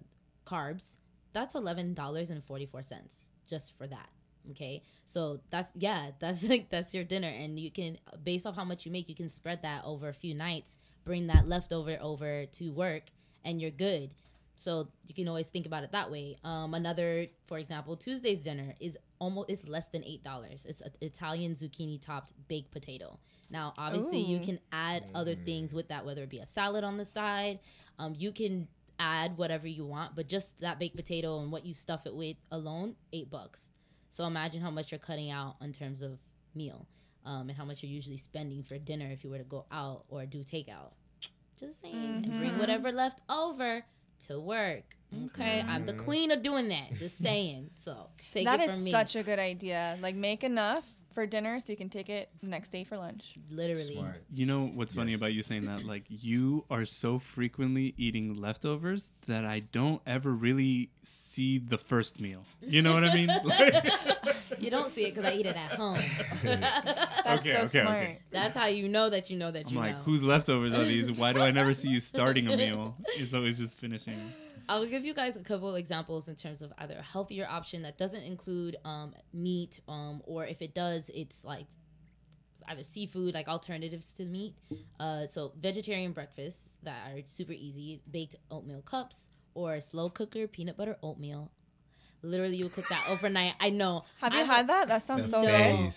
carbs. That's eleven dollars and forty four cents just for that. Okay, so that's yeah, that's like that's your dinner, and you can based off how much you make, you can spread that over a few nights. Bring that leftover over to work, and you're good. So you can always think about it that way. Um, another, for example, Tuesday's dinner is almost is less than eight dollars. It's an Italian zucchini topped baked potato. Now, obviously, you can add other things with that, whether it be a salad on the side. Um, you can add whatever you want, but just that baked potato and what you stuff it with alone, eight bucks. So imagine how much you're cutting out in terms of meal, um, and how much you're usually spending for dinner if you were to go out or do takeout. Just saying, Mm-hmm. bring whatever left over to work. Okay, I'm the queen of doing that. Just saying. So take That it is from me. That is such a good idea. Like, make enough for dinner so you can take it the next day for lunch. literally. Smart. You know what's funny about you saying that? Like you are so frequently eating leftovers that I don't ever really see the first meal. You know what I mean? Like- You don't see it because I eat it at home. That's Okay, so okay, smart. okay. That's how you know that you know that I'm you like, know. whose leftovers are these? Why do I never see you starting a meal? It's always just finishing. I'll give you guys a couple examples in terms of either a healthier option that doesn't include um, meat, um, or if it does, it's like either seafood, like alternatives to meat. Uh, so vegetarian breakfasts that are super easy: baked oatmeal cups or a slow cooker peanut butter oatmeal. Literally, you cook that overnight. I know. Have you I- had that? That sounds The so good.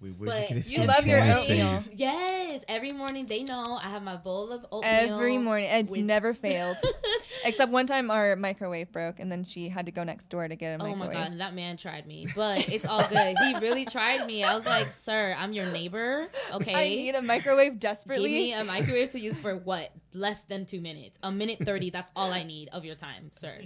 Face. We wish But you could have you seen love your oatmeal. Yes, every morning they know I have my bowl of oatmeal Every morning. It's with- never failed. Except one time our microwave broke and then she had to go next door to get a microwave. Oh my god, that man tried me, but it's all good. he really tried me. I was like, "Sir, I'm your neighbor. Okay, I need a microwave desperately. give desperately. me a microwave to use for what? Less than two minutes. A minute thirty. That's all I need of your time, sir.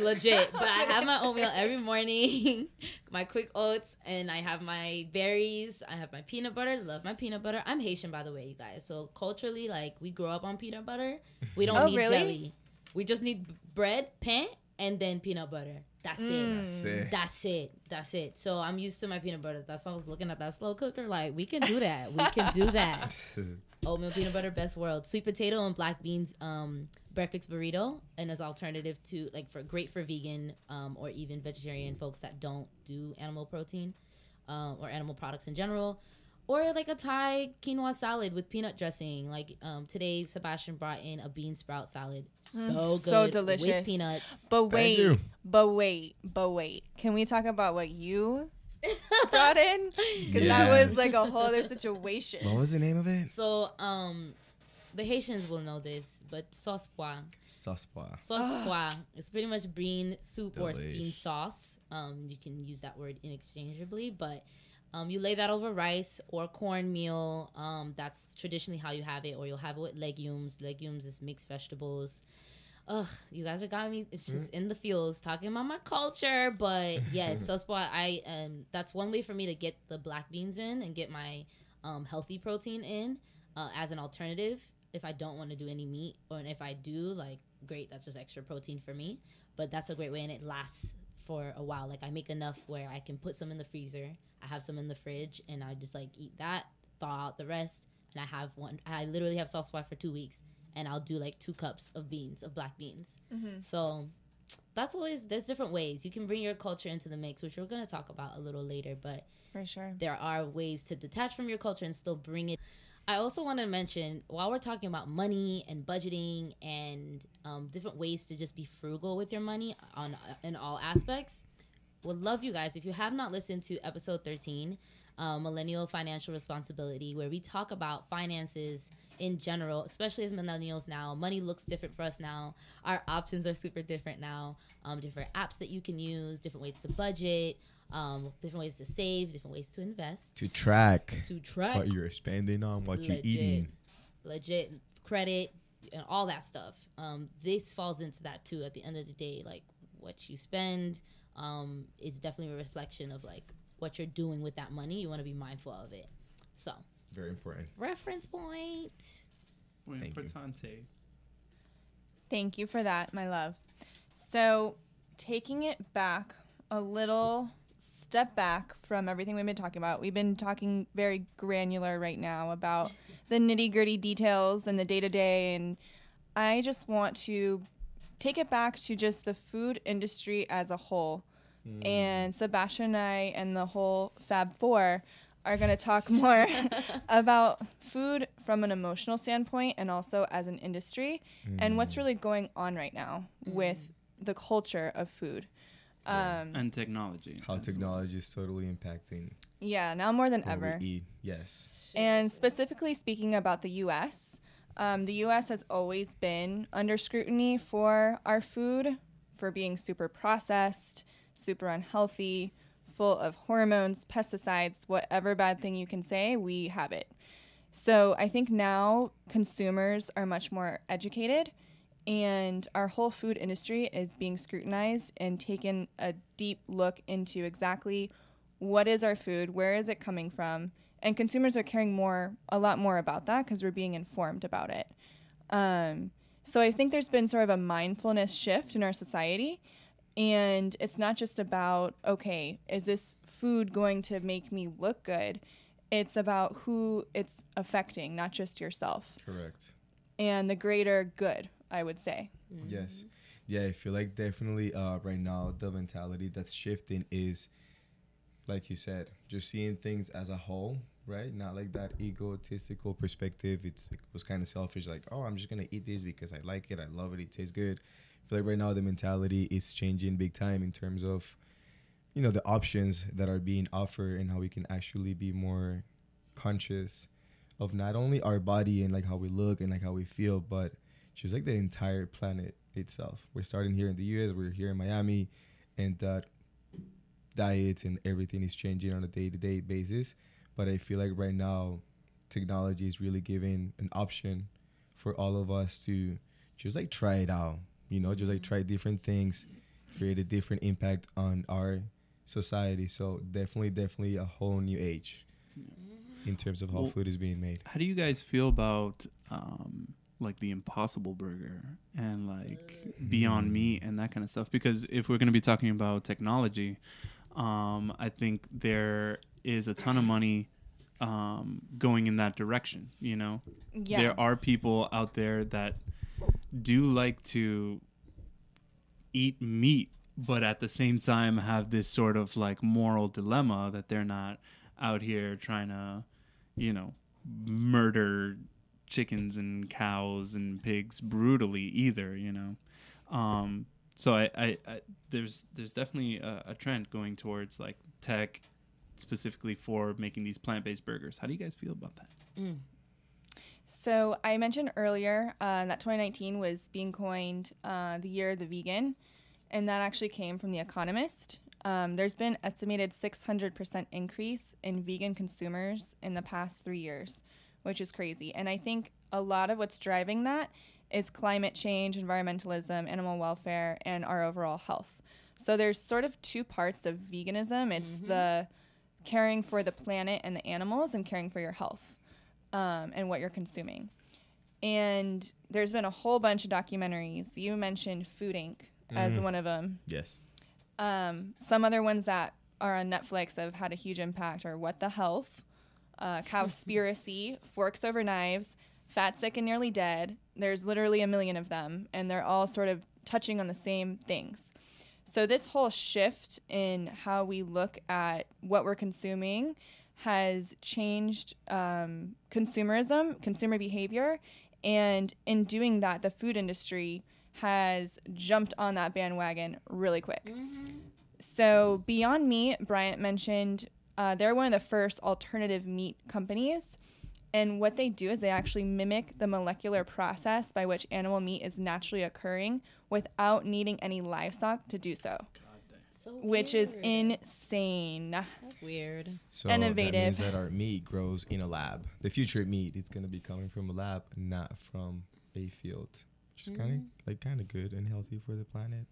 Legit. But I have my oatmeal every morning, my quick oats, and I have my berries. I have my peanut butter. Love my peanut butter. I'm Haitian, by the way, you guys. So culturally, like we grow up on peanut butter. We don't Oh, need really? jelly. We just need bread, pain, and then peanut butter. That's it. Mm. Sick. That's it. That's it. So I'm used to my peanut butter. That's why I was looking at that slow cooker. Like, we can do that. We can do that. Oatmeal peanut butter, best world. Sweet potato and black beans um, breakfast burrito, and as alternative to like for great for vegan um, or even vegetarian folks that don't do animal protein um, or animal products in general. or like a Thai quinoa salad with peanut dressing. Like um, today, Sebastian brought in a bean sprout salad. So good, Mm, so with peanuts. But wait, but wait, but wait. Can we talk about what you brought in? Because that was like a whole other situation. What was the name of it? So um, the Haitians will know this, but sauce pois. Saspa. Sauce pois. It's pretty much bean soup or bean sauce. Um, you can use that word interchangeably, but um, you lay that over rice or cornmeal. Um, that's traditionally how you have it, or you'll have it with legumes. Legumes is mixed vegetables. Ugh, you guys are got me. It's just in the fields talking about my culture, but yes, sauce pois I um, that's one way for me to get the black beans in and get my um healthy protein in uh, as an alternative if I don't want to do any meat, or if I do, like great, that's just extra protein for me. But that's a great way, and it lasts for a while. Like I make enough where I can put some in the freezer, I have some in the fridge, and I just like eat that, thaw out the rest, and I have one. I literally have sauce pois for two weeks, and I'll do like two cups of beans of black beans. So that's always there's different ways you can bring your culture into the mix, which we're gonna talk about a little later, but For sure. there are ways to detach from your culture and still bring it. I also want to mention while we're talking about money and budgeting and um, different ways to just be frugal with your money on in all aspects. Would love you guys if you have not listened to episode thirteen, uh, millennial financial responsibility, where we talk about finances in general, especially as millennials now. Money looks different for us now. Our options are super different now. Um, different apps that you can use, different ways to budget, um, different ways to save, different ways to invest, To track to track what you're spending on, what you're eating. legit credit and all that stuff. Um, this falls into that too. At the end of the day, like what you spend um, is definitely a reflection of like what you're doing with that money. You want to be mindful of it. So Very important. reference point. Muy Thank you. importante. Thank you for that, my love. So, taking it back a little step back from everything we've been talking about, we've been talking very granular right now about the nitty gritty details and the day to day. And I just want to take it back to just the food industry as a whole. And Sebastian and I and the whole Fab Four are going to talk more about food from an emotional standpoint and also as an industry and what's really going on right now with the culture of food. Um, And technology. How as well. technology is totally impacting yeah, now more than ever. we eat. Yes. And specifically speaking about the U.S., um, the U.S. has always been under scrutiny for our food, for being super processed, super unhealthy, full of hormones, pesticides, whatever bad thing you can say, we have it. So I think now consumers are much more educated, and our whole food industry is being scrutinized and taken a deep look into exactly what is our food, where is it coming from, and consumers are caring more, a lot more about that because we're being informed about it. Um, so I think there's been sort of a mindfulness shift in our society. And it's not just about, okay, is this food going to make me look good? It's about who it's affecting, not just yourself, Correct. and the greater good, I would say. Yes. Yeah, I feel like definitely uh, right now the mentality that's shifting is, like you said, just seeing things as a whole, right? Not like that egotistical perspective. It's it was kind of selfish, like, oh, I'm just gonna eat this because I like it, I love it, it tastes good. Feel like right now the mentality is changing big time in terms of, you know, the options that are being offered and how we can actually be more conscious of not only our body and like how we look and like how we feel, but just like the entire planet itself. We're starting here in the US, we're here in Miami, and that diets and everything is changing on a day to day basis. But I feel like right now, technology is really giving an option for all of us to just like try it out, you know, just like try different things, create a different impact on our society. So definitely, definitely a whole new age in terms of how Well- food is being made. How do you guys feel about um, like the Impossible Burger and like Beyond Meat and that kind of stuff? Because if we're going to be talking about technology, um, I think there is a ton of money um, going in that direction. You know, Yeah. there are people out there that do like to eat meat, but at the same time have this sort of like moral dilemma that they're not out here trying to you know, murder chickens and cows and pigs brutally either, you know. Um, so I, I, I there's there's definitely a, a trend going towards like tech specifically for making these plant-based burgers. How do you guys feel about that? So I mentioned earlier uh, that 2019 was being coined uh, the year of the vegan, and that actually came from The Economist. Um, there's been estimated 600% increase in vegan consumers in the past three years, which is crazy. And I think a lot of what's driving that is climate change, environmentalism, animal welfare, and our overall health. So there's sort of two parts of veganism. It's the caring for the planet and the animals and caring for your health um, and what you're consuming. And there's been a whole bunch of documentaries. You mentioned Food Inc. as one of them. Yes. Um, some other ones that are on Netflix have had a huge impact are What the Health, uh, Cowspiracy, Forks Over Knives, Fat, Sick, and Nearly Dead. There's literally a million of them, and they're all sort of touching on the same things. So, this whole shift in how we look at what we're consuming has changed um, consumerism, consumer behavior. And in doing that, the food industry has jumped on that bandwagon really quick. So, Beyond Meat, Bryant mentioned, uh, they're one of the first alternative meat companies. And what they do is they actually mimic the molecular process by which animal meat is naturally occurring without needing any livestock to do so, So which is insane. That's weird. So Innovative. that means that our meat grows in a lab. The future meat is gonna be coming from a lab, not from a field, which is kind of mm-hmm. like kind of good and healthy for the planet.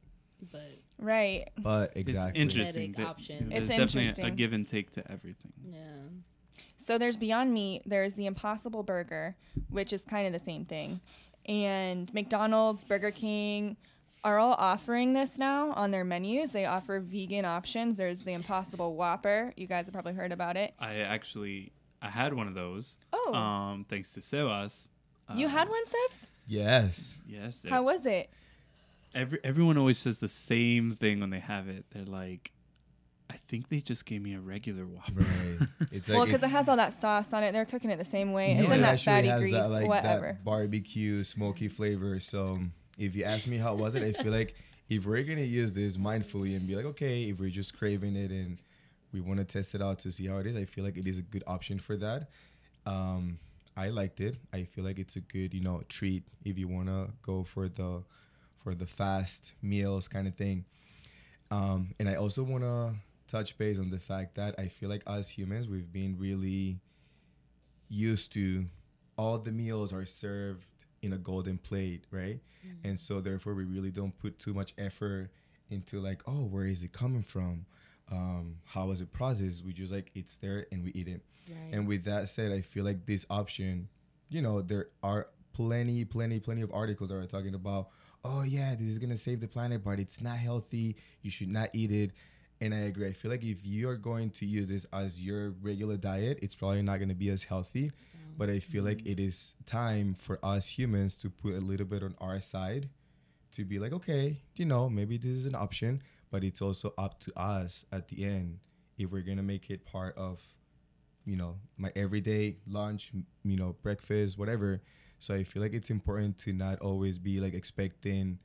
But Right. But exactly, It's interesting. Genetic that option. There's It's definitely a, a give and take to everything. yeah. So there's Beyond Meat, there's the Impossible Burger, which is kind of the same thing. And McDonald's, Burger King are all offering this now on their menus. They offer vegan options. There's the Impossible Whopper. You guys have probably heard about it. I actually I had one of those. Oh. Um, thanks to Sebas. you Uh, had one, Sebs? yes. Yes. How was it? every everyone always says the same thing when they have it. They're like, I think they just gave me a regular Whopper. Right. It's well, because it has all that sauce on it. They're cooking it the same way. you It's in it that actually fatty has grease, that, like, whatever. That barbecue smoky flavor. So if you ask me how was it, I feel like if we're gonna use this mindfully and be like, okay, if we're just craving it and we want to test it out to see how it is, I feel like it is a good option for that. Um, I liked it. I feel like it's a good, you know, treat if you wanna go for the for the fast meals kind of thing. Um, and I also wanna touch base on the fact that I feel like as humans, we've been really used to all the meals are served in a golden plate, right? And so therefore we really don't put too much effort into like, oh, where is it coming from? Um, how was it processed? We just like it's there and we eat it. Right. And with that said, I feel like this option, you know, there are plenty, plenty, plenty of articles that are talking about, oh yeah, this is gonna save the planet, but it's not healthy. You should not eat it. And I agree. I feel like if you are going to use this as your regular diet, it's probably not gonna be as healthy. But I feel like it mm-hmm. is time for us humans to put a little bit on our side to be like, okay, you know, maybe this is an option, but it's also up to us at the end if we're gonna make it part of, you know, my everyday lunch, you know, breakfast, whatever. So I feel like it's important to not always be like expecting,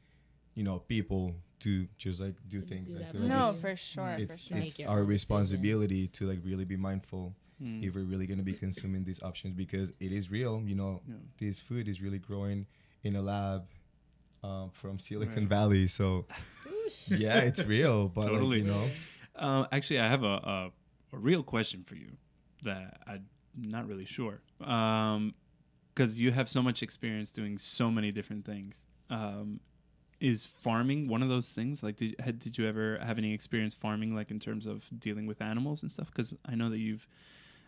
you know, people to just like do things. do I that feel for like no, it's, for sure, for it's, sure. Make it's our own decision. responsibility to like really be mindful Mm. if we're really going to be consuming these options because it is real you know Yeah. this food is really growing in a lab um, from silicon Right. valley so yeah it's real but like, you know Uh, actually, I have a, a a real question for you that I'm not really sure. Um, because you have so much experience doing so many different things. Um, is farming one of those things? Like, did had, did you ever have any experience farming, like in terms of dealing with animals and stuff? Because I know that you've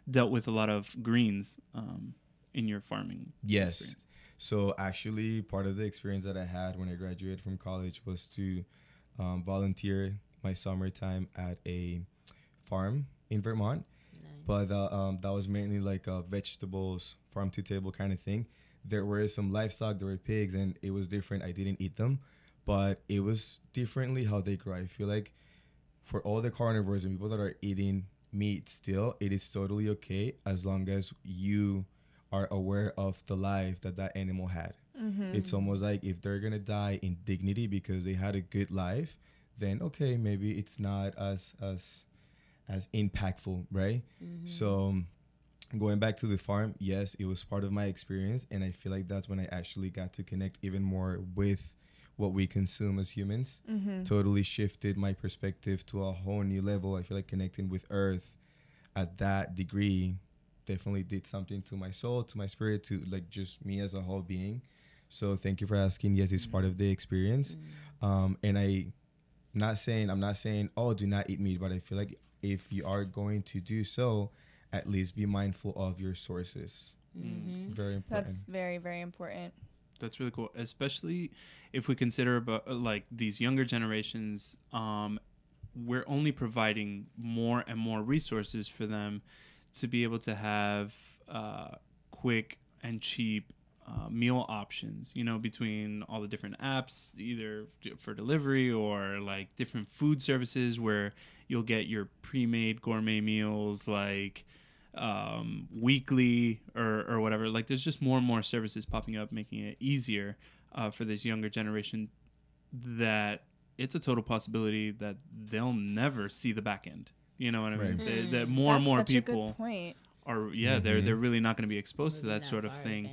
dealt with a lot of greens um, in your farming. yes experience. so actually part of the experience that i had when i graduated from college was to um, volunteer my summertime at a farm in vermont Nice. but uh, um, that was mainly like a vegetables farm to table kind of thing there were some livestock there were pigs and it was different i didn't eat them but it was differently how they grow i feel like for all the carnivores and people that are eating meat still it is totally okay as long as you are aware of the life that that animal had. It's almost like if they're gonna die in dignity because they had a good life then okay maybe it's not as as as impactful right? So um, going back to the farm yes it was part of my experience and i feel like that's when i actually got to connect even more with what we consume as humans. Mm-hmm. Totally shifted my perspective to a whole new level. I feel like connecting with earth at that degree definitely did something to my soul to my spirit to like just me as a whole being. So thank you for asking. Yes it's part of the experience. Mm-hmm. Um and i not saying i'm not saying oh do not eat meat but i feel like if you are going to do so at least be mindful of your sources. Mm-hmm. Very important. That's very, very important. That's really cool, especially if we consider about uh, like these younger generations. Um, we're only providing more and more resources for them to be able to have uh, quick and cheap uh, meal options. You know, between all the different apps, either for delivery or like different food services where you'll get your pre-made gourmet meals like um, weekly or, or whatever. Like there's just more and more services popping up, making it easier uh, for this younger generation. That it's a total possibility that they'll never see the back end. You know what I mean? Right. That, that more and more such people a good point. are yeah they're Mhm. they're really not going to be exposed to Moving that sort of far thing.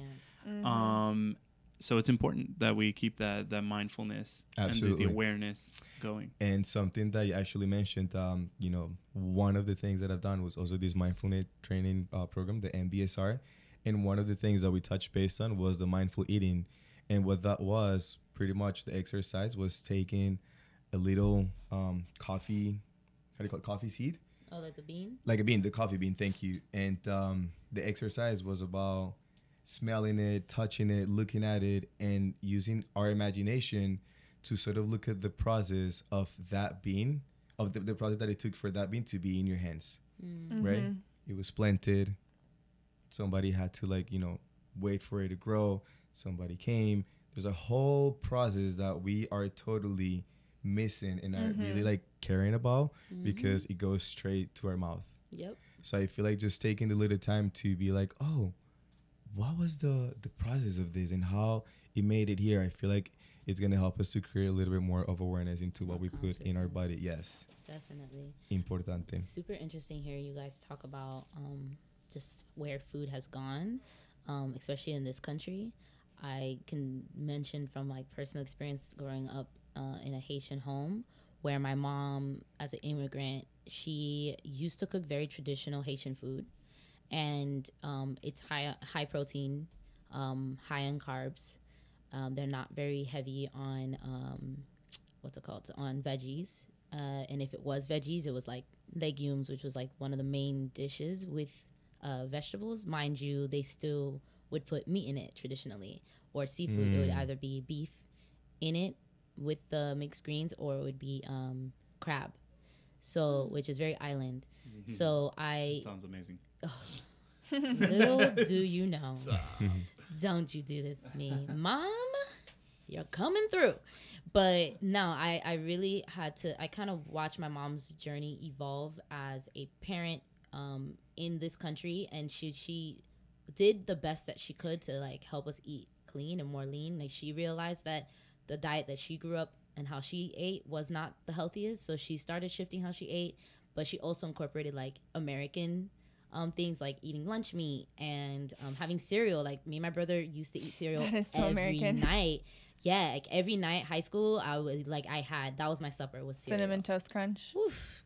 advanced. Um, so it's important that we keep that that mindfulness and the, the awareness going. and something that you actually mentioned um you know one of the things that i've done was also this mindfulness training uh, program the mbsr and one of the things that we touched based on was the mindful eating and what that was pretty much the exercise was taking a little um coffee how do you call it coffee seed Oh, like the bean? like a bean, the coffee bean. Thank you. And um, the exercise was about smelling it, touching it, looking at it, and using our imagination to sort of look at the process of that being, of the, the process that it took for that bean to be in your hands. Mm-hmm. Right? Mm-hmm. It was planted. Somebody had to like you know wait for it to grow. Somebody came. There's a whole process that we are totally missing and are really mm-hmm. like caring about because it goes straight to our mouth. Yep. So I feel like just taking the little time to be like, oh, what was the the process of this and how it made it here? I feel like it's gonna help us to create a little bit more of awareness into what we put in our body. Yes, Definitely. importante. Super interesting here. You guys talk about um, just where food has gone, um, especially in this country. I can mention from like personal experience growing up uh, in a Haitian home where my mom, as an immigrant, she used to cook very traditional Haitian food, and um, it's high high protein, um, high in carbs. Um, they're not very heavy on um, what's it called on veggies. Uh, and if it was veggies, it was like legumes, which was like one of the main dishes with uh, vegetables. Mind you, they still would put meat in it traditionally, or seafood. It would Mm. either be beef in it with the mixed greens, or it would be um, crab. So, which is very island. So I Sounds amazing. Little do you know. Don't you do this to me. Mom, you're coming through. But no, I, I really had to, I kind of watched my mom's journey evolve as a parent um, in this country. And she, she did the best that she could to like help us eat clean and more lean. Like she realized that the diet that she grew up and how she ate was not the healthiest. So she started shifting how she ate. But she also incorporated like American um, things like eating lunch meat and um, having cereal. Like me and my brother used to eat cereal so every American. night. Yeah, like every night, high school, I would like I had that was my supper was cereal. Cinnamon toast crunch. Oof.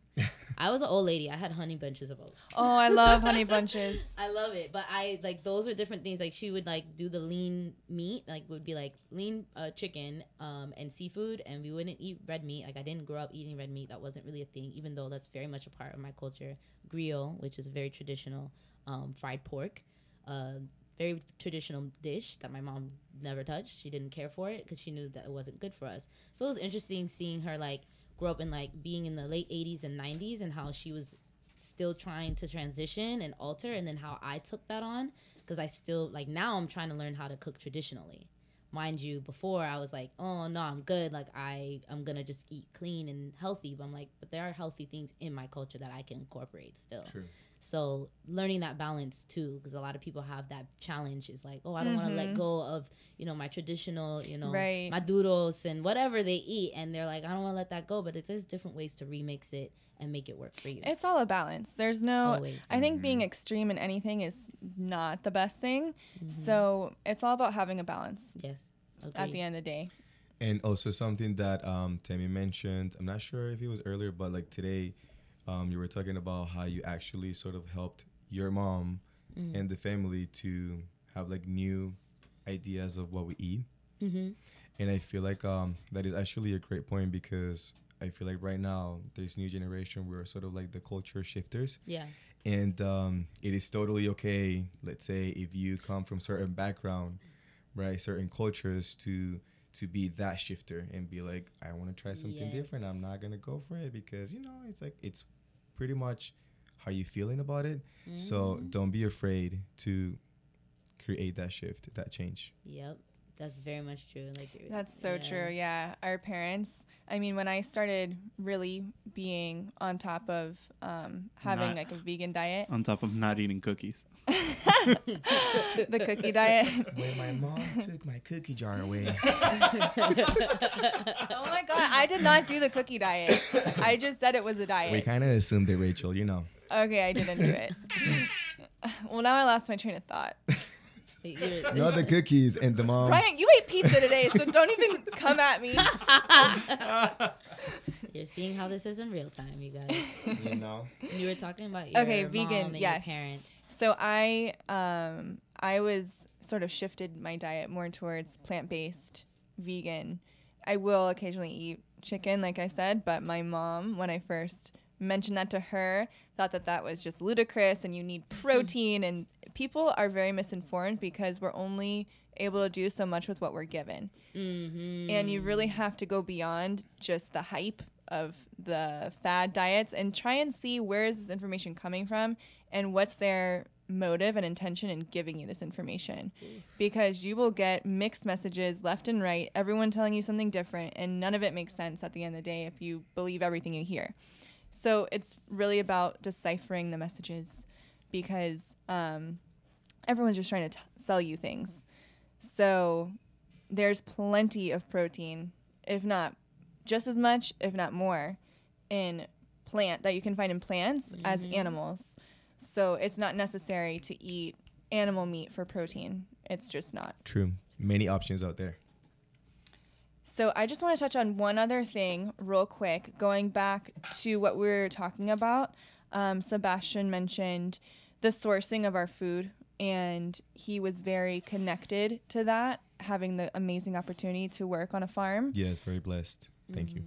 I was an old lady. I had honey bunches of oats. Oh, I love honey bunches. I love it, but I like those are different things. Like she would like do the lean meat, like would be like lean uh, chicken um, and seafood, and we wouldn't eat red meat. Like I didn't grow up eating red meat; that wasn't really a thing. Even though that's very much a part of my culture. Griot, which is a very traditional um, fried pork, uh, very traditional dish that my mom never touched. She didn't care for it because she knew that it wasn't good for us. So it was interesting seeing her like grow up in like being in the late 80s and 90s and how she was still trying to transition and alter and then how I took that on because I still like now I'm trying to learn how to cook traditionally mind you, before I was like, oh no, I'm good. Like I, I'm gonna just eat clean and healthy. But I'm like, but there are healthy things in my culture that I can incorporate still. True. So learning that balance too, because a lot of people have that challenge. Is like, oh, I don't want to let go of you know my traditional, you know, Right. maduros and whatever they eat, and they're like, I don't want to let that go. But it there's different ways to remix it and make it work for you. It's all a balance. There's no. Always. I think being extreme in anything is not the best thing. Mm-hmm. So it's all about having a balance yes. at the end of the day. And also something that um, Tami mentioned, I'm not sure if it was earlier, but like today, um, you were talking about how you actually sort of helped your mom Mm. and the family to have like new ideas of what we eat. Mhm. And I feel like um, that is actually a great point because I feel like right now this new generation we're sort of like the culture shifters Yeah. and um, it is totally okay let's say if you come from certain background right certain cultures to to be that shifter and be like i want to try something different i'm not gonna go for it because you know it's like it's pretty much how you feeling about it so Mm-hmm. don't be afraid to create that shift that change Yep. That's very much true. Like That's so yeah. true. Yeah. Our parents, I mean, when I started really being on top of um, having Not- like a vegan diet, On top of not eating cookies. the cookie diet. when my mom took my cookie jar away oh my God. I did not do the cookie diet. I just said it was a diet. we kind of assumed it rachael you know Okay. I didn't do it. well, now I lost my train of thought. You're- not the cookies and the mom Bryant, you ate pizza today, so don't even come at me. You're seeing how this is in real time, you guys. you know You were talking about your Okay, mom vegan, and yes. your parents. So I um I was sort of shifted my diet more towards plant-based, vegan. I will occasionally eat chicken like I said, but my mom when I first mentioned that to her thought that that was just ludicrous and you need protein and people are very misinformed because we're only able to do so much with what we're given. And you really have to go beyond just the hype of the fad diets and try and see where is this information coming from and what's their motive and intention in giving you this information. Because you will get mixed messages left and right, everyone telling you something different, and none of it makes sense at the end of the day if you believe everything you hear. So it's really about deciphering the messages because um, everyone's just trying to t- sell you things. So there's plenty of protein, if not just as much, if not more, in plant that you can find in plants as animals. So it's not necessary to eat animal meat for protein. It's just not. true many options out there So I just want to touch on one other thing real quick, going back to what we were talking about. Um, Sebastian mentioned the sourcing of our food, and he was very connected to that, having the amazing opportunity to work on a farm. yes very blessed thank you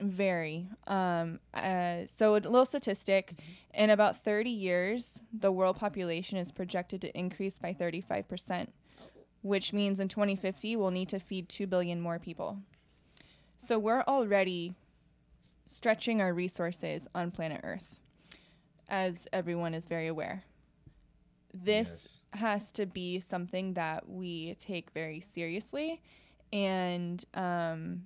Very. Um, uh, so, a little statistic in about 30 years, the world population is projected to increase by 35%, which means in 2050, we'll need to feed 2 billion more people. So, we're already stretching our resources on planet Earth, as everyone is very aware. This has to be something that we take very seriously and um,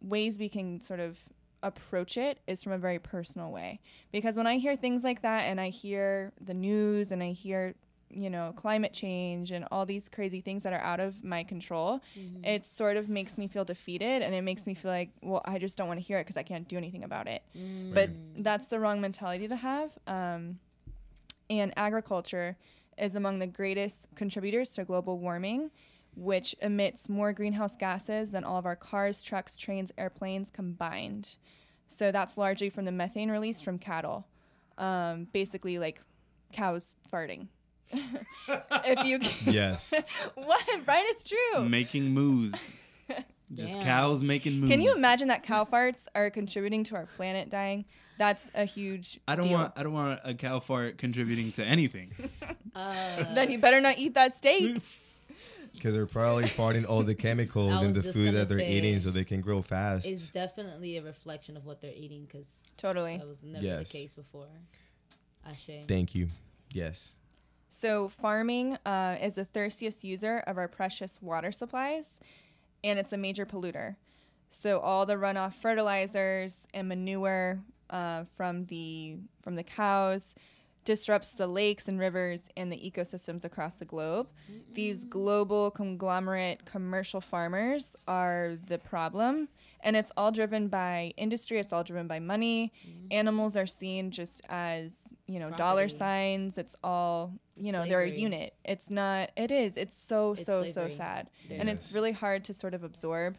ways we can sort of approach it is from a very personal way. Because when i hear things like that and i hear the news and i hear you know climate change and all these crazy things that are out of my control it sort of makes me feel defeated and it makes me feel like well i just don't want to hear it because i can't do anything about it. But that's the wrong mentality to have um, and agriculture is among the greatest contributors to global warming, which emits more greenhouse gases than all of our cars, trucks, trains, airplanes combined. So that's largely from the methane released from cattle, um, basically like cows farting. if you yes what Bryant, it's true. making moves. Just Damn. cows making moves. Can you imagine that cow farts are contributing to our planet dying? That's a huge. I don't deal. want I don't want a cow fart contributing to anything. Uh, Then you better not eat that steak. because they're probably farting all the chemicals in the food that they're say, eating so they can grow fast It's definitely a reflection of what they're eating because totally. that was never Yes. the case before. Ashe. thank you yes So, farming uh, is the thirstiest user of our precious water supplies. and it's a major polluter. So all the runoff fertilizers and manure uh, from the from the cows disrupts the lakes and rivers and the ecosystems across the globe. These global conglomerate commercial farmers are the problem, and it's all driven by industry. It's all driven by money. Animals are seen just as you know dollar signs. It's all you know they're a unit. It's not. It is. It's so It's so so sad, and it it's really hard to sort of absorb.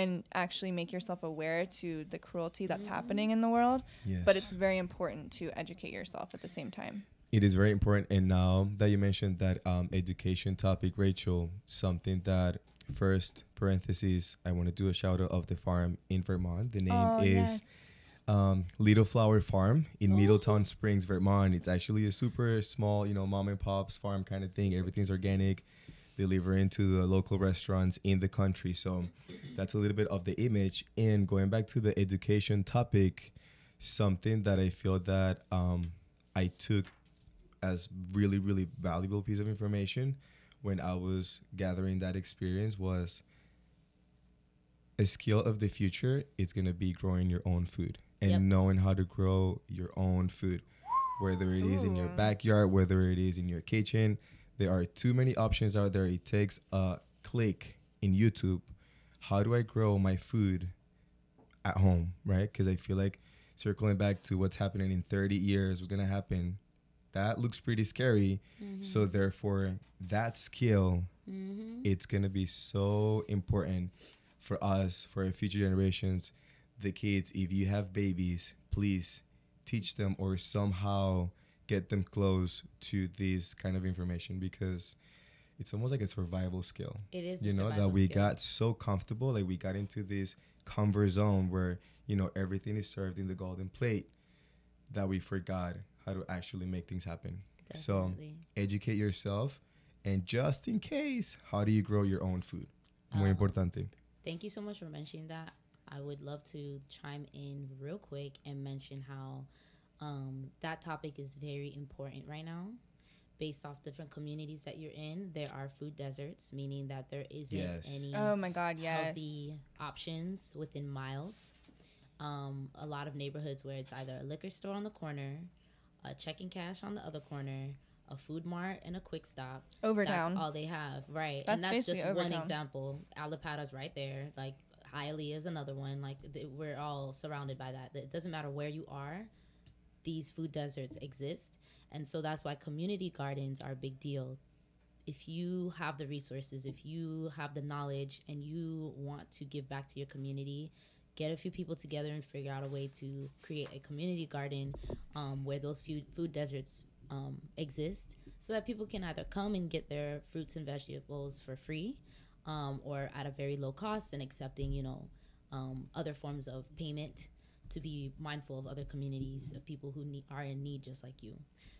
And actually make yourself aware to the cruelty that's happening in the world Yes. but it's very important to educate yourself at the same time. It is very important. And now that you mentioned that um, education topic, Rachael, something that first parentheses, I want to do a shout out of the farm in Vermont. The name Oh, is yes. um, Little Flower Farm in Middletown Springs, Vermont. It's actually a super small, you know, mom and pop's farm kind of thing. Everything's organic. Deliver into the local restaurants in the country. So that's a little bit of the image. And going back to the education topic, something that I feel that um, I took as really really valuable piece of information when I was gathering that experience was a skill of the future is going to be growing your own food and Yep. knowing how to grow your own food whether it is in your backyard whether it is in your kitchen there are too many options out there. It takes a click in YouTube. How do I grow my food at home right? Because I feel like circling back to what's happening in 30 years what's going to happen that looks pretty scary. So therefore that skill Mm-hmm. it's going to be so important for us for our future generations the kids. If you have babies please teach them or somehow get them close to this kind of information because it's almost like a survival skill It is. you know that we skill. got so comfortable like we got into this comfort zone where you know everything is served in the golden plate that we forgot how to actually make things happen so educate yourself and just in case how do you grow your own food muy Um, importante Thank you so much for mentioning that. I would love to chime in real quick and mention how um, that topic is very important right now. Based off different communities that you're in, there are food deserts, meaning that there isn't Yes. any Oh my God, yes. healthy options within miles. Um, a lot of neighborhoods where it's either a liquor store on the corner, a checking cash on the other corner, a food mart, and a quick stop. Overtown. That's all they have, right? and That's that's just basically one Overtown. example. Allapattah's right there. Like Hialeah is another one. Like th- we're all surrounded by that. It doesn't matter where you are. These food deserts exist, and so that's why community gardens are a big deal. If you have the resources, if you have the knowledge, and you want to give back to your community, get a few people together and figure out a way to create a community garden um, where those food food deserts um, exist, so that people can either come and get their fruits and vegetables for free, um, or at a very low cost, and accepting you know um, other forms of payment to be mindful of other communities of people who need, are in need just like you.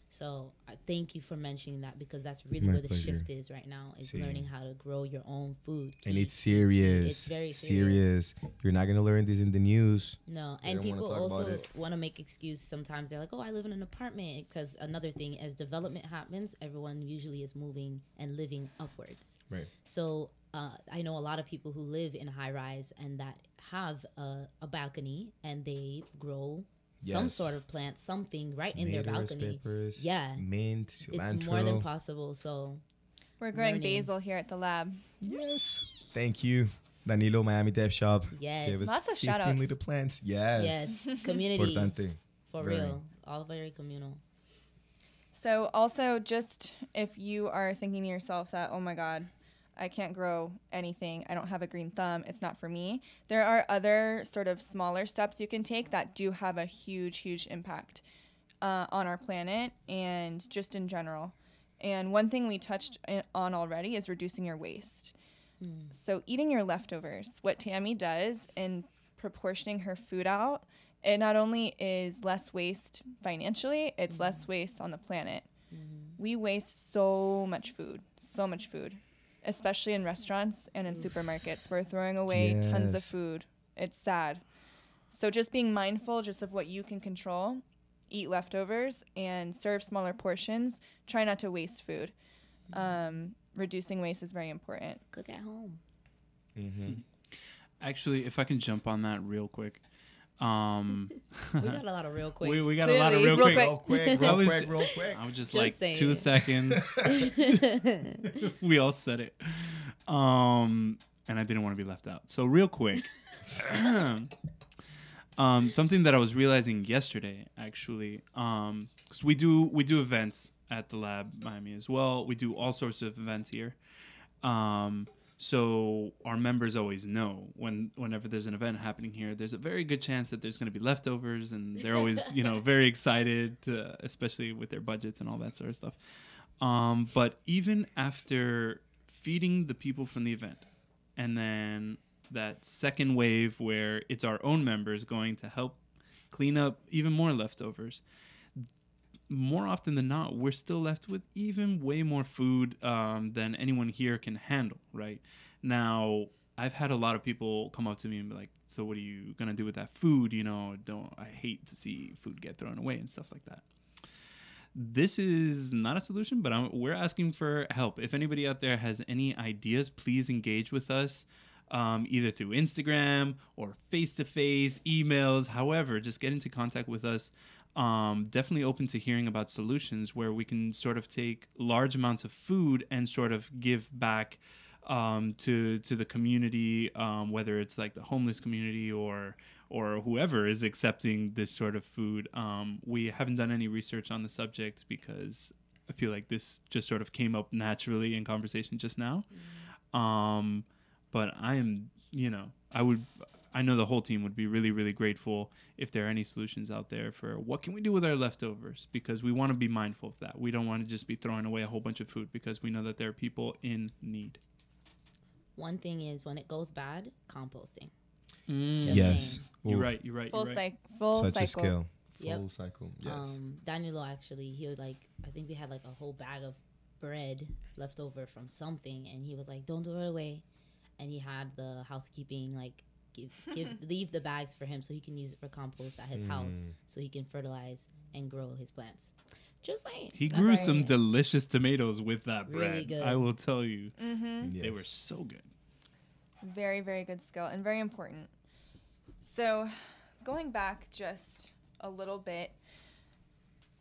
So I thank you for mentioning that because that's really My where the pleasure. shift is right now is Sí. learning how to grow your own food. and it's key, key. serious It's very serious. you're not going to learn this in the news No, They and people also want to make excuse. Sometimes they're like, "Oh, I live in an apartment." Because another thing, as development happens, everyone usually is moving and living upwards. right So uh, I know a lot of people who live in high rise and that have a, a balcony and they grow some sort of plant, something right in their balcony. peppers, Yeah. mint cilantro It's more than possible. So We're growing learning. basil here at the lab. yes thank you danilo miami dev shop yes, Gave us Lots of 15 shout-outs. little plants yes, yes, community importante for Very. real, all very communal. So, also, just if you are thinking to yourself that, oh my God, I can't grow anything, I don't have a green thumb, it's not for me, there are other sort of smaller steps you can take that do have a huge, huge impact uh, on our planet and just in general. And one thing we touched uh, on already is reducing your waste. Hmm. So, eating your leftovers, what Tami does in proportioning her food out, it not only is less waste financially, it's hmm. less waste on the planet. Hmm. We waste so much food, so much food, especially in restaurants and in supermarkets. We're throwing away tons of food. It's sad. So, just being mindful just of what you can control, eat leftovers and serve smaller portions. Try not to waste food. Um, reducing waste is very important. Cook at home. Mm-hmm. Actually, if I can jump on that real quick. Um, We got a lot of real quick. we, we got a lot of real, Real quick. quick. Real quick, I was quick, real quick. I was just, Just like saying. two seconds. we all said it. Um, and I didn't want to be left out. So real quick. um, something that I was realizing yesterday, actually, um, because we do we do events at the lab Miami as well. We do all sorts of events here. Um, so our members always know when whenever there's an event happening here, there's a very good chance that there's going to be leftovers, and they're always you know very excited, uh, especially with their budgets and all that sort of stuff. Um, but even after feeding the people from the event, and then that second wave where it's our own members going to help clean up even more leftovers, more often than not, we're still left with even way more food um, than anyone here can handle, right? Now, I've had a lot of people come up to me and be like, "So, what are you gonna do with that food? You know, don't I hate to see food get thrown away and stuff like that." This is not a solution, but I'm, we're asking for help. If anybody out there has any ideas, please engage with us, um, either through Instagram or face to face, emails, however, just get into contact with us um, definitely open to hearing about solutions where we can sort of take large amounts of food and sort of give back um, to to the community, um, whether it's like the homeless community or or whoever is accepting this sort of food. Um, we haven't done any research on the subject because I feel like this just sort of came up naturally in conversation just now. Um, but I am, you know, I would, I know the whole team would be really, really grateful if there are any solutions out there for what can we do with our leftovers because we want to be mindful of that. We don't want to just be throwing away a whole bunch of food because we know that there are people in need. One thing is when it goes bad, composting. Mm. Yes. saying. You're right. You're right. Full you're right. cycle. Full Such a cycle. skill. Yep. Full cycle. Yes. Um, Danilo actually, he was like, I think we had like a whole bag of bread left over from something, and he was like, "Don't throw it away," and he had the housekeeping like give, give leave the bags for him so he can use it for compost at his house, Mm. so he can fertilize and grow his plants. Just saying, He grew right. some delicious tomatoes with that Really bread. good. I will tell you, Mm-hmm. they were so good. Very, very good skill and very important. So, going back just a little bit,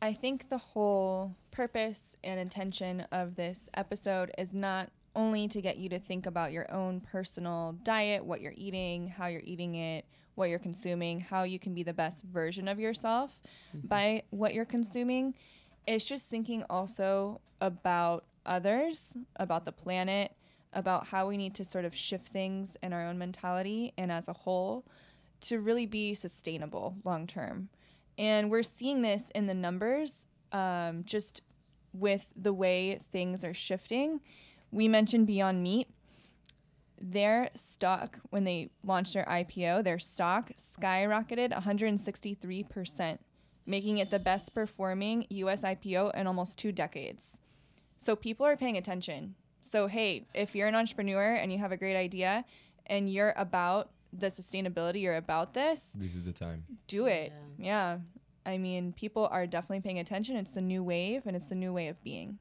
I think the whole purpose and intention of this episode is not only to get you to think about your own personal diet, what you're eating, how you're eating it, what you're consuming, how you can be the best version of yourself by what you're consuming. It's just thinking also about others, about the planet, about how we need to sort of shift things in our own mentality and as a whole to really be sustainable long term. And we're seeing this in the numbers, um, just with the way things are shifting. We mentioned Beyond Meat. Their stock, when they launched their IPO, their stock skyrocketed 163%, making it the best performing US IPO in almost two decades. So people are paying attention. So, hey, if you're an entrepreneur and you have a great idea and you're about the sustainability, you're about this, This is the time. do it. Yeah. I mean, people are definitely paying attention. It's a new wave and it's a new way of being.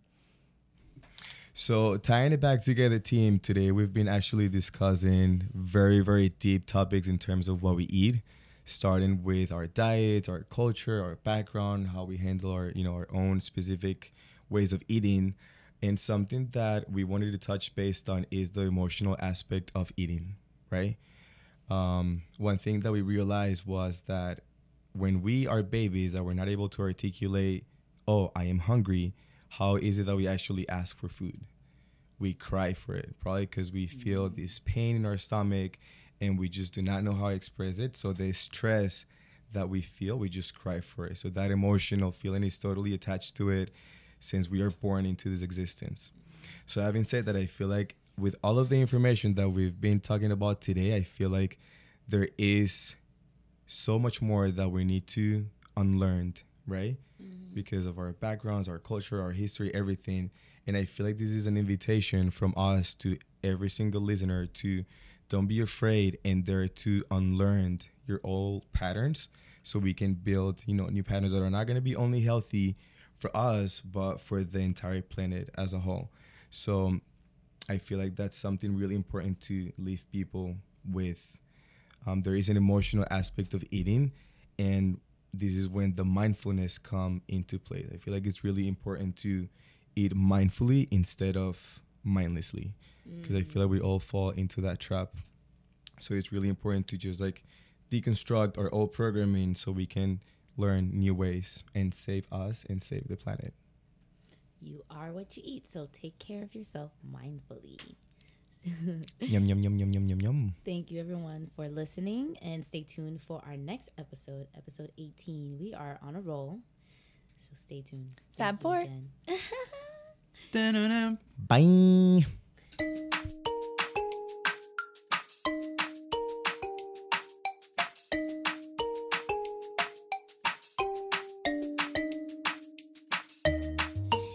So tying it back together, team. Today we've been actually discussing very, very deep topics in terms of what we eat, starting with our diets, our culture, our background, how we handle our, you know, our own specific ways of eating, and something that we wanted to touch based on is the emotional aspect of eating, right? Um, one thing that we realized was that when we are babies that we're not able to articulate, oh, I am hungry, how is it that we actually ask for food? We cry for it, probably because we feel mm-hmm. this pain in our stomach and we just do not know how to express it. So the stress that we feel, we just cry for it. So that emotional feeling is totally attached to it since we are born into this existence. So having said that, I feel like with all of the information that we've been talking about today, I feel like there is so much more that we need to unlearn, right? Because of our backgrounds, our culture, our history, everything. And I feel like this is an invitation from us to every single listener to don't be afraid and dare to unlearn your old patterns so we can build, you know, new patterns that are not going to be only healthy for us, but for the entire planet as a whole. So I feel like that's something really important to leave people with. Um, there is an emotional aspect of eating, and this is when the mindfulness come into play. I feel like it's really important to eat mindfully instead of mindlessly, because I feel like we all fall into that trap. So it's really important to just like deconstruct our old programming so we can learn new ways and save us and save the planet. You are what you eat, so take care of yourself mindfully. yum yum yum yum yum yum yum. Thank you everyone for listening and stay tuned for our next episode, episode 18. We are on a roll. So stay tuned. Fab Thank you Four. Bye.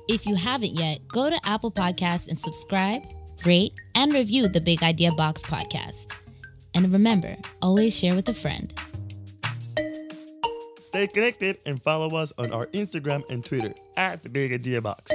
If you haven't yet, go to Apple Podcasts and subscribe, rate, and review the Big Idea Box podcast. And remember, always share with a friend. Stay connected and follow us on our Instagram and Twitter at the Big Idea Box.